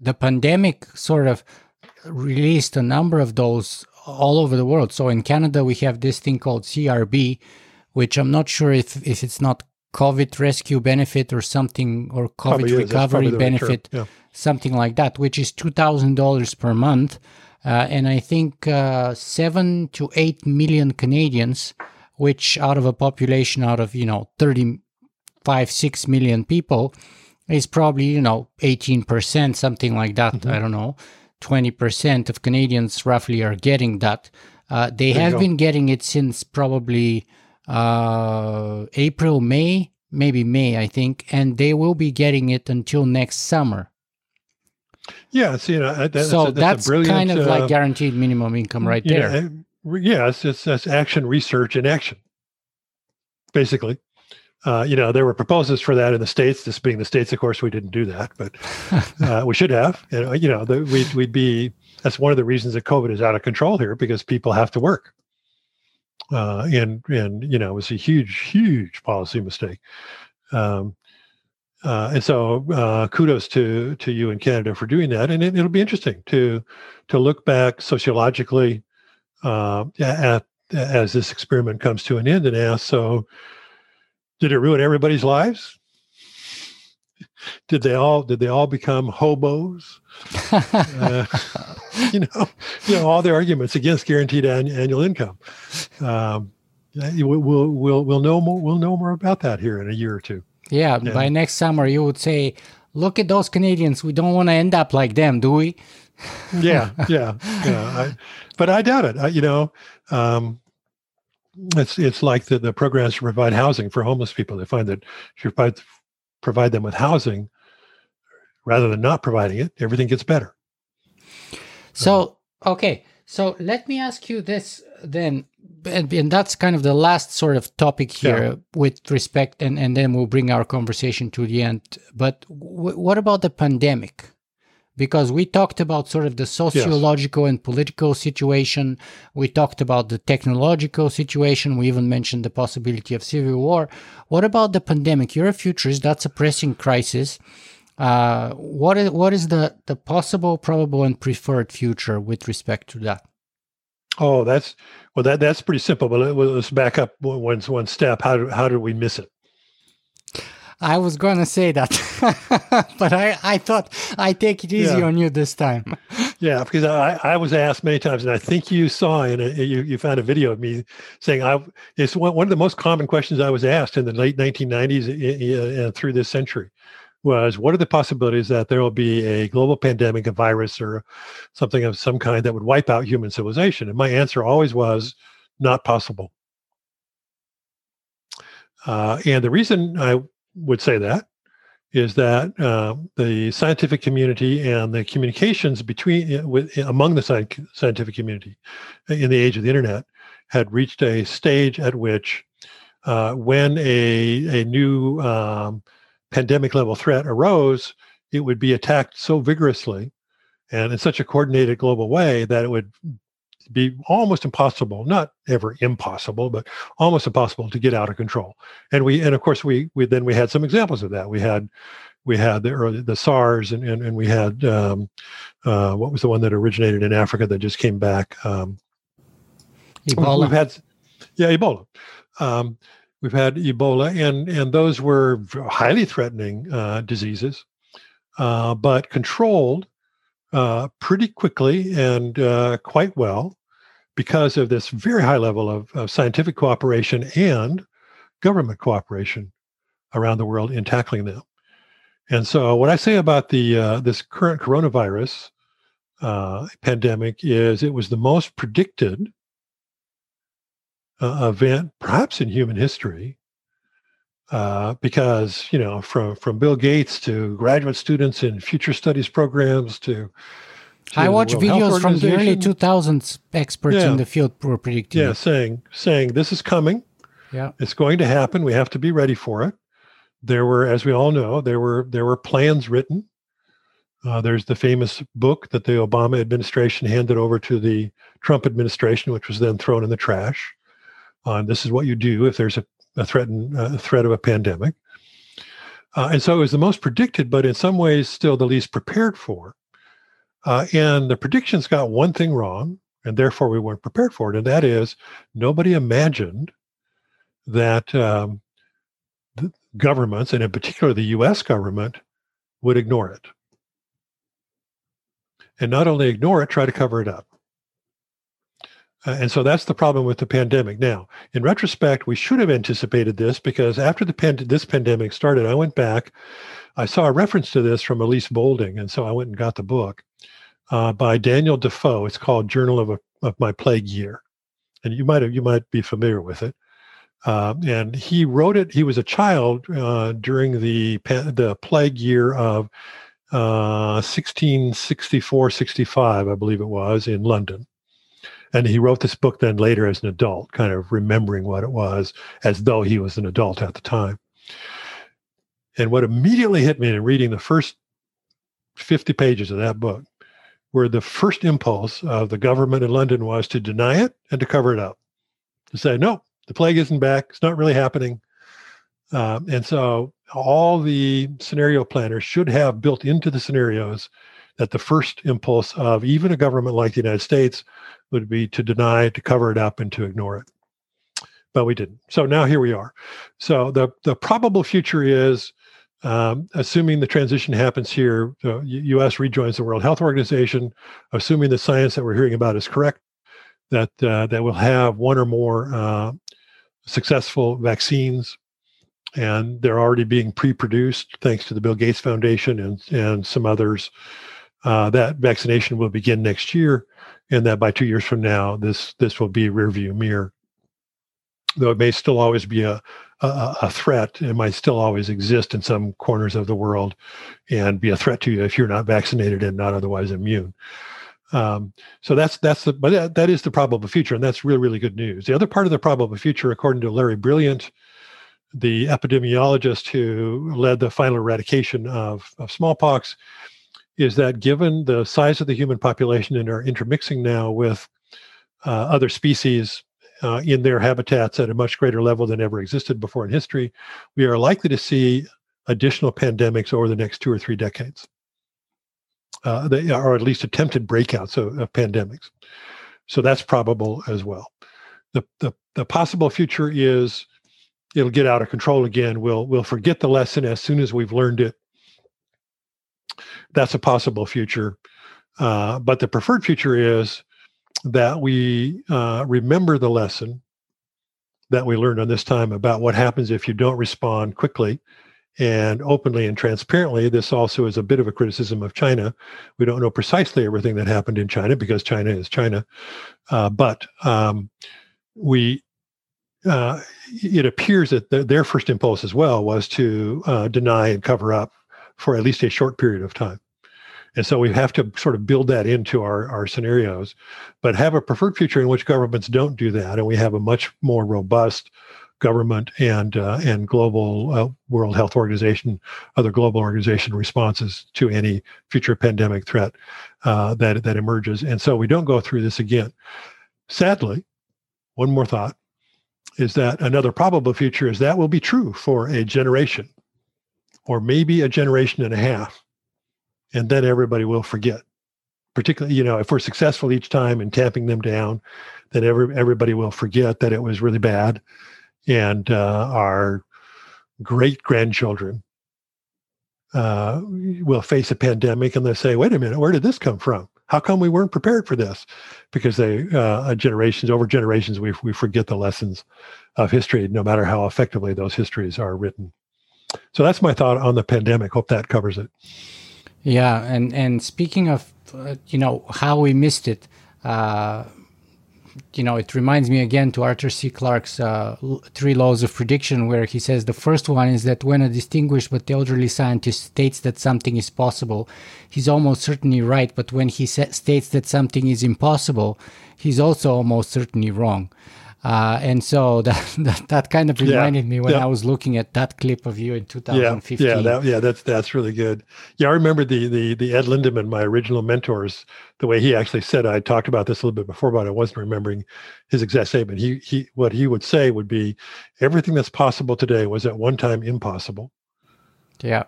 the pandemic sort of released a number of those all over the world. So in Canada, we have this thing called CRB, which I'm not sure if if it's not COVID rescue benefit or something, or COVID recovery benefit, yeah. something like that, which is two thousand dollars per month uh, and I think uh, seven to eight million Canadians, which out of a population out of you know 35, six million people, is probably you know 18%, something like that. Mm-hmm. I don't know. 20% of Canadians roughly are getting that. Uh, they there have been getting it since probably uh, April, May, maybe May, I think, and they will be getting it until next summer. Yeah, you know, that, so that's, that's kind of uh, like guaranteed minimum income right there. Know, yeah, it's, it's, it's action research in action, basically. Uh, you know, there were proposals for that in the states. This being the states, of course, we didn't do that, but uh, we should have. You know, you know the, we'd, we'd be. That's one of the reasons that COVID is out of control here because people have to work, uh, and and you know, it was a huge, huge policy mistake. Um, uh, and so, uh, kudos to to you in Canada for doing that. And it, will be interesting to to look back sociologically uh, at as this experiment comes to an end and ask: So, did it ruin everybody's lives? Did they all did they all become hobos? Uh, you know, you know all the arguments against guaranteed an, annual income. Um, we'll we'll we'll know more. We'll know more about that here in a year or two. Yeah, yeah, by next summer you would say, "Look at those Canadians. We don't want to end up like them, do we?" yeah, yeah, yeah. I, but I doubt it. I, you know, um, it's it's like the, the programs to provide housing for homeless people. They find that if you provide, provide them with housing rather than not providing it, everything gets better. So um, okay, so let me ask you this then and, and, that's kind of the last sort of topic here yeah. with respect and, and then we'll bring our conversation to the end. But w- what about the pandemic? Because we talked about sort of the sociological yes. and political situation. We talked about the technological situation. We even mentioned the possibility of civil war. What about the pandemic? You're a futurist. That's a pressing crisis uh, what is what is the the possible probable and preferred future with respect to that Oh, that's well. That that's pretty simple. But let's back up one one step. How do, how did we miss it? I was going to say that, but I, I thought I take it easy yeah. on you this time. yeah, because I, I was asked many times, and I think you saw and you, you found a video of me saying I it's one, one of the most common questions I was asked in the late 1990s uh, through this century was what are the possibilities that there will be a global pandemic, a virus, or something of some kind that would wipe out human civilization? And my answer always was not possible. Uh, and the reason I would say that is that uh, the scientific community and the communications between uh, with, among the scientific community in the age of the internet had reached a stage at which uh, when a, a new um, pandemic level threat arose, it would be attacked so vigorously and in such a coordinated global way that it would be almost impossible not ever impossible but almost impossible to get out of control. And we and of course we we then we had some examples of that. We had we had the early the SARS and and, and we had um, uh, what was the one that originated in Africa that just came back? Um, Ebola. We've had yeah Ebola. Um, We've had Ebola, and and those were highly threatening uh, diseases, uh, but controlled uh, pretty quickly and uh, quite well because of this very high level of, of, scientific cooperation and government cooperation around the world in tackling them. And so, what I say about the uh, this current coronavirus uh, pandemic is it was the most predicted uh, event, perhaps in human history, uh, because you know from from Bill Gates to graduate students in future studies programs to, to I watch videos from the early 2000s. Experts yeah. in the field were predicting. Yeah, it. saying saying this is coming. Yeah, it's going to happen. We have to be ready for it. There were, as we all know, there were there were plans written. Uh, there's the famous book that the Obama administration handed over to the Trump administration, which was then thrown in the trash. Uh, this is what you do if there's a a threat, a threat of a pandemic. Uh, and so it was the most predicted, but in some ways still the least prepared for. Uh, and the predictions got one thing wrong, and therefore we weren't prepared for it. And that is nobody imagined that um, governments, and in particular the US government, would ignore it. And not only ignore it, try to cover it up. Uh, and so that's the problem with the pandemic. Now, in retrospect, we should have anticipated this because after the pand- this pandemic started, I went back. I saw a reference to this from Elise Boulding, and so I went and got the book uh, by Daniel Defoe. It's called Journal of, a, of My Plague Year, and you might have, you might be familiar with it. Uh, and he wrote it. He was a child uh, during the the plague year of 1664, uh, 65, I believe it was, in London and he wrote this book then later as an adult, kind of remembering what it was as though he was an adult at the time. And what immediately hit me in reading the first 50 pages of that book where the first impulse of the government in London was to deny it and to cover it up, to say, no, the plague isn't back. It's not really happening. Um, and so all the scenario planners should have built into the scenarios that the first impulse of even a government like the United States would be to deny, to cover it up, and to ignore it. But we didn't. So now here we are. So the the probable future is, um, assuming the transition happens here, the U.S. rejoins the World Health Organization, assuming the science that we're hearing about is correct, that uh, that we'll have one or more uh, successful vaccines and they're already being pre-produced thanks to the Bill Gates Foundation and and some others. Uh, that vaccination will begin next year, and that by two years from now, this this will be a rearview mirror. Though it may still always be a, a, a threat, it might still always exist in some corners of the world, and be a threat to you if you're not vaccinated and not otherwise immune. Um, so that's that's the but that, that is the probable future, and that's really really good news. The other part of the probable future, according to Larry Brilliant, the epidemiologist who led the final eradication of, of smallpox, is that given the size of the human population and are intermixing now with uh, other species uh, in their habitats at a much greater level than ever existed before in history, we are likely to see additional pandemics over the next two or three decades. Uh, they are at least attempted breakouts of, of, pandemics. So that's probable as well. The, the, the possible future is it'll get out of control again. We'll, we'll forget the lesson as soon as we've learned it that's a possible future. Uh, but the preferred future is that we uh, remember the lesson that we learned on this time about what happens if you don't respond quickly and openly and transparently. This also is a bit of a criticism of China. We don't know precisely everything that happened in China because China is China. Uh, but um, we uh, it appears that the, their first impulse as well was to uh, deny and cover up for at least a short period of time. And so we have to sort of build that into our, our scenarios, but have a preferred future in which governments don't do that. And we have a much more robust government and uh, and global uh, World Health Organization, other global organization responses to any future pandemic threat uh, that that emerges. And so we don't go through this again. Sadly, one more thought is that another probable future is that will be true for a generation or maybe a generation and a half and then everybody will forget. Particularly, you know, if we're successful each time in tamping them down, then every, everybody will forget that it was really bad, and uh, our great grandchildren uh, will face a pandemic and they'll say, "Wait a minute, where did this come from? How come we weren't prepared for this?" Because they uh, generations over generations we we forget the lessons of history, no matter how effectively those histories are written. So that's my thought on the pandemic. Hope that covers it. Yeah, and and speaking of uh, you know how we missed it, uh, you know, it reminds me again to Arthur C. Clarke's uh, Three Laws of Prediction, where he says the first one is that when a distinguished but elderly scientist states that something is possible, he's almost certainly right. But when he sa- states that something is impossible, he's also almost certainly wrong. Uh, and so that, that, that kind of reminded yeah, me when yeah. I was looking at that clip of you in 2015. Yeah, yeah, that, yeah, that's that's really good. Yeah, I remember the the the Ed Lindaman, my original mentors, the way he actually said. I talked about this a little bit before, but I wasn't remembering his exact statement. He he, what he would say would be, everything that's possible today was at one time impossible. Yeah,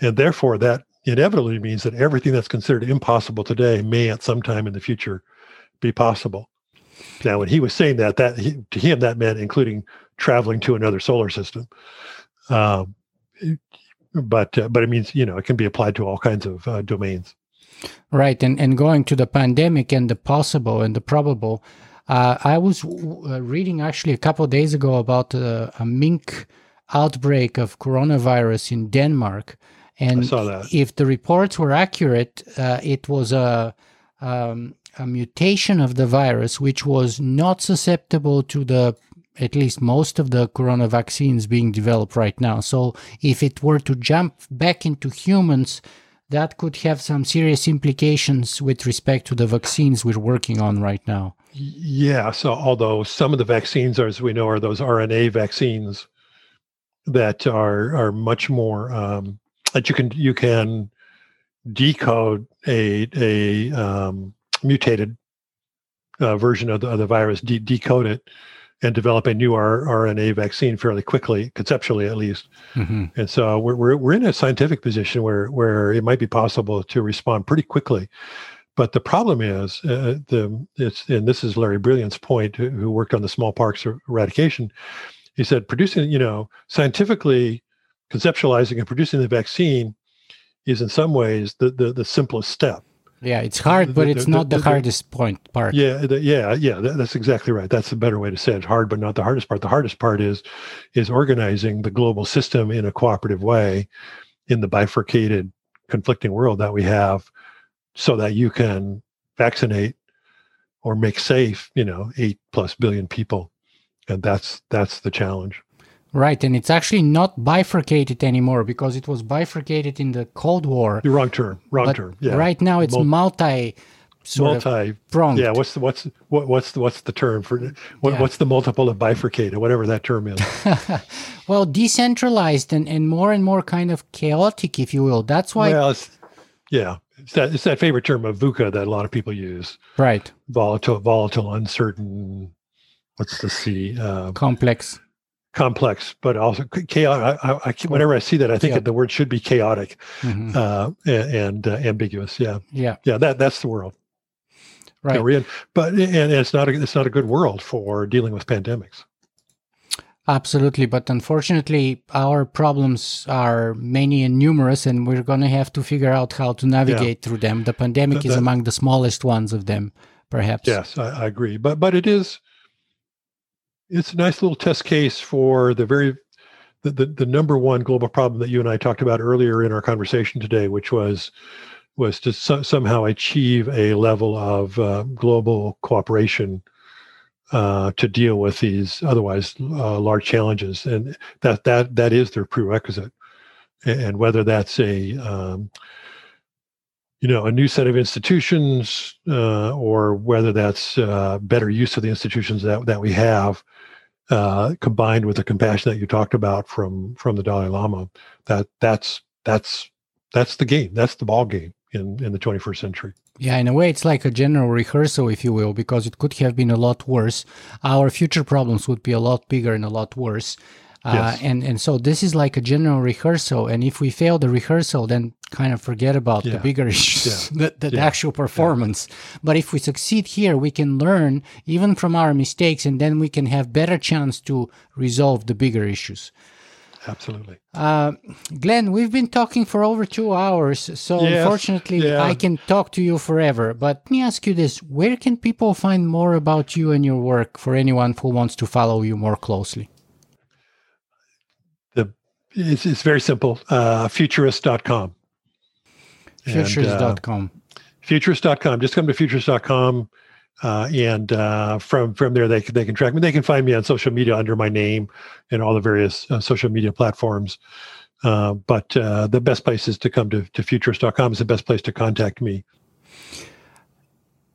and therefore that inevitably means that everything that's considered impossible today may at some time in the future be possible. Now, when he was saying that, that he, to him that meant including traveling to another solar system. Um, but uh, but it means you know it can be applied to all kinds of uh, domains. Right, and and going to the pandemic and the possible and the probable. Uh, I was uh, reading actually a couple of days ago about a, a mink outbreak of coronavirus in Denmark, and if the reports were accurate, uh, it was a um, a mutation of the virus which was not susceptible to the at least most of the corona vaccines being developed right now. So if it were to jump back into humans, that could have some serious implications with respect to the vaccines we're working on right now. Yeah. So although some of the vaccines, as we know, are those RNA vaccines that are are much more um, that you can you can decode a a um, mutated uh, version of the, of the virus, de- decode it, and develop a new R- RNA vaccine fairly quickly, conceptually at least. Mm-hmm. And so we're, we're, we're in a scientific position where, where it might be possible to respond pretty quickly. But the problem is, uh, the it's and this is Larry Brilliant's point, who, worked on the smallpox eradication. He said, producing, you know, scientifically conceptualizing and producing the vaccine is in some ways the, the, the simplest step yeah, it's hard, but it's not the, the hardest point part. Yeah, the, yeah, yeah. that's exactly right. That's a better way to say it. Hard, but not the hardest part. The hardest part is is organizing the global system in a cooperative way in the bifurcated, conflicting world that we have, so that you can vaccinate or make safe, you know, eight plus billion people, and that's that's the challenge. Right, and it's actually not bifurcated anymore because it was bifurcated in the Cold War. The wrong term. Wrong but term. Yeah. Right now it's multi multi pronged. Yeah. What's the what's what, what's the, what's the term for what, yeah. what's the multiple of bifurcated? Whatever that term is. well, decentralized and, and more and more kind of chaotic, if you will. That's why. Well, it's, yeah, it's that it's that favorite term of VUCA that a lot of people use. Right. Volatile, volatile, uncertain. What's the C? Uh, Complex complex, but also chaotic. I, I, whenever I see that, I think yeah. that the word should be chaotic mm-hmm. uh, and, and uh, ambiguous. Yeah, yeah, yeah. That that's the world. Right. we're in, but and it's not a, it's not a good world for dealing with pandemics. Absolutely, but unfortunately, our problems are many and numerous, and we're going to have to figure out how to navigate yeah. through them. The pandemic that, is among the smallest ones of them, perhaps. Yes, I, I agree, but but it is it's a nice little test case for the very the, the, the number one global problem that you and I talked about earlier in our conversation today, which was was to so, somehow achieve a level of uh, global cooperation uh, to deal with these otherwise uh, large challenges, and that that that is their prerequisite. And whether that's a um, you know a new set of institutions, uh, or whether that's uh, better use of the institutions that that we have, uh, combined with the compassion that you talked about from from the Dalai Lama, that that's that's that's the game. That's the ball game in in the 21st century. Yeah, in a way, it's like a general rehearsal, if you will, because it could have been a lot worse. Our future problems would be a lot bigger and a lot worse. Uh, yes. and and so this is like a general rehearsal and if we fail the rehearsal then kind of forget about yeah. the bigger issues yeah. the, the, yeah. actual performance but if we succeed here we can learn even from our mistakes and then we can have better chance to resolve the bigger issues absolutely uh, glen we've been talking for over two hours so yes. unfortunately i can talk to you forever but let me ask you this where can people find more about you and your work for anyone who wants to follow you more closely it's, it's very simple. Uh, futurist.com. Futurist.com. Uh, futurist.com. Just come to futurist.com. uh, and uh, from from there they can they can track me. They can find me on social media under my name and all the various uh, social media platforms. Uh, but uh, the best place is to come to, to futurist.com is the best place to contact me.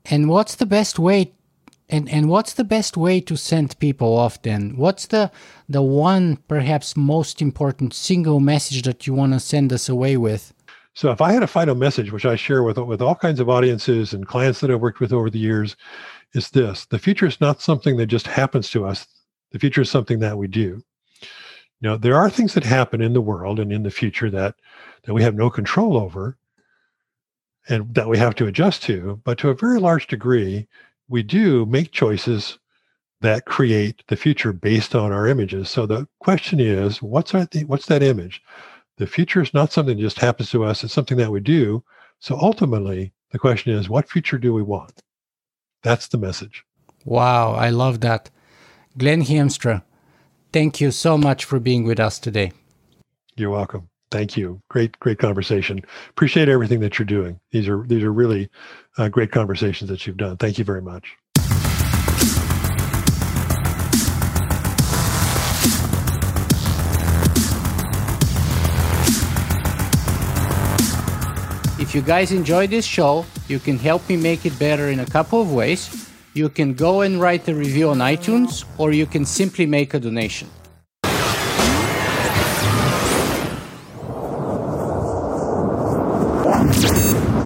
And what's the best way and and what's the best way to send people off then? What's the the one perhaps most important single message that you want to send us away with? So if I had a final message, which I share with with all kinds of audiences and clients that I've worked with over the years, is this: the future is not something that just happens to us. The future is something that we do. Know, there are things that happen in the world and in the future that that we have no control over, and that we have to adjust to. But to a very large degree, we do make choices that create the future based on our images. So the question is, what's that? What's that image? The future is not something that just happens to us, it's something that we do. So ultimately, the question is, what future do we want? That's the message. Wow, I love that. Glen Hiemstra, thank you so much for being with us today. You're welcome. Thank you. Great, great conversation. Appreciate everything that you're doing. These are these are really uh, great conversations that you've done. Thank you very much. If you guys enjoy this show, you can help me make it better in a couple of ways. You can go and write a review on iTunes, or you can simply make a donation.